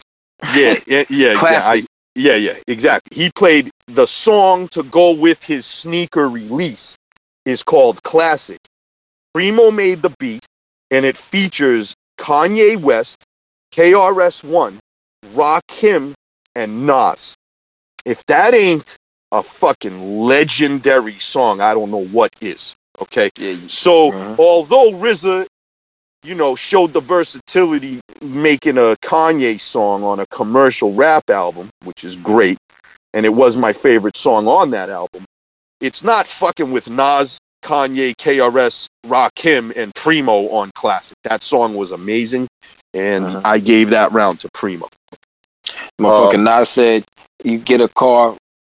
Yeah, yeah, yeah, exactly. I- yeah, yeah, exactly. He played the song to go with his sneaker release is called Classic. Primo made the beat, and it features Kanye West, KRS-One, Rakim, and Nas. If that ain't a fucking legendary song, I don't know what is. Okay. Yeah, So Mhm. although RZA, you know, showed the versatility making a Kanye song on a commercial rap album, which is great, and it was my favorite song on that album, it's not fucking with Nas, Kanye, KRS, Rakim, and Primo on Classic. That song was amazing, and Mhm. I gave that round to Primo. Motherfucking Um, Nas said you get a car,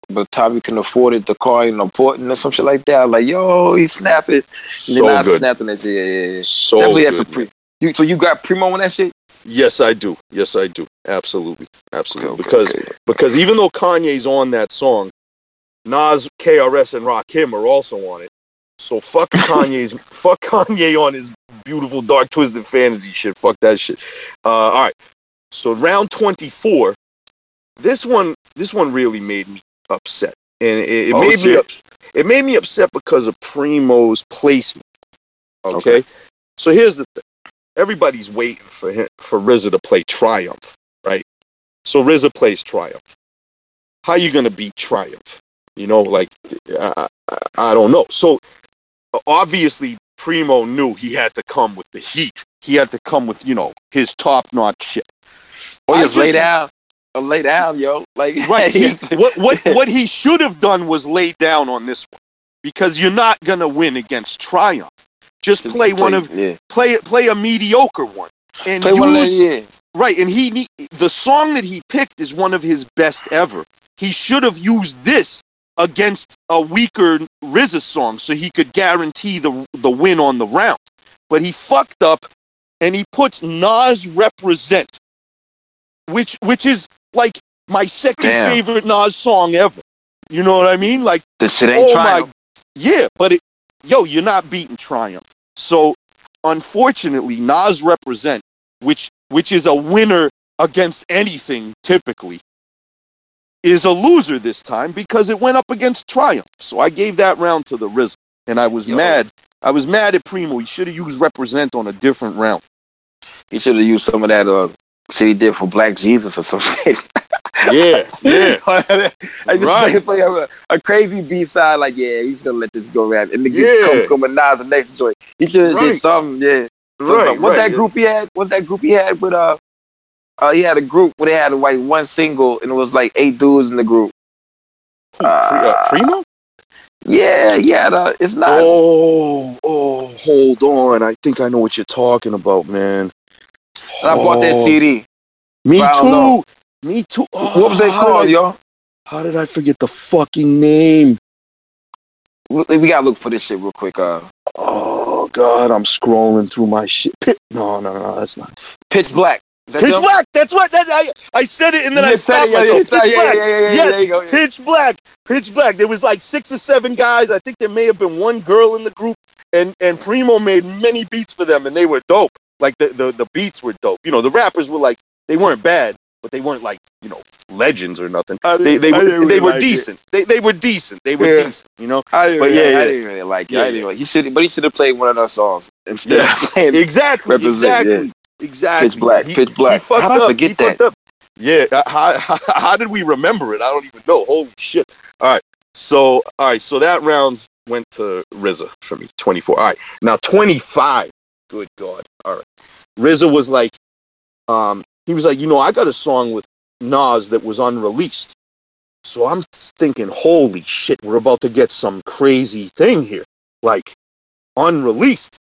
but you can afford it, the car ain't important or some shit like that. Like, yo, he snapping. And then So Nas good. snapping that shit. Yeah, yeah, yeah. So Definitely that's good, a pre. You, so you got Primo on that shit? Yes, I do. Yes, I do. Absolutely, absolutely. Okay, because okay. because even though Kanye's on that song, Nas, KRS, and Rakim are also on it. So fuck Kanye's fuck Kanye on his beautiful dark twisted fantasy shit. Fuck that shit. Uh, all right. So round twenty four. This one this one really made me upset, and it, it Oh, made me up, it made me upset because of Primo's placement. Okay. So here's the thing. Everybody's waiting for him for RZA to play Triumph, right? So RZA plays Triumph. How you gonna beat Triumph? You know, like I, I, I don't know. So obviously Primo knew he had to come with the heat. He had to come with you know his top notch shit. Or I just lay just- down. Or lay down, yo. Like, Right. He, what what what he should have done was lay down on this one because you're not gonna win against Triumph. Just Just play one of yeah. play play a mediocre one and Play one of yeah. Right, and he the song that he picked is one of his best ever. He should have used this against a weaker RZA song so he could guarantee the the win on the round. But he fucked up and he puts Nas represent, which which is like my second Damn. favorite Nas song ever. You know what I mean? Like The shit ain't oh trying. my, yeah, but it, yo, you're not beating Triumph. So unfortunately, Nas represent, which which is a winner against anything typically, is a loser this time because it went up against Triumph. So I gave that round to the RZA, and I was Yo. mad. I was mad at Primo. He should have used represent on a different round. He should have used some of that uh shit he did for Black Jesus or some shit. Yeah, yeah. I just Right. play, a, a crazy B side, like, yeah, he's gonna let this go rap. And the Yeah. come come with Nas the next joint. He should have Right. did something, yeah. So, Right, What right. that group he had? What that group he had with uh uh he had a group where they had like one single and it was like eight dudes in the group. Who, Pri- uh, Primo? Yeah, yeah, the, it's not Oh, oh, hold on. I think I know what you're talking about, man. And I bought that Oh, CD. Me too. know. Me too. Oh, what was they called, I- y'all? How did I forget the fucking name? We, we gotta look for this shit real quick. Uh Oh God, I'm scrolling through my shit. Pit- no, no, no, that's not. Pitch Black. Pitch them? Black. That's what. That I I said it and then You I stopped it, yeah, myself. yeah, Pitch yeah, Black. yeah, yeah, yeah, yes, go, yeah. Pitch Black. Pitch Black. There was like six or seven guys. I think there may have been one girl in the group, and and Primo made many beats for them, and they were dope. Like the the, the beats were dope. You know, the rappers were like they weren't bad, but they weren't like you know legends or nothing. They they were they were like it. decent. They they were decent. They were Yeah. decent. You know. I didn't, But really, yeah, I didn't really like it. Yeah, really, he should, but he should have played one of those songs instead Yeah. of playing Exactly. Exactly. Exactly. Pitch Black. He- Pitch Black. He fucked How did I up. forget that? up. Yeah. uh, How, how, how did we remember it? I don't even know. Holy shit. All right. So all right. So that round went to RZA for me. Twenty four. All right. Now twenty five. Good God. All right. RZA was like, um, he was like, you know, I got a song with Nas that was unreleased. So I'm thinking, holy shit, we're about to get some crazy thing here. Like, unreleased.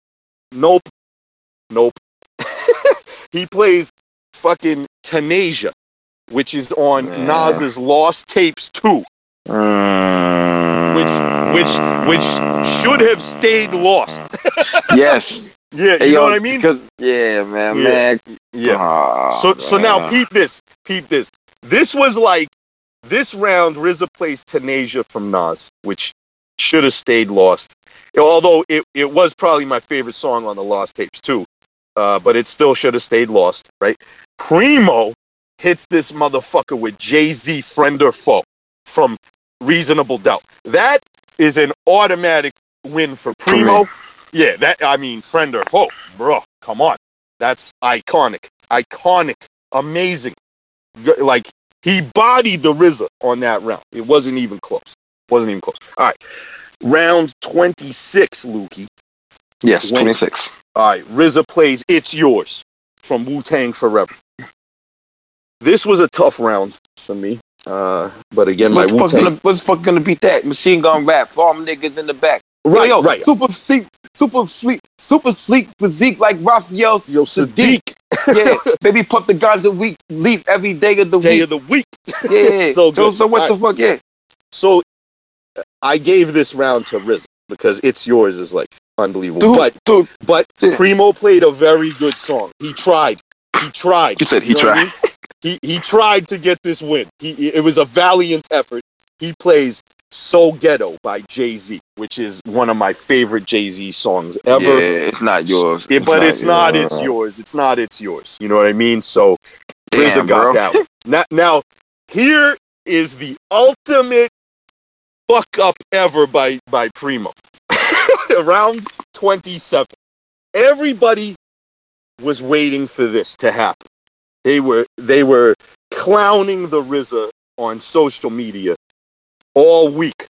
Nope. Nope. he plays fucking Tanasia, which is on Yeah. Nas's Lost Tapes 2. Mm, which which which should have stayed lost. yes. Yeah, you Hey, know yo, what I mean? Because yeah, man, Yeah. man. Yeah. Aw, So so now peep this, peep this. This was like this round RZA plays Tanasia from Nas, which should have stayed lost. Although it, it was probably my favorite song on the Lost tapes too. Uh, but it still should have stayed lost, right? Primo hits this motherfucker with Jay-Z friend or foe from Reasonable Doubt. That is an automatic win for me. Primo. Yeah, that I mean friend or foe, bro. Come on. That's iconic. Iconic. Amazing. Like he bodied the RZA on that round. It wasn't even close. Wasn't even close. All right. Round 26, Lukey. yes, twenty six. All right. RZA plays It's Yours from Wu Tang Forever. This was a tough round for me. Uh, but again, my What's Wu Tang. what's fuck gonna beat that? Machine gun rap, farm niggas in the back. Right, yo, right. Super super sleek, super sleek physique like Raphael Yo, Saadiq, Yeah, baby, pump the guns a week, leave every day of the week. day week. of the week. yeah, so so, good. so what the fuck? Yeah, So uh, I gave this round to RZA because It's Yours is like unbelievable. dude, But dude, But Yeah. Primo played a very good song. He tried. He tried. You said he know what I tried. mean? He he tried to get this win. He it was a valiant effort. He plays "So Ghetto" by Jay Z, which is one of my favorite Jay Z songs ever. yeah, it's not yours. Yeah, but it's not. It's yours. It's not. It's yours. You know what I mean? So Damn, got that one. Now, now, here is the ultimate fuck up ever by by Primo. Round twenty seven. Everybody was waiting for this to happen. They were they were clowning the RZA on social media all week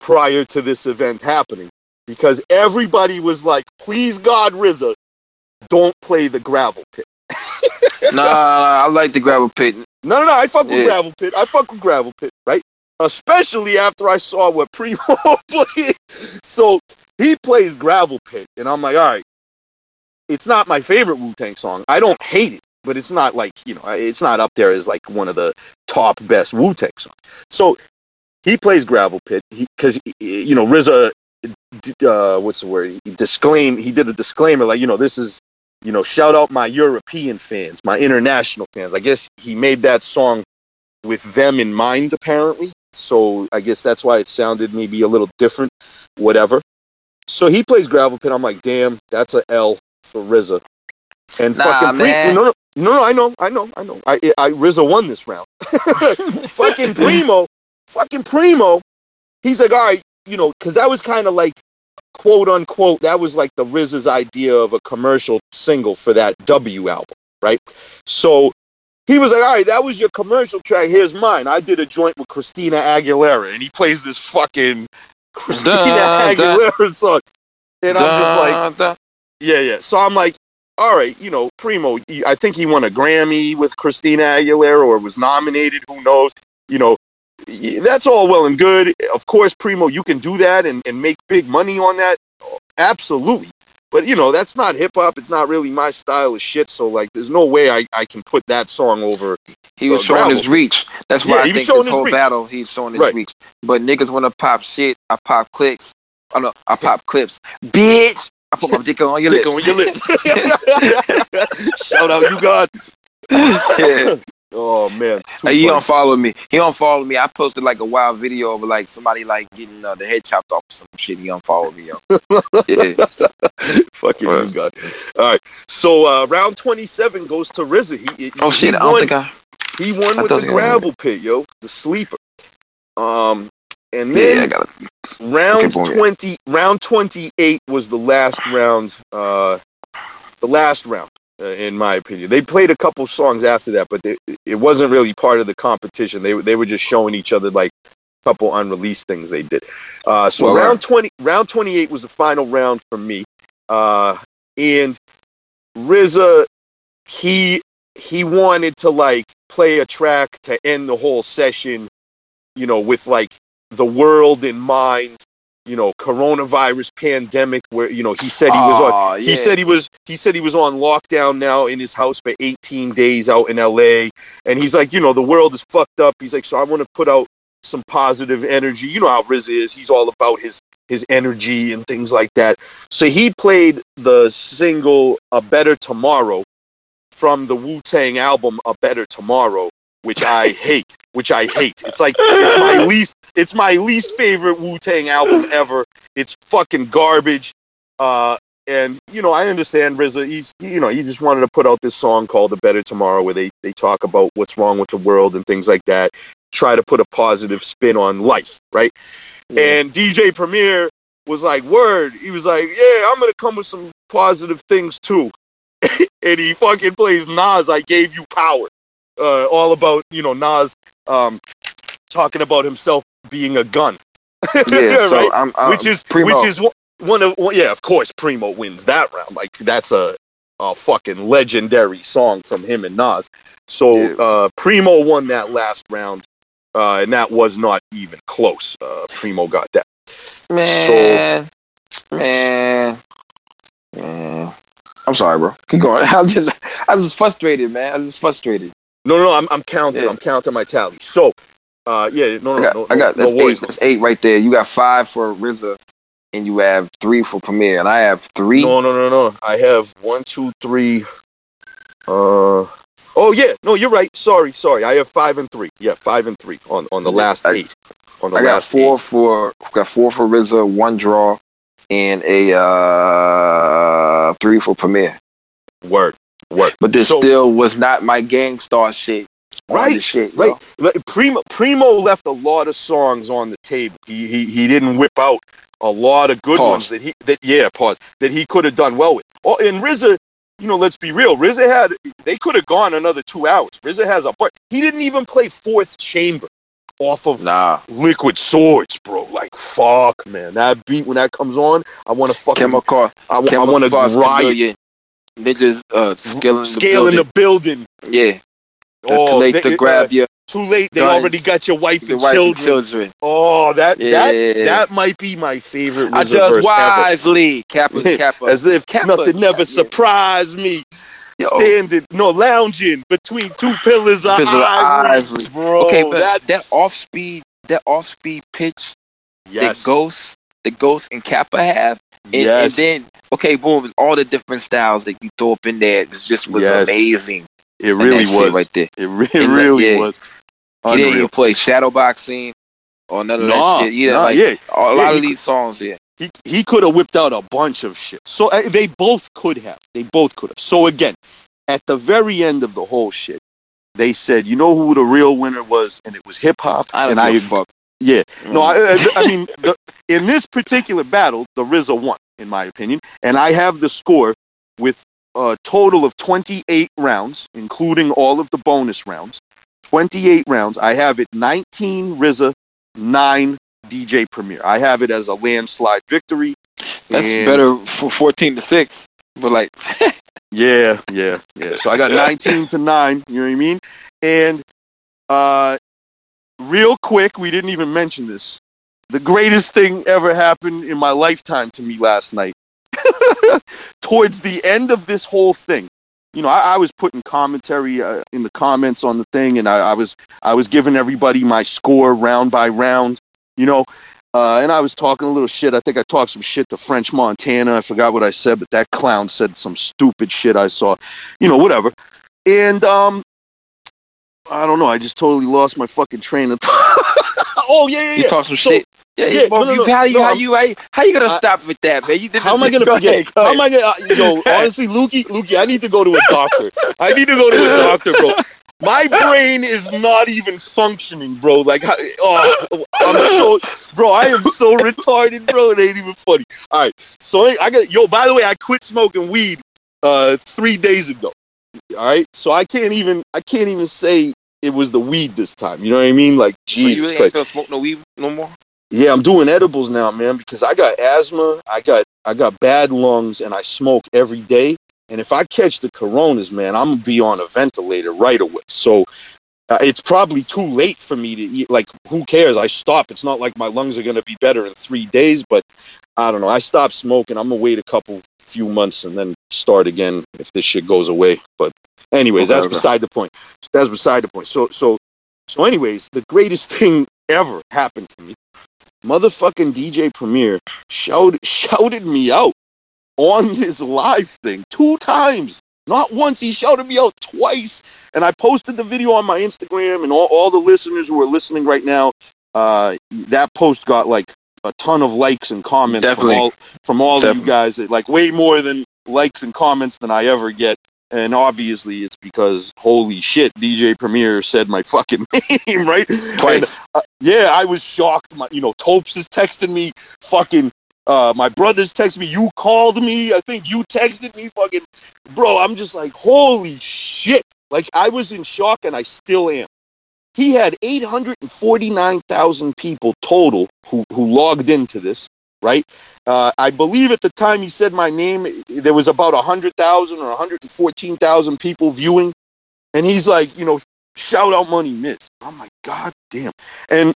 prior to this event happening because everybody was like, "Please God, RZA, don't play the gravel pit." Nah, nah, I like the gravel pit. No, no, no. I fuck with Yeah. gravel pit. I fuck with gravel pit, right? Especially after I saw what Primo played. So he plays gravel pit, and I'm like, all right. It's not my favorite Wu Tang song. I don't hate it, but it's not like you know, it's not up there as like one of the top best Wu Tang songs. So he plays gravel pit because you know RZA. Uh, what's the word? He disclaim. He did a disclaimer like you know this is you know, shout out my European fans, my international fans. I guess he made that song with them in mind, apparently. So I guess that's why it sounded maybe a little different, whatever. So he plays Gravel Pit. I'm like, damn, that's a L for RZA. And Nah, fucking Pri- man. no, no, no, no, I know, I know, I know. I, I RZA won this round. fucking Primo, fucking Primo. He's like, all right, you know, because that was kind of like quote unquote, that was like the RZA's idea of a commercial single for that W album, right? So he was like, all right, that was your commercial track. Here's mine. I did a joint with Christina Aguilera, and he plays this fucking Christina dun. Aguilera song. And I'm just like, yeah, yeah. So I'm like, all right, you know, Primo, I think he won a Grammy with Christina Aguilera or was nominated. Who knows? You know, that's all well and good. Of course, Primo, you can do that and, and make big money on that. Absolutely. But, you know, that's not hip hop. It's not really my style of shit. So, like, there's no way I, I can put that song over. He was Uh, showing his reach. That's why Yeah, I think this whole reach. battle, he's showing his Right. reach. But niggas want to pop shit. I pop clicks. I know. I pop clips. Bitch, I put my dick on your Dick lips. on your lips. Shout out, you God. yeah. Oh, man. Too he don't follow me. He don't follow me. I posted like a wild video of like somebody like getting uh, the head chopped off or some shit. He don't follow me, yo. yeah. Fucking Right. you God. All right. So, uh, round 27 goes to RZA. He, he, Oh shit, he I don't won, think I. He won I with the gravel pit, yo, the sleeper. Um, and Yeah, I then got it. round Okay, twenty, round twenty-eight was the last round. Uh, the last round, uh, in my opinion. They played a couple songs after that, but they, it wasn't really part of the competition. They they were just showing each other like a couple unreleased things they did. Uh, so Well, round twenty, round twenty-eight was the final round for me. Uh, and RZA, he he wanted to like play a track to end the whole session, you know, with like the world in mind, you know, coronavirus pandemic where you know he said he was on he yeah. said he was he said he was on lockdown now in his house for 18 days out in LA and he's like, you know, the world is fucked up. He's like, so I want to put out some positive energy. You know how RZA is; he's all about his his energy and things like that. So he played the single "A Better Tomorrow" from the Wu Tang album "A Better Tomorrow," which I hate. Which I hate. It's like it's my least. It's my least favorite Wu Tang album ever. It's fucking garbage. Uh, and you know, I understand RZA. He's you know, he just wanted to put out this song called "A Better Tomorrow," where they they talk about what's wrong with the world and things like that. Try to put a positive spin on life, right? Yeah. And DJ Premier was like, "Word." He was like, "Yeah, I'm gonna come with some positive things too." and he fucking plays Nas. I gave you power. Uh, all about you know Nas um, talking about himself being a gun. Yeah, so right? I'm, I'm which is Primo. which is one- one of one, yeah, of course, Primo wins that round. Like that's a a fucking legendary song from him and Nas. So Yeah. uh, Primo won that last round, uh, and that was not even close. Uh, Primo got that. man, man, man. I'm sorry, bro. Keep going. I'm just, I'm just frustrated, man. I'm just frustrated. No, no, I'm I'm counting. Yeah. I'm counting my tally. So, uh, yeah, no, I no, got, no, I got no, that's no eight. That's eight right there. You got five for RZA, and you have three for Premier, and I have three. No, no, no, no. I have one, two, three. Uh, oh yeah, no, you're right. Sorry, sorry. I have five and three. Yeah, five and three on on the last I- eight. On the I got last four eight. for got four for RZA, one draw, and a uh three for Premier. Word, word. But this So- still was not my Gang Starr shit. Right, shit, right. yo. Primo Primo left a lot of songs on the table. He he, he didn't whip out a lot of good Pause. ones that he that yeah pause that he could have done well with. Oh, and RZA, you know, let's be real. RZA had they could have gone another two hours. RZA has a but he didn't even play Fourth Chamber off of Nah, Liquid Swords, bro. Like fuck, man. That beat when that comes on, I want to fucking chemical, I, I want to riot. Ninjas uh scaling the Scale in building. the building. yeah, Oh, too late they- to grab your Too late. They guns, already got your wife the and wife and children. children. Oh, that Yeah, that that might be my favorite I judge verse ever. wisely. Cappa, Cappa. As if Cappa, nothing never yeah. surprised me. Yo. Standing, no, lounging between two pillars of ivory, ivory. bro. okay, but that, that, off speed, that off speed pitch yes, that Ghost, the Ghost and Cappa have, and, and then okay, boom, all the different styles that you throw up in there, it just was Yes. amazing. it really was. right there. It, re- And that- really yeah. was. He didn't Unreal. even play shadow boxing or none of Nah, that shit. Yeah, nah, like yeah. a lot Yeah, of he these songs. Yeah, he he could have whipped out a bunch of shit. So uh, they both could have. They both could have. So again, at the very end of the whole shit, they said, you know who the real winner was, and it was hip hop. I don't and a fuck. Yeah, no, Mm. I, I I mean, the, in this particular battle, the RZA won, in my opinion, and I have the score with a total of 28 rounds, including all of the bonus rounds. 28 rounds. I have it 19 RZA, nine DJ Premier. I have it as a landslide victory. That's And- better for fourteen to six. But like, Yeah, yeah, yeah. So I got 19 to 9, you know what I mean? And uh real quick, we didn't even mention this. The greatest thing ever happened in my lifetime to me last night. Towards the end of this whole thing, you know, I, I was putting commentary uh, in the comments on the thing, and I, I was I was giving everybody my score round by round, you know, uh, and I was talking a little shit. I think I talked some shit to French Montana. I forgot what I said, but that clown said some stupid shit I saw, you know, whatever. And um, I don't know. I just totally lost my fucking train of thought. oh yeah, yeah, you yeah. talk some So- shit. Yeah, yeah, yeah. Bro, no, no, you, no, how you how you how, you- how you gonna I- stop with that, man? You did How am I gonna Go forget? ahead, go How am. I gonna? Uh, yo, honestly, Lukey, Lukey, I need to go to a doctor. I need to go to a doctor, bro. My brain is not even functioning, bro. Like, oh, I'm so, bro. I am so retarded, bro. It ain't even funny. All right, so I got yo. By the way, I quit smoking weed uh three days ago. All right, so I can't even I can't even say it was the weed this time. You know what I mean? Like So you Jesus really Christ. smoke no weed no more? Yeah, I'm doing edibles now, man, because I got asthma, I got I got bad lungs, and I smoke every day. And if I catch the coronas, man, I'm gonna be on a ventilator right away. So uh, it's probably too late for me to eat. Like, who cares? I stop. It's not like my lungs are gonna be better in three days, but I don't know. I stopped smoking. I'm gonna wait a couple few months and then start again if this shit goes away. But anyways, Okay, that's okay. beside the point. That's beside the point. So so so anyways, the greatest thing ever happened to me. Motherfucking DJ Premier shouted shouted me out on his live thing two times. Not once, he shouted me out twice. And I posted the video on my Instagram, and all, all the listeners who are listening right now, uh, that post got like a ton of likes and comments Definitely. from all from all of you guys. Like way more than likes and comments than I ever get. And obviously, it's because holy shit, DJ Premier said my fucking name, right? Twice. uh, yeah, I was shocked. My, you know, Topes is texting me. Fucking, uh, my brothers text me. You called me. I think you texted me. Fucking, bro. I'm just like, holy shit. Like I was in shock, and I still am. He had 849,000 people total who who logged into this. Right, uh, I believe at the time he said my name, there was about 100,000 or 114,000 people viewing, and he's like, you know, shout out Money Miz. I'm like, God damn. And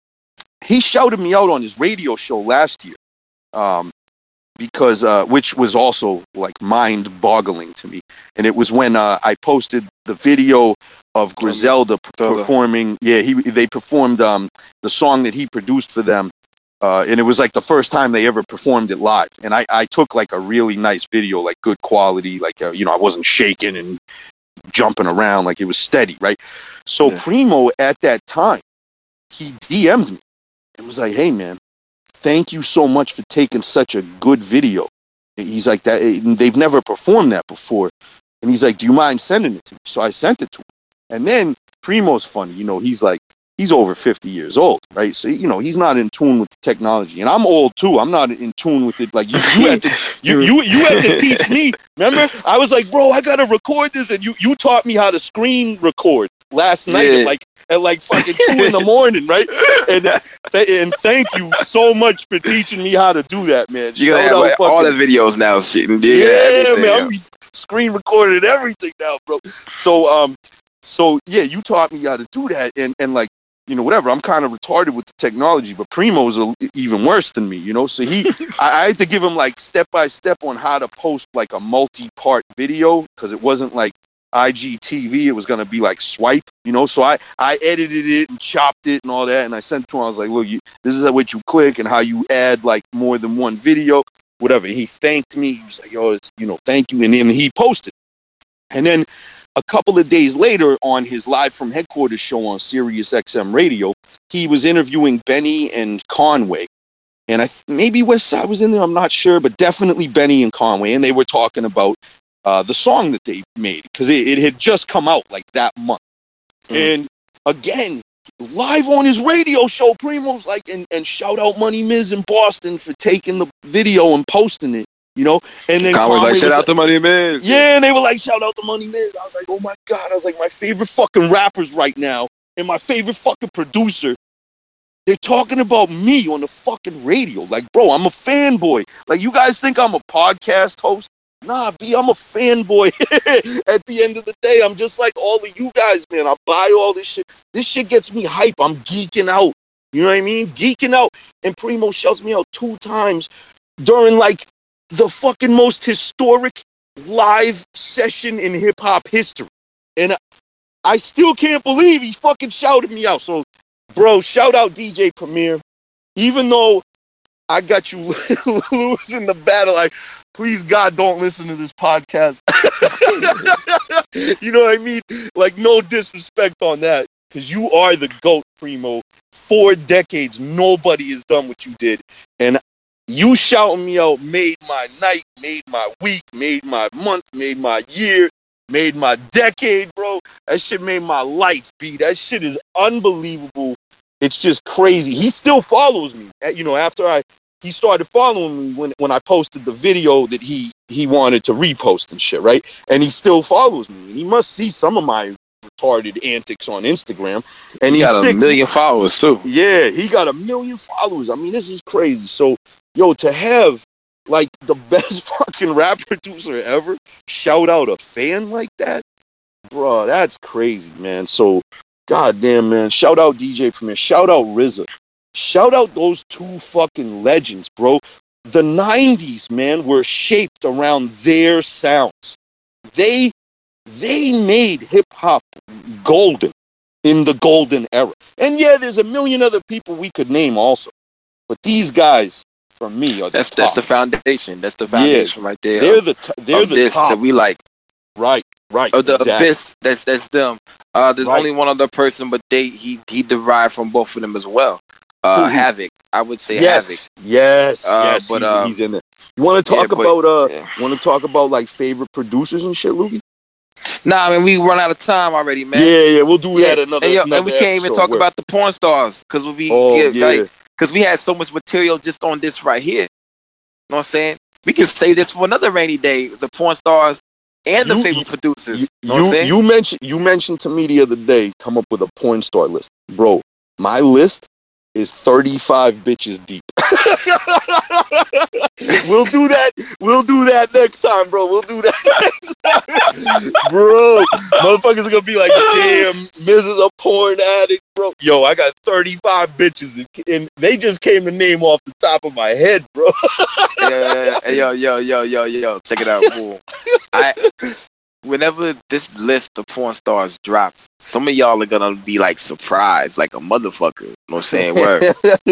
he shouted me out on his radio show last year, um, because uh, which was also like mind boggling to me. And it was when uh, I posted the video of Griselda performing. Yeah, he they performed um, the song that he produced for them. Uh, and it was like the first time they ever performed it live. And I, I took like a really nice video, like good quality, like, uh, you know, I wasn't shaking and jumping around, like it was steady, right? So Yeah. Primo at that time, he DM'd me and was like, "Hey man, thank you so much for taking such a good video." He's like that. They've never performed that before, and he's like, "Do you mind sending it to me?" So I sent it to him, and then Primo's funny. You know, he's like, he's over fifty years old, right? So you know, he's not in tune with the technology, and I'm old too. I'm not in tune with it. Like you, you had to, you, you, you had to teach me. Remember, I was like, bro, I gotta record this, and you, you taught me how to screen record last night Yeah. at like at like fucking two in the morning, right? And and thank you so much for teaching me how to do that, man. You gotta have like, all the videos now. Shit, and yeah, man. I'm screen recording everything now, bro. So um, so yeah, you taught me how to do that, and and like you know whatever. I'm kind of retarded with the technology, but Primo's a, even worse than me, you know. So he, I, I had to give him like step by step on how to post like a multi-part video because it wasn't like IGTV. It was gonna be like swipe, you know. So I I edited it and chopped it and all that, and I sent to him. I was like, look, you, this is what you click and how you add like more than one video whatever. He thanked me. He was like, "Yo, it's, you know, thank you," and then he posted. And then a couple of days later, on his live from headquarters show on Sirius XM Radio, he was interviewing Benny and Conway, and I maybe Westside was in there. I'm not sure, but definitely Benny and Conway, and they were talking about uh, the song that they made because it, it had just come out like that month. And again, live on his radio show, Primo's like, and, and shout out Money Miz in Boston for taking the video and posting it, you know? And then Conway like, shout was out the Money Man. yeah, and they were like, shout out the Money Miz. I was like, oh my God. I was like, my favorite fucking rappers right now and my favorite fucking producer. They're talking about me on the fucking radio. Like, bro, I'm a fanboy. Like, you guys think I'm a podcast host? Nah, B, I'm a fanboy. At the end of the day, I'm just like all of you guys, man. I buy all this shit. This shit gets me hype. I'm geeking out. You know what I mean? Geeking out. And Primo shouts me out two times during like the fucking most historic live session in hip hop history. And I- still can't believe he fucking shouted me out. So, bro, shout out DJ Premier. Even though I got you losing the battle, like, please God, don't listen to this podcast. you know what I mean? Like, no disrespect on that. Because you are the GOAT, Primo. Four decades, nobody has done what you did. And you shouting me out made my night, made my week, made my month, made my year, made my decade, bro. That shit made my life, B. That shit is unbelievable. It's just crazy. He still follows me. You know, after I he started following me when when I posted the video that he he wanted to repost and shit, right? And he still follows me. He must see some of my retarded antics on Instagram. And He he got a million followers too. yeah, he got a million followers. I mean, this is crazy. So, yo, to have like the best fucking rap producer ever shout out a fan like that, bro, that's crazy, man. So, goddamn, man, shout out DJ Premier, shout out RZA, shout out those two fucking legends, bro. The '90s, man, were shaped around their sounds. They they made hip hop golden. in the golden era. And yeah, there's a million other people we could name also, but these guys, for me, are That's that's the foundation. That's the Yeah. foundation right there. they're of- the t- they're the this top. that we like. right, right. Of the exactly. abyss, that's that's them. Uh, there's Right. only one other person, but they he he derived from both of them as well. Uh? Havoc, I would say Yes, Havoc. yes, Uh, yes. but, he's, uh, he's in there. Want to yeah, talk but- about uh? yeah. Want to talk about like favorite producers and shit, Lukey? Nah, I mean we run out of time already, man. Yeah, yeah. We'll do Yeah, that another. and, yo, another and we can't even talk where- about the porn stars because we'll be Oh yeah, yeah, like because we had so much material just on this right here. You know what I'm saying? We can save this for another rainy day. The porn stars and the You- favorite producers. you know what you, you mentioned you mentioned to me the other day. Come up with a porn star list, bro. My list is thirty five bitches deep. we'll do that. We'll do that next time, bro. We'll do that next time, bro. Motherfuckers are gonna be like, damn, Mrs. a porn addict, bro. Yo, I got thirty five bitches, and- and they just came to name off the top of my head, bro. yeah, yeah, yo, yo, yo, yo, yo, check it out. Boom. I, whenever this list of porn stars drops, some of y'all are gonna be like surprised, like a motherfucker. You know what I'm saying? Word.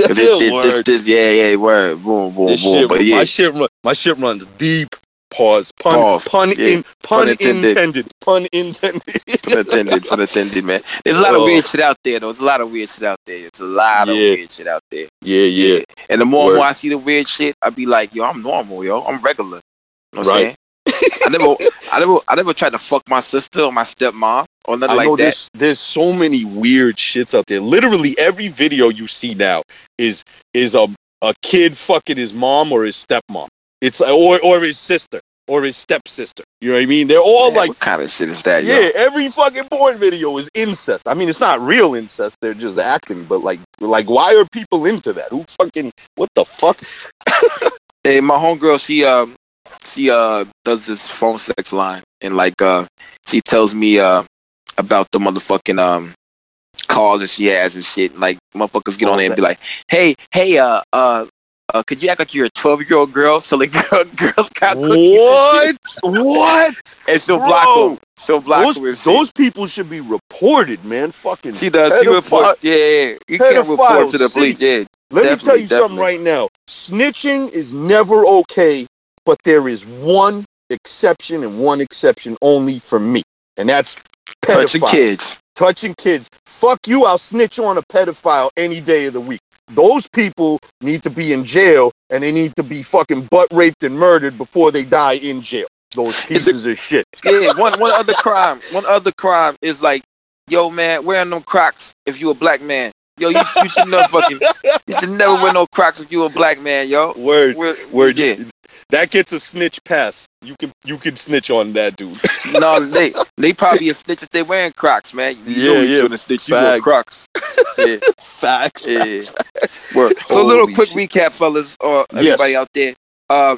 'Cause This shit, this, this, yeah, yeah, word. Boom, boom, This boom. shit, but yeah, my shit, run, my shit runs deep. Pause. Pun. Pause. Pun. Yeah. In, pun, Pun intended. intended. Pun intended. pun intended, pun intended, man. There's a lot of weird shit out there, though. There's a lot of weird shit out there. There's a lot of Yeah. weird shit out there. yeah, yeah. And the more Word. more I see the weird shit, I be like, yo, I'm normal, yo. I'm regular. You know what Right. I'm saying? I never, I never, I never tried to fuck my sister or my stepmom or nothing I like know that. there's there's so many weird shits out there. Literally every video you see now is is a a kid fucking his mom or his stepmom. It's or or his sister or his stepsister. You know what I mean? They're all Man, like what kind of shit is that, yeah, yo? every fucking porn video is incest. I mean, it's not real incest; they're just acting. But like, like, why are people into that? Who fucking what the fuck? Hey, my homegirl, she um, she uh does this phone sex line, and like uh, she tells me uh about the motherfucking um calls that she has and shit. Like motherfuckers get on there and be like, hey, hey, uh, uh. Uh, could you act like you're a 12 year old girl selling girl, girls got cookies? What? What? and she'll Bro, block them. She'll block Those, them. and shit. those people should be reported, man. Fucking. She does. She reports. Yeah, yeah. You can't report to the police. Yeah. Let me tell definitely, you something right now. Snitching is never okay, but there is one exception and one exception only for me, and that's Touching kids. touching kids. Fuck you, I'll snitch on a pedophile any day of the week. Those people need to be in jail and they need to be fucking butt raped and murdered before they die in jail. Those pieces of shit. Yeah. One one other crime. One other crime is like, yo, man, wearing them Crocs if you a black man. Yo, you, you should never fucking. You should never wear no Crocs if you a black man, yo. Word, We're, word. Yeah. That gets a snitch pass. You can you can snitch on that dude. No, they they probably a snitch if they wearing Crocs, man. You Yeah, yeah, doing a snitch. You wear. Crocs. Yeah. Facts. Yeah. Word. So a little quick shit. recap, fellas, or Yes. everybody out there. Uh,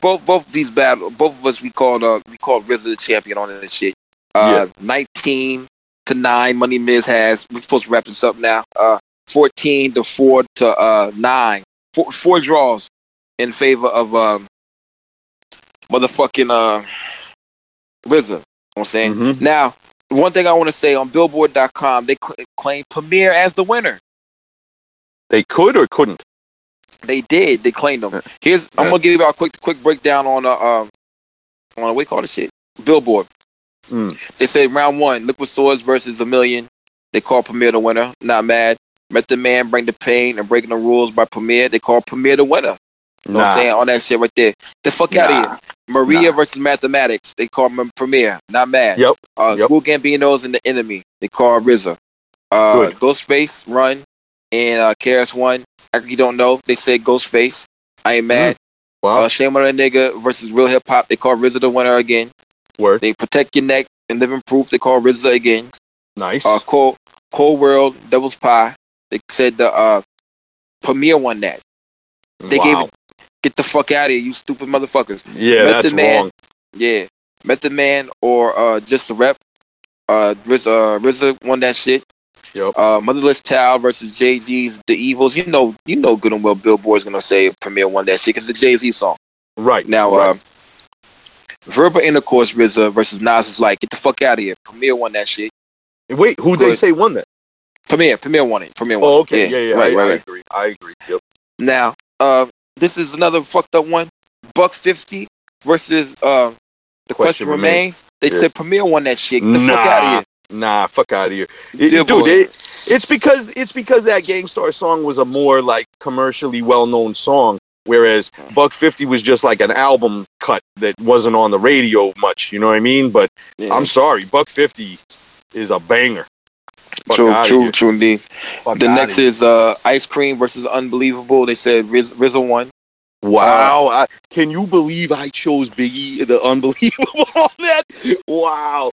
both both of these battle, both of us, we called uh we called RZA the champion on this shit. Uh, nineteen to nine, Money Miz has. We're supposed to wrap this up now. Uh, fourteen to four to uh nine, four, four draws in favor of um motherfucking uh RZA. You know what I'm saying. Mhm. Now, one thing I want to say on Billboard.com, they cl- claim Premier as the winner. They could or couldn't. They did. They claimed them. Here's I'm gonna give you a quick quick breakdown on uh um on what we call this shit Billboard. Mm. They said round one, Liquid Swords versus a million. They call Premier the winner. Not mad. Method Man bring the pain and breaking the rules by Premier. They call Premier the winner. You know what I'm saying? All that shit right there. The fuck out of Nah. here. Maria Nah. versus Mathematics. They call him Premier. Not mad. Yep. Uh, Yep. Cool Gambino's and the enemy. They call RZA. Uh, Good. Ghostface Run and uh, KRS One. Actually, you don't know. They say Ghostface. I ain't mad. Wow. Uh, Shame on a nigga versus Real Hip Hop. They call RZA the winner again. Word. They protect your neck and living proof. They call RZA again. Nice. Uh, Cold Cold World Devil's Pie. They said the uh, Premier won that. They gave it. Get the fuck out of here, you stupid motherfuckers. Yeah, Method that's Man. wrong. Yeah, Method Man or uh, just a rep. Uh, Riz, uh, RZA won that shit. Yep. Uh, Motherless Child versus Jay Z's The Evils. You know, you know good and well Billboard's gonna say Premier won that shit because it's a Jay Z song. Right. Now, right. uh, Verbal Intercourse RZA versus Nas is like, get the fuck out of here. Premier won that shit. Wait, who they say won that? Premier, Premier won it. Premier won. Oh, okay, yeah, yeah, right, I, right, I right. agree. I agree. Yep. Now, uh, this is another fucked up one. Buck fifty versus uh, the question, Question remains. They Yeah. said Premier won that shit. Get the Nah. fuck out of here. Nah, fuck out of here, It- Yeah, dude. It, it's because it's because that Gang Starr song was a more like commercially well-known song, whereas Buck Fifty was just like an album cut that wasn't on the radio much. You know what I mean? But Yeah. I'm sorry, Buck Fifty is a banger. Fuck true, true, true indeed. Fuck The next is uh, Ice Cream versus Unbelievable. They said Riz- RZA won. Wow. I, can you believe I chose Biggie, the unbelievable on that? Wow.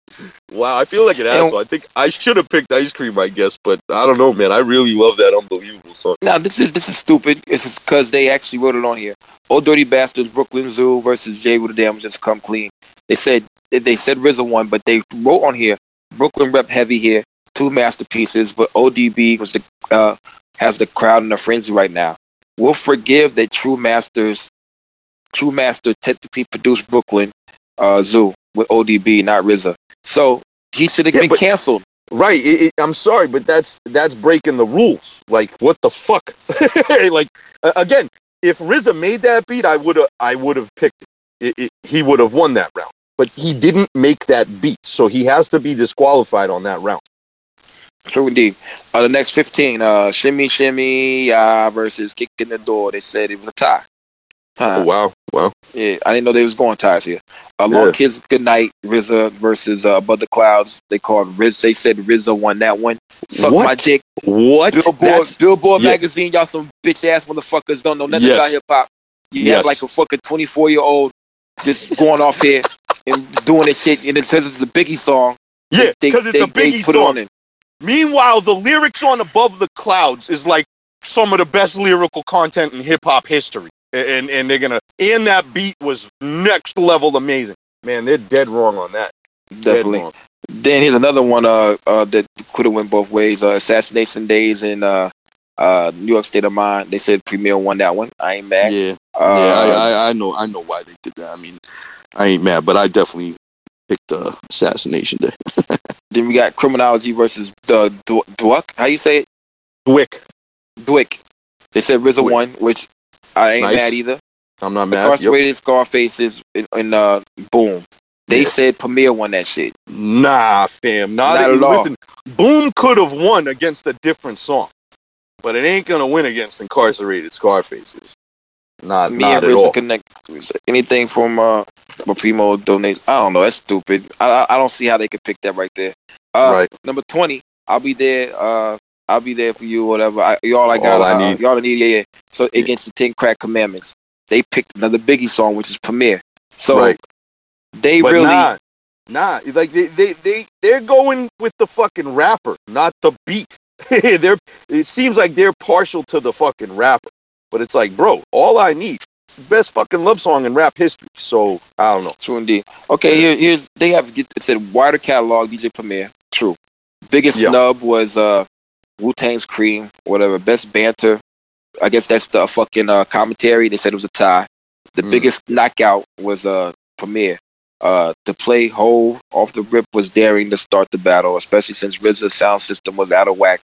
Wow. I feel like an asshole. I think I should have picked ice cream, I guess, but I don't know, man. I really love that unbelievable song. Now this is this is stupid. This is because they actually wrote it on here. Ol' Dirty Bastard's, Brooklyn Zoo versus Jeru the Damaja Come Clean. They said they said RZA won, but they wrote on here Brooklyn rep heavy here, two masterpieces, but ODB was the uh, has the crowd in a frenzy right now. We'll forgive that True Masters, True Master technically produced Brooklyn uh, Zoo with ODB, not RZA. So he should have Yeah, been but- canceled. Right. It, it, I'm sorry, but that's that's breaking the rules. Like, what the fuck? like, uh, again, if RZA made that beat, I would have I would have picked it. It, it. He would have won that round. But he didn't make that beat, so he has to be disqualified on that round. True indeed. Uh, the next 15, uh, Shimmy Shimmy uh, versus Kick in the Door. They said it was a tie. Huh. Oh, wow. Wow. Yeah, I didn't know they was going ties here. Uh, Long Yeah. Kids Goodnight, RZA versus uh, Above the Clouds. They called Riz. They said RZA won that one. Suck What? my dick. What? Billboard, That's- Billboard yeah. magazine. Y'all some bitch ass motherfuckers don't know nothing Yes. about hip hop. You Yes. have like a fucking 24 year old just going off here and doing this shit. And it says it's a Biggie song. yeah, They- because it's they- a they Biggie put it song. on it. Meanwhile, the lyrics on Above the Clouds is like some of the best lyrical content in hip hop history. And and they're gonna and that beat was next level amazing. Man, they're dead wrong on that. Definitely. Then here's another one uh, uh, that could have went both ways. Uh, Assassination Days in uh, uh, New York State of Mind. They said Premier won that one. I ain't mad. Yeah, Uh, yeah, I, I, I know, I know why they did that. I mean, I ain't mad, but I definitely picked the assassination day. then we got Criminology versus the Du- Dwuck. How you say it? Dwick, Dwick. They said RZA Dwick. won, which I ain't Nice. mad either. I'm not mad. Yep. Incarcerated Scarfaces in, in uh, Boom. They Yeah. said Premier won that shit. Nah, fam, not, Not at at all. Listen, Boom could have won against a different song, but it ain't gonna win against incarcerated Scarfaces. Not, Me not and. RZA connect. Anything from uh, a Primo donate. I don't know. That's stupid. I, I don't see how they could pick that right there. Uh, Right. Number twenty. I'll be there. Uh, I'll be there for you. Whatever. I, y'all I got. All I uh, need. Y'all need. Yeah, yeah. So Yeah. against the Ten Crack Commandments, they picked another Biggie song, which is Premier. So Right. they but really. nah, nah. Like they, they, they, they're going with the fucking rapper, not the beat. they're. It seems like they're partial to the fucking rapper, but it's like, bro, all I need. It's the best fucking love song in rap history. So I don't know. True indeed. Okay, here, here's they have to get it said wider catalog DJ Premier. True. Biggest Yeah. snub was uh Wu Tang's Cream, whatever. Best banter. I guess that's the fucking uh, commentary. They said it was a tie. The Mm. biggest knockout was uh Premier. Uh, to play whole off the rip was daring to start the battle, especially since RZA's sound system was out of whack,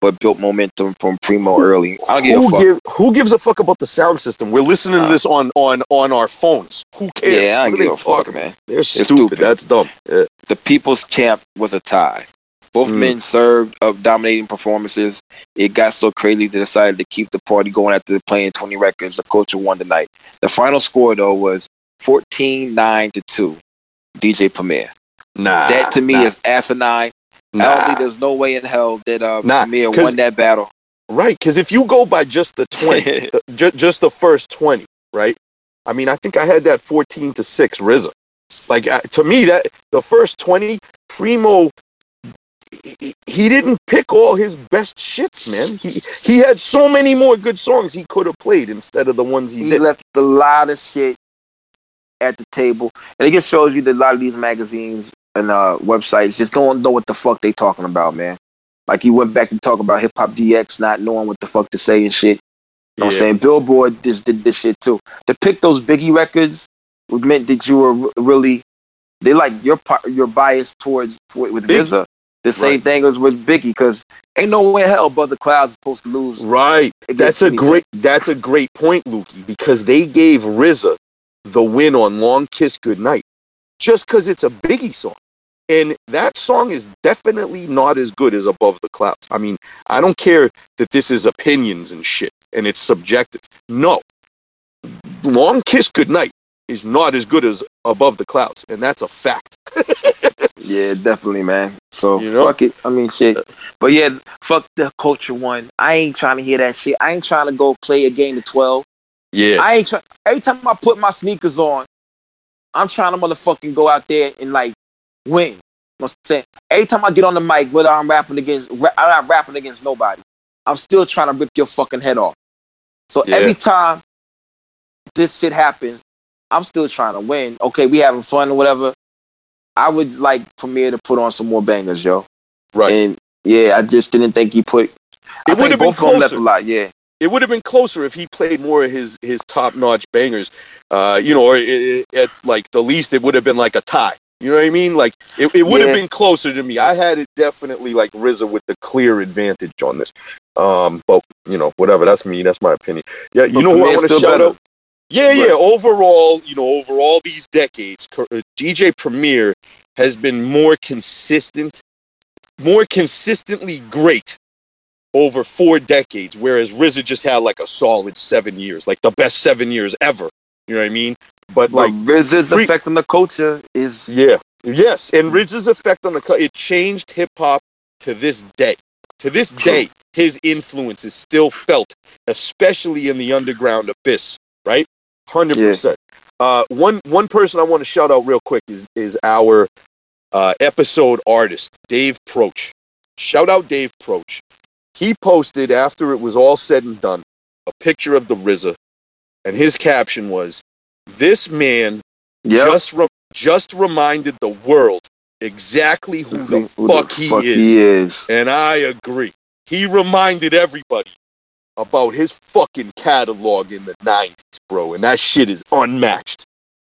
but built momentum from Primo early. I don't give a Who, fuck. give, who gives a fuck about the sound system? We're listening Uh, to this on on on our phones. Who cares? yeah, I don't give a they fuck, man. They're stupid. stupid. That's dumb. Yeah. the People's Champ was a tie. Both Mm. men served of dominating performances. It got so crazy they decided to keep the party going after playing 20 records. The culture won the night. The final score, though, was 14 9 to 2. DJ Premier. Nah. that to me nah, is asinine. I don't think there's no way in hell that uh, Nah, Premier 'cause- won that battle. right. Because if you go by just the twenty, the, ju- just the first twenty, right? I mean, I think I had that fourteen to six RZA. Like uh, to me, that the first twenty, Primo. he- He didn't pick all his best shits, man. He he had so many more good songs he could have played instead of the ones he he did. left a lot of shit at the table, and it just shows you that a lot of these magazines and uh, websites just don't know what the fuck they talking about, man. Like you went back to talk about hip hop DX not knowing what the fuck to say and shit. You know what I'm saying? Billboard just did this shit too. To pick those Biggie records would meant that you were really they like your par- your bias towards with Big- RZA. The same Right. thing as with Biggie, because ain't no way hell Brother Cloud's supposed to lose. Right. That's a great that's a great point, Lukey, because they gave RZA the win on Long Kiss Goodnight just because it's a Biggie song. And that song is definitely not as good as Above the Clouds. I mean, I don't care that this is opinions and shit and it's subjective. No. Long Kiss Goodnight is not as good as Above the Clouds, and that's a fact. Yeah, definitely, man. So You know? fuck it. I mean, shit. But yeah, fuck the culture one. I ain't trying to hear that shit. I ain't trying to go play a game of twelve. Yeah. I ain't trying. Every time I put my sneakers on, I'm trying to motherfucking go out there and like win. You know I'm saying? Every time I get on the mic, whether I'm rapping against, ra- I'm not rapping against nobody. I'm still trying to rip your fucking head off. So Yeah. every time this shit happens, I'm still trying to win. Okay, we having fun or whatever. I would like Premier to put on some more bangers, yo. Right. And yeah, I just didn't think he put. It would have been both of them left a closer. lot. Yeah. it would have been closer if he played more of his his top notch bangers. Uh, you know, or i- i- at like the least, it would have been like a tie. You know what I mean? Like it, it would have Yeah. been closer to me. I had it definitely like RZA with the clear advantage on this. Um, but you know, whatever. That's me. That's my opinion. Yeah, you But know who I want to shout better. out? Yeah, Right. yeah. Overall, you know, over all these decades, uh, DJ Premier has been more consistent, more consistently great over four decades, whereas RZA just had like a solid seven years, like the best seven years ever. You know what I mean? But like, Like RZA's effect on the culture is yeah, yes, and RZA's effect on the cut it changed hip hop to this day. To this day, his influence is still felt, especially in the underground abyss. Right, hundred percent. Uh, one one person I want to shout out real quick is is our uh, episode artist Dave Proch. Shout out Dave Proch. He posted after it was all said and done a picture of the RZA, and his caption was, "This man yeah. just re- just reminded the world exactly who the Who fuck, he, is. he is. And I agree. He reminded everybody about his fucking catalog in the 90s, bro. And that shit is unmatched.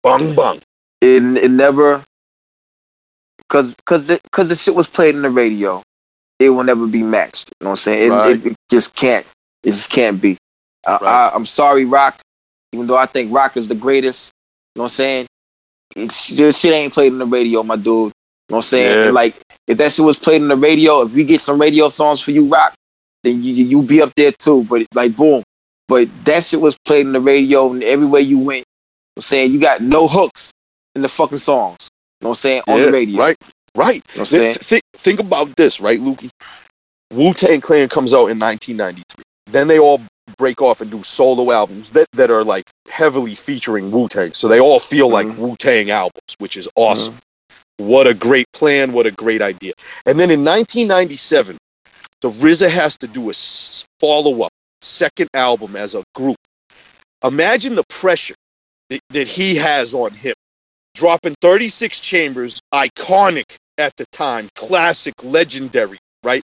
Bung bung. It it never cause cause it, cause the shit was played in the radio. It will never be matched. You know what I'm saying? It, Right. it, it just can't. It just can't be. I, Right. I, I'm sorry, Roc. Even though I think Roc is the greatest, you know what I'm saying? It's this shit ain't played in the radio, my dude. You know what I'm saying? Yeah. Like if that shit was played in the radio, if we get some radio songs for you, Roc, then you you be up there too. But like boom. But that shit was played in the radio and everywhere you went. You know what I'm saying you got no hooks in the fucking songs. You know what I'm saying? On the radio. Right, right. You know what I'm saying? Th- think, think about this, right, Lukey? Wu Tang Clan comes out in 1993. Then they all break off and do solo albums that, that are like heavily featuring Wu Tang. So they all feel like Mhm. Wu Tang albums, which is awesome. What a great plan. What a great idea. And then in 1997, the RZA has to do a follow up, second album as a group. Imagine the pressure that, that he has on him. Dropping 36 Chambers, iconic at the time, classic, legendary, right?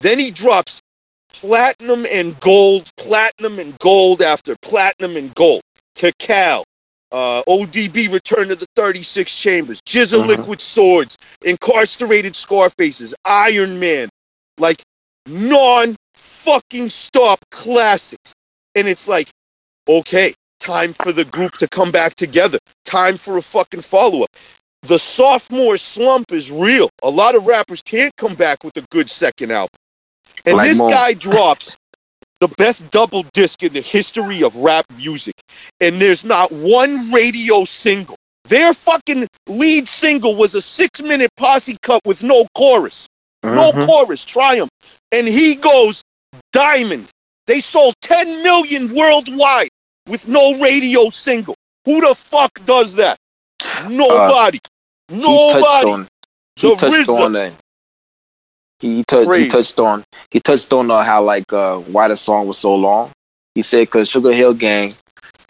Then he drops platinum and gold, platinum and gold after platinum and gold. Tical, uh, ODB Return to the 36 Chambers, GZA Mhm. Liquid Swords, Incarcerated Scarfaces, Iron Man, like non fucking stop classics. And it's like, okay, time for the group to come back together. Time for a fucking follow up. The sophomore slump is real. A lot of rappers can't come back with a good second album. And Like this Mo. guy drops the best double disc in the history of rap music. And there's not one radio single. Their fucking lead single was a six minute posse cut with no chorus. No Mhm. chorus, Triumph. And he goes diamond. They sold 10 million worldwide with no radio single. Who the fuck does that? Nobody. Uh, He touched Nobody. on. He The touched RZA. on that. He touched. He touched on. He touched on uh, how like uh, why the song was so long. He said because Sugar Hill Gang.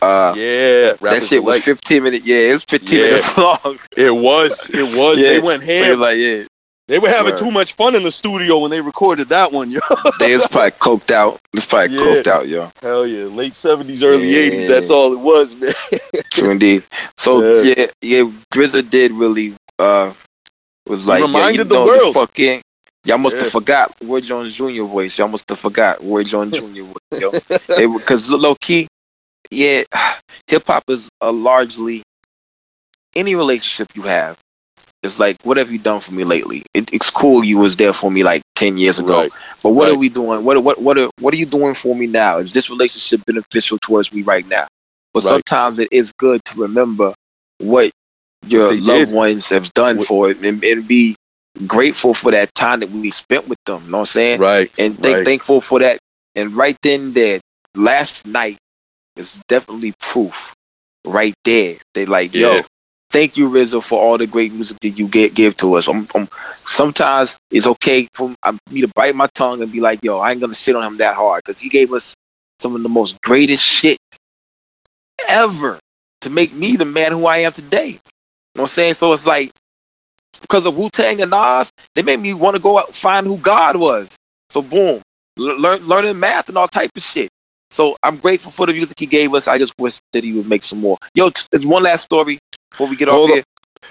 Uh, yeah, that shit was Delight. 15 minutes. Yeah, it was 15 Yeah. minutes long. It was. It was. Yeah. They went So ham. like, yeah, They were having Word. too much fun in the studio when they recorded that one, yo. they was probably coked out. It's probably Yeah. coked out, yo. Hell yeah. Late 70s, early Yeah. 80s. That's all it was, man. True indeed. So Yeah. yeah, yeah, GZA did really uh was like yeah, reminded you the know, world. fucking Y'all must Yeah. have forgot Roy Jones Jr. voice. Y'all must have forgot Roy Jones Jr. voice, yo. Because low key, yeah, hip hop is a largely any relationship you have. It's like, what have you done for me lately? It, it's cool you was there for me like ten years ago, Right. but what Right. are we doing? What what what are what are you doing for me now? Is this relationship beneficial towards me right now? But Right. sometimes it is good to remember what your loved did. ones have done What- for it and, and be grateful for that time that we spent with them. You know what I'm saying? Right. and think, Right. thankful for that. And right then, there, last night is definitely proof. Right there, they like, yo, thank you, RZA, for all the great music that you get give to us. Um um sometimes it's okay for me to bite my tongue and be like, yo, I ain't gonna shit on him that hard because he gave us some of the most greatest shit ever to make me the man who I am today. You know what I'm saying? So it's like because of Wu Tang and Nas, they made me want to go out find who God was. So boom, L- learn learning math and all type of shit. So I'm grateful for the music he gave us. I just wish that he would make some more. Yo, there's one last story before we get off Hold here.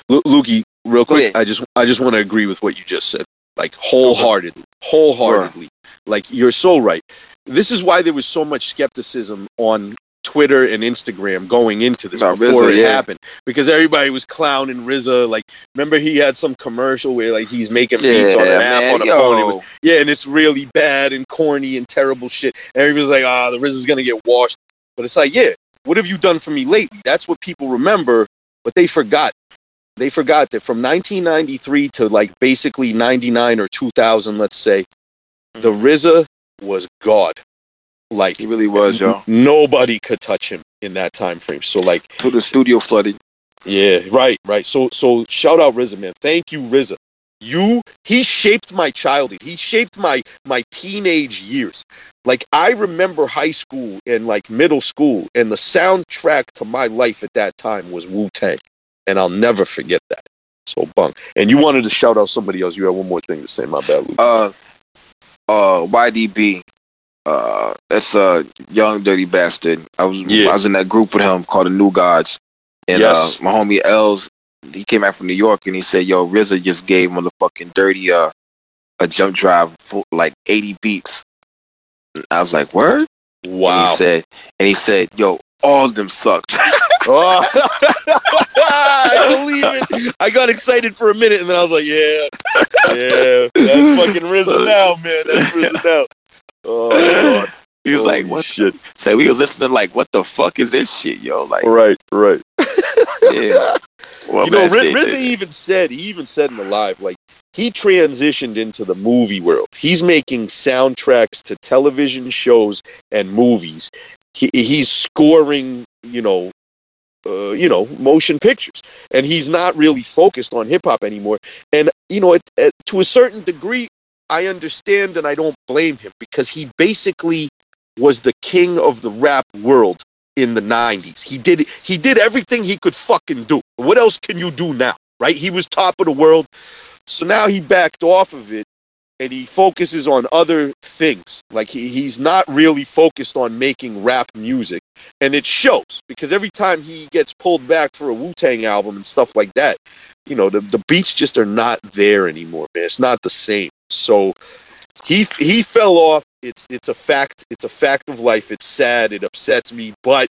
Lu- Lukey, real Go quick, ahead. I just I just want to agree with what you just said, like wholeheartedly, wholeheartedly. Like you're so right. This is why there was so much skepticism on Twitter and Instagram going into this About before RZA, it yeah. happened because everybody was clowning RZA. Like, remember he had some commercial where like he's making Yeah, beats on an man. app on a yo, phone. It was yeah, and it's really bad and corny and terrible shit. And everybody's like, ah, the RZA's gonna get washed. But it's like, yeah, what have you done for me lately? That's what people remember, but they forgot. They forgot that from 1993 to like basically 99 or 2000, let's say, the RZA was God. Like he really was, yo. nobody could touch him in that time frame. So like, To the studio flooded. yeah, right, right. So so shout out RZA, man. Thank you, RZA. You he shaped my childhood. He shaped my my teenage years. Like I remember high school and like middle school, and the soundtrack to my life at that time was Wu Tang, and I'll never forget that. So bunk. And you wanted to shout out somebody else. You had one more thing to say. My bad, Luke. Uh, uh, YDB. Uh, that's a young dirty bastard. I was Yeah. I was in that group with him called the New Gods, and Yes. uh, my homie Els, he came out from New York and he said, "Yo, RZA just gave motherfucking dirty uh a jump drive for like 80 beats." And I was like, "Word?" And wow. he said, and he said, "Yo, all of them sucked." Oh, I believe it. I got excited for a minute, and then I was like, "Yeah, yeah, that's fucking RZA now, man. That's RZA now." Oh he was like, "What?" shit? So we was listening like, "What the fuck is this shit, yo?" Like, Right, right. yeah. Well, you know, man, Ri- shit, RZA even said he even said in the live like he transitioned into the movie world. He's making soundtracks to television shows and movies. He, he's scoring, you know, uh, you know, motion pictures, and he's not really focused on hip hop anymore. And you know, it, it, to a certain degree, I understand and I don't blame him because he basically was the king of the rap world in the 90s. He did he did everything he could fucking do. What else can you do now? Right? He was top of the world. So now he backed off of it and he focuses on other things. Like he, he's not really focused on making rap music. And it shows because every time he gets pulled back for a Wu Tang album and stuff like that, you know, the, the beats just are not there anymore, man. It's not the same. So he he fell off. It's it's a fact. It's a fact of life. It's sad. It upsets me, but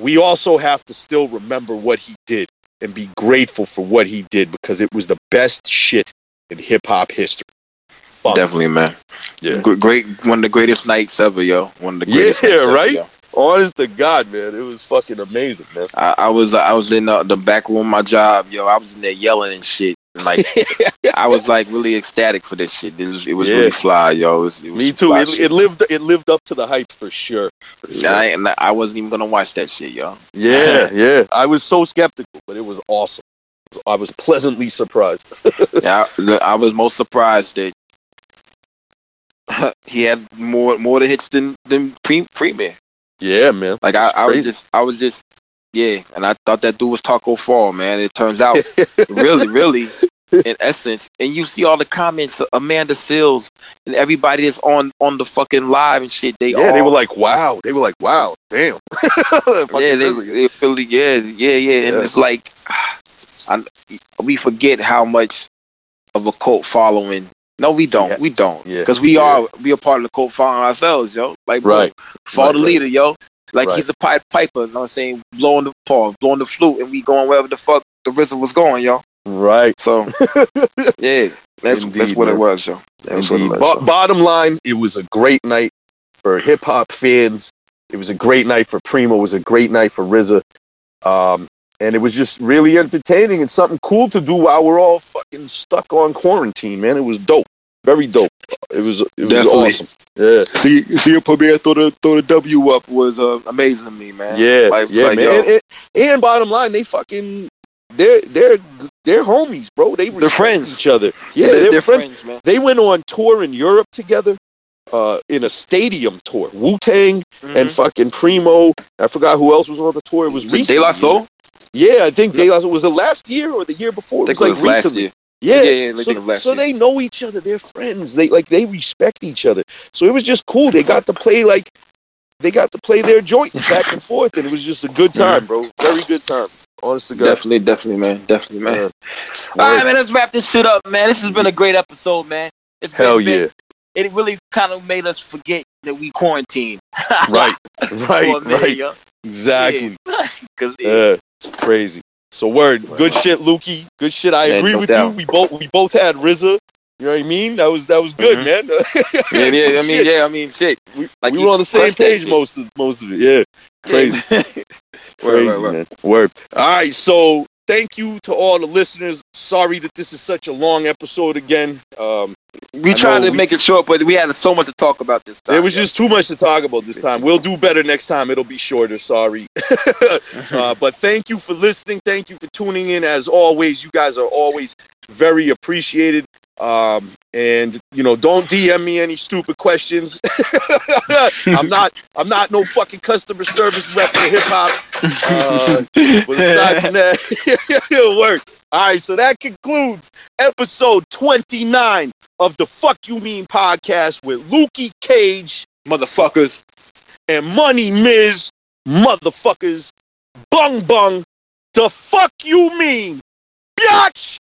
we also have to still remember what he did and be grateful for what he did because it was the best shit in hip hop history. Fuck. Definitely, man. Yeah. Gr- Great, one of the greatest nights ever, yo. One of the greatest. Yeah, nights ever, right? yo. Honest to God, man, it was fucking amazing, man. I, I was, I was in uh, the back room of my job, yo. I was in there yelling and shit. Like, I was like really ecstatic for this shit. It was, it was Yeah. really fly, yo. It was, it was Me too. It, it lived it lived up to the hype for sure. For And sure. I, and I wasn't even gonna watch that shit, yo. Yeah, yeah. I was so skeptical, but it was awesome. I was pleasantly surprised. Yeah, I, I was most surprised that he had more more hits than than pre- Premier. Yeah, man. Like I, I was just, I was just, yeah. And I thought that dude was Tacko Fall, man. It turns out, really, really, in essence, and you see all the comments, Amanda Sills and everybody that's on on the fucking live and shit. They yeah, all, they were like, wow. They were like, wow, damn. Yeah, they, they really, yeah, yeah, yeah. And Yeah. it's like, I, we forget how much of a cult following No, we don't. Yeah. We don't. Yeah. Because we Yeah. are we are part of the cult following ourselves, yo. Like bro, Right. follow Right, the right. leader, yo. Like Right. he's a pipe piper, you know what I'm saying? Blowing the paw, blowing the flute, and we going wherever the fuck the RZA was going, yo. Right. So yeah, that's Indeed, that's what man. it was, yo. That's what it Indeed. was. Yo. bottom line, it was a great night for hip hop fans. It was a great night for Primo. It was a great night for RZA. Um, and it was just really entertaining and something cool to do while we're all fucking stuck on quarantine, man. It was dope. Very dope. It was it was Definitely. awesome. Yeah. See, see your Premier throw the throw the W up was uh, amazing to me, man. Yeah, Like, yeah, like, man. And, and, and bottom line, they fucking they're they're they're homies, bro. They they're friends. each other. Yeah, they're, they're, they're friends. friends, man. They went on tour in Europe together, uh, in a stadium tour. Wu Tang and fucking Primo. I forgot who else was on the tour. It was recent. Mm-hmm. De La Soul. Yeah, I think De La Soul was the last year or the year before. It was it like was last recently. Yeah, Yeah, yeah, so, so they know each other. They're friends. They like they respect each other. So it was just cool. They got to play like they got to play their joints back and forth, and it was just a good time, bro. Very good time. Honest to God. Definitely, definitely, man. Definitely, man. All right, man. Let's wrap this shit up, man. This has been a great episode, man. It's been, Hell been- yeah. It really kind of made us forget that we quarantined. Right. Right. minute, Right. yo. Exactly. Yeah. 'Cause, yeah. Yeah, it's crazy. So word, good shit, Lukey. Good shit. I Yeah, agree no with doubt. you. We both we both had RZA. You know what I mean? That was that was good, Mhm. man. yeah, yeah. I mean, yeah. I mean, shit. we, like we were on the same page most of most of it. Yeah, crazy, Yeah. crazy, Word, word, word. man. Word. All right, so thank you to all the listeners. Sorry that this is such a long episode again. Um, We tried to we- make it short, but we had so much to talk about this time. There was yo. just too much to talk about this time. We'll do better next time. It'll be shorter. Sorry. uh, but thank you for listening. Thank you for tuning in. As always, you guys are always very appreciated. Um, and you know, don't DM me any stupid questions. I'm not. I'm not no fucking customer service rep for hip hop. Aside from that, it'll work. All right, so that concludes episode 29 of the Fuck You Mean podcast with Lukey Cage motherfuckers. and Money Miz, motherfuckers. Bung bung. The fuck you mean, biatch?